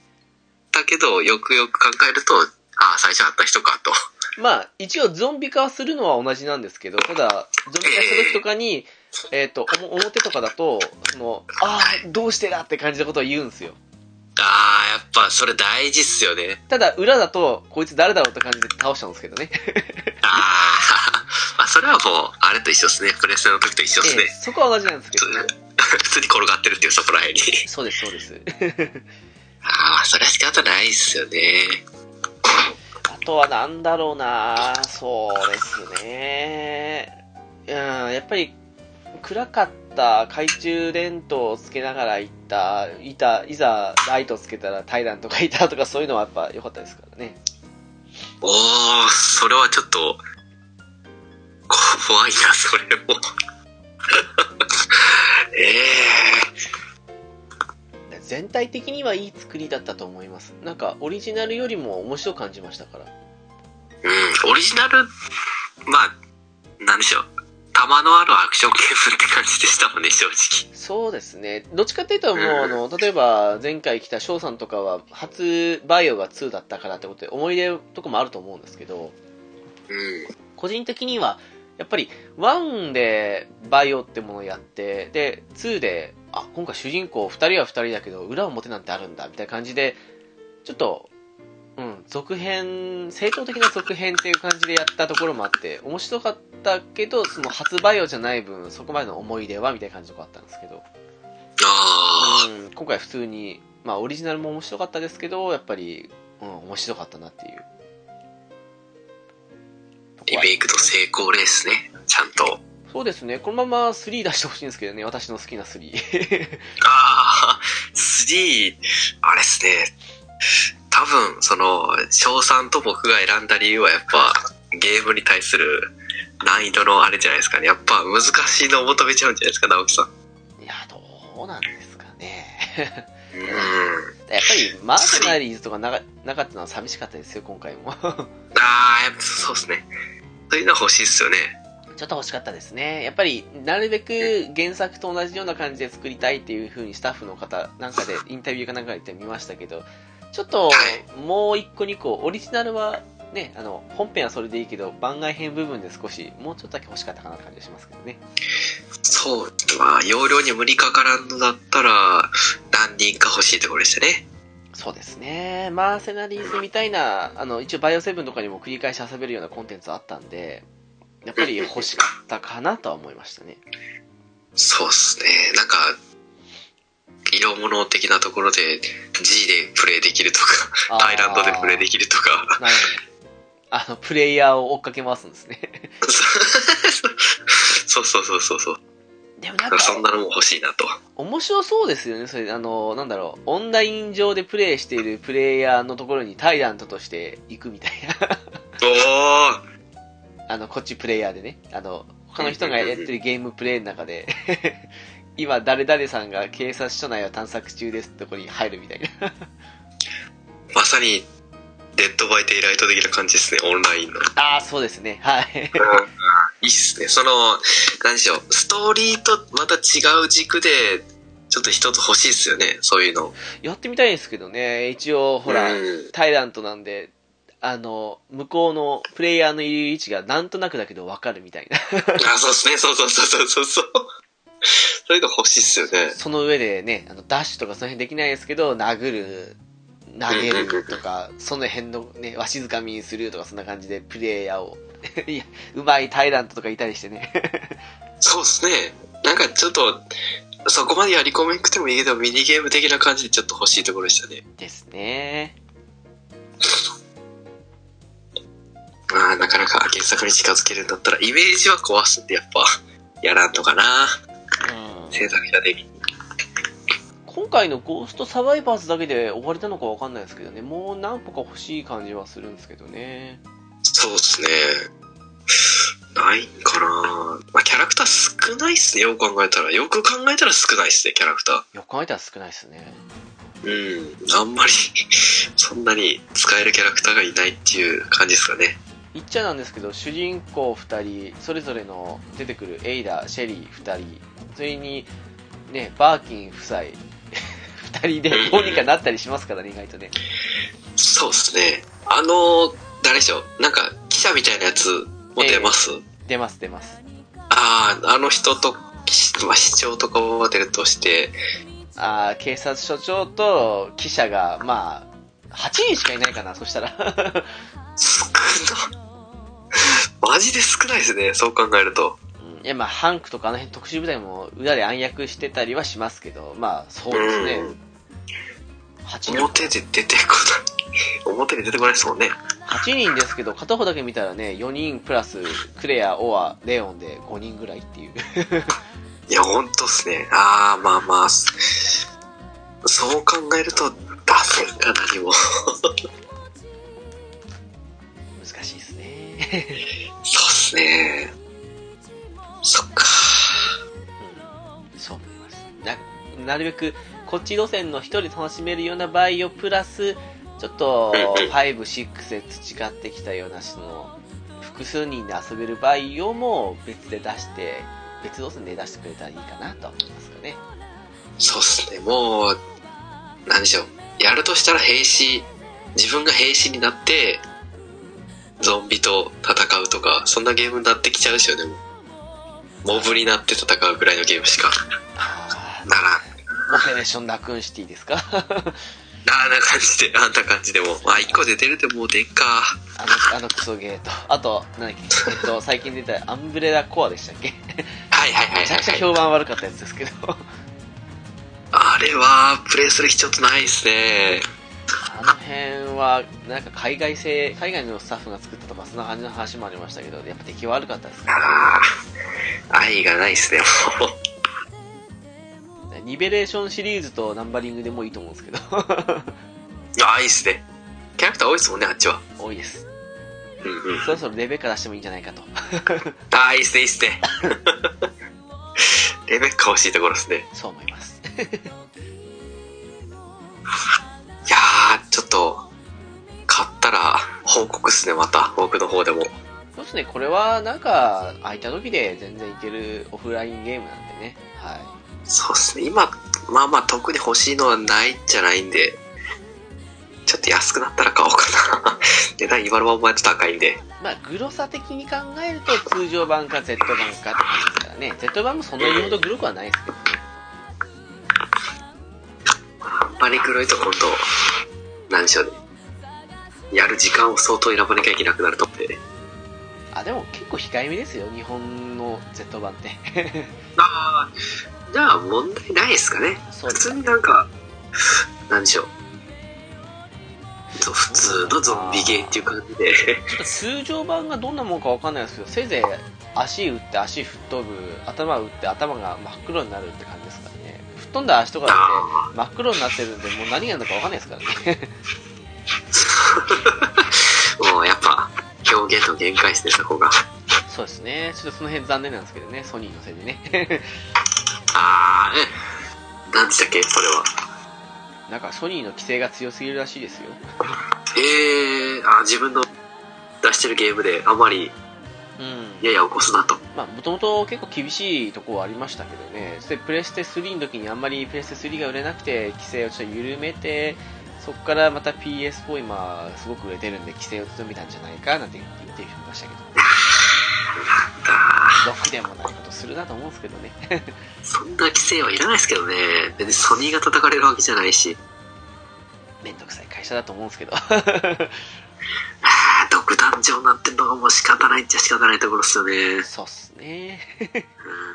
たけど、よくよく考えると、ああ、最初会った人かと。まあ、一応ゾンビ化するのは同じなんですけど、ただ、ゾンビ化した時とかに、えっ、と、おも表とかだと、その、ああ、どうしてだって感じのことを言うんですよ。ああ、やっぱそれ大事っすよね。ただ、裏だと、こいつ誰だろうって感じで倒しちゃうんですけどね。あ あ、まあそれはもう、あれと一緒ですね。プレステの時と一緒ですね。ええそこは同じなんですけどね。普通に転がってるっていうそこら辺に。そうです、そうです。ああ、それは仕方ないっすよね。あとはなんだろうなそうですね。うん、やっぱり暗かった懐中電灯をつけながら行った、いた、いざライトつけたらタイランとかいたとかそういうのはやっぱ良かったですからね。おー、それはちょっと、怖いな、それも。ええ全体的にはいい作りだったと思います。なんかオリジナルよりも面白く感じましたから。うん、オリジナル、まあ、なんでしょう。弾のあるアクションゲームって感じでしたもんね、正直。そうですね。どっちかっていうともう、あの、例えば前回来た翔さんとかは初バイオが2だったからってことで思い出とかもあると思うんですけど、うん。個人的にはやっぱり1でバイオってものをやってで2であ今回主人公2人は2人だけど裏表なんてあるんだみたいな感じでちょっとうん続編成長的な続編っていう感じでやったところもあって面白かったけどその初バイオじゃない分そこまでの思い出はみたいな感じのとこあったんですけど、あうん、今回普通にまあオリジナルも面白かったですけどやっぱり、うん、面白かったなっていうー、リメイクの成功例ですね。ちゃんと。そうですね。このまま3出してほしいんですけどね。私の好きな3。ああ、3、あれっすね。多分、その、翔さんと僕が選んだ理由はやっぱ、ゲームに対する難易度のあれじゃないですかね。やっぱ難しいのを求めちゃうんじゃないですか、直樹さん。いや、どうなんですかね。うん。やっぱり、マーセナリーズとかなかなかったのは寂しかったですよ、今回も。ああ、やっぱそうですね。そういうのは欲しいっすよね。ちょっと欲しかったですね。やっぱり、なるべく原作と同じような感じで作りたいっていう風にスタッフの方なんかで インタビューかなんかで言ってみましたけど、ちょっとはい、もう一個二個、オリジナルはね、あの、本編はそれでいいけど、番外編部分で少し、もうちょっとだけ欲しかったかなって感じがしますけどね。そう。まあ、容量に無理かからんのだったら、何人か欲しいところでしたね。そうですね。マーセナリーズみたいな、あの、一応バイオセブンとかにも繰り返し遊べるようなコンテンツあったんで、やっぱり欲しかったかなとは思いましたね。そうっすね。なんか、色物的なところで G でプレイできるとか、アイランドでプレイできるとか。なるほど。あの、プレイヤーを追っかけ回すんですね。そうそうそうそうそう。でもなんか、そんなのも欲しいなと。面白そうですよね。それ、あの、なんだろう、オンライン上でプレイしているプレイヤーのところにタイラントとして行くみたいな。おーあの、こっちプレイヤーでね。あの、他の人がやってるゲームプレイの中で今誰々さんが警察署内を探索中ですってとこに入るみたいな。まさに、デッドバイデイライト的な感じですね、オンラインの。ああ、そうですね。はい。いいっすね。その、何でしょう、ストーリーとまた違う軸で、ちょっと一つ欲しいっすよね、そういうの。やってみたいんですけどね。一応、ほら、うんタイラントなんで、あの、向こうのプレイヤーのいる位置がなんとなくだけどわかるみたいな。あ、そうですね、そうそうそうそうそうそう。そういうの欲しいっすよね。その上でね、あのダッシュとかその辺できないですけど、殴る、投げるとか、その辺のね、わしづかみにするとか、そんな感じでプレイヤーを、いや、うまいタイラントとかいたりしてね。そうですね。なんかちょっと、そこまでやり込めなくてもいいけど、ミニゲーム的な感じでちょっと欲しいところでしたね。ですね。まあ、なかなか原作に近づけるんだったら、イメージは壊すってやっぱ、やらんのかな。うん制作者的に。今回のゴーストサバイバーズだけで終われたのかわかんないですけどね、もう何個か欲しい感じはするんですけどね。そうですね。ないんかなまあ、キャラクター少ないっすね、よく考えたら。よく考えたら少ないっすね、キャラクタよく考えたら少ないですね。ー。うん。あんまり、そんなに使えるキャラクターがいないっていう感じですかね。言っちゃなんですけど、主人公2人、それぞれの出てくるエイダ、シェリー2人、それに、ね、バーキン夫妻、2人でどうにかなったりしますからね、意外とね。そうですね。あの、誰でしょうなんか、記者みたいなやつも出ます、出ます、出ます。ああ、あの人と、まあ、市長とかは出るとして、あー警察署長と記者が、まあ、8人しかいないかな、そしたら。マジで少ないですね、そう考えると。いや、まあ、ハンクとかあの辺特殊部隊も裏で暗躍してたりはしますけど、まあ、そうですね。うん8人。表で出てこない。表に出てこないですもんね。8人ですけど、片方だけ見たらね、4人プラス、クレア、オア、レオンで5人ぐらいっていう。いや、ほんとっすね。ああ、まあまあ、そそう考えると、出せるか何も。そうっすね。そっか。うん、そう思います。な、なるべく、こっち路線の一人楽しめるようなバイオプラス、ちょっと、うんうん5、6で培ってきたような、その、複数人で遊べるバイオも別で出して、別路線で出してくれたらいいかなとは思いますよね。そうっすね。もう、なんでしょう。やるとしたら兵士、自分が兵士になって、ゾンビと戦うとか、そんなゲームになってきちゃうですよね。モブになって戦うぐらいのゲームしかあならん。ーオペレーションラクーンシティですか？あ んな感じで、あんな感じでも。あ、一個で出るでもう出んか。あの、あのクソゲーと。あと、なんだっけ、えっと、最近出たアンブレラコアでしたっけはいはいはいめちゃくちゃはい。評判悪かったやつですけど。あれは、プレイする必要ないですね。あの辺は、なんか海外製、海外のスタッフが作ったとか、そんな感じの話もありましたけど、やっぱ出来悪かったですね。ああ、愛がないですね、もう。ニベレーションシリーズとナンバリングでもいいと思うんですけど、ああ、いいっすね。キャラクター多いですもんね、あっちは。多いです。うんうん。そろそろレベッカ出してもいいんじゃないかと。ああ、いいっすね、いいっすね。レベッカ欲しいところですね。そう思います。いやー、ちょっと、買ったら報告っすね、また。僕の方でも。そうですね、これはなんか、空いた時で全然いけるオフラインゲームなんでね。はい。そうっすね、今、まあまあ特に欲しいのはないじゃないんで、ちょっと安くなったら買おうかな。値段今のままやって高いんで。まあ、グロさ的に考えると、通常版か Z 版かって感じですからね。Z 版もそんなにほどグロくはないですけどね。あんまり黒いと今度、なんでしょうね。やる時間を相当選ばなきゃいけなくなると思って。あ、でも結構控えめですよ、日本の Z 版って。ああ、じゃあ問題ないですかね。普通になんか、なんでしょう。普通のゾンビゲーっていう感じで。ちょっと通常版がどんなもんかわかんないですけど、せいぜい足打って足吹っ飛ぶ、頭打って頭が真っ黒になるって感じですかっ飛んだ足とかだあって真っ黒になってるんで、もう何が何だかわかんないですからね。あ、もうやっぱ、表現の限界ですね、そこが。そうですね。ちょっとその辺残念なんですけどね、ソニーのせいでね。あね。何でしたっけこれは。なんかソニーの規制が強すぎるらしいですよ。えー、あ、自分の出してるゲームであまりうん。やや起こすなと。まあ、もともと結構厳しいところはありましたけどね。で、プレステ3の時にあんまりプレステ3が売れなくて、規制をちょっと緩めて、そこからまた PS4 今、すごく売れてるんで、規制を強めたんじゃないかなんて言ってる人いましたけど。あろくでもないことするなと思うんですけどね。ー そんな規制はいらないですけどね。別にソニーが叩かれるわけじゃないし。めんどくさい会社だと思うんですけど。独壇場になってんのがもう仕方ないっちゃ仕方ないところですよね。そうっすね。うん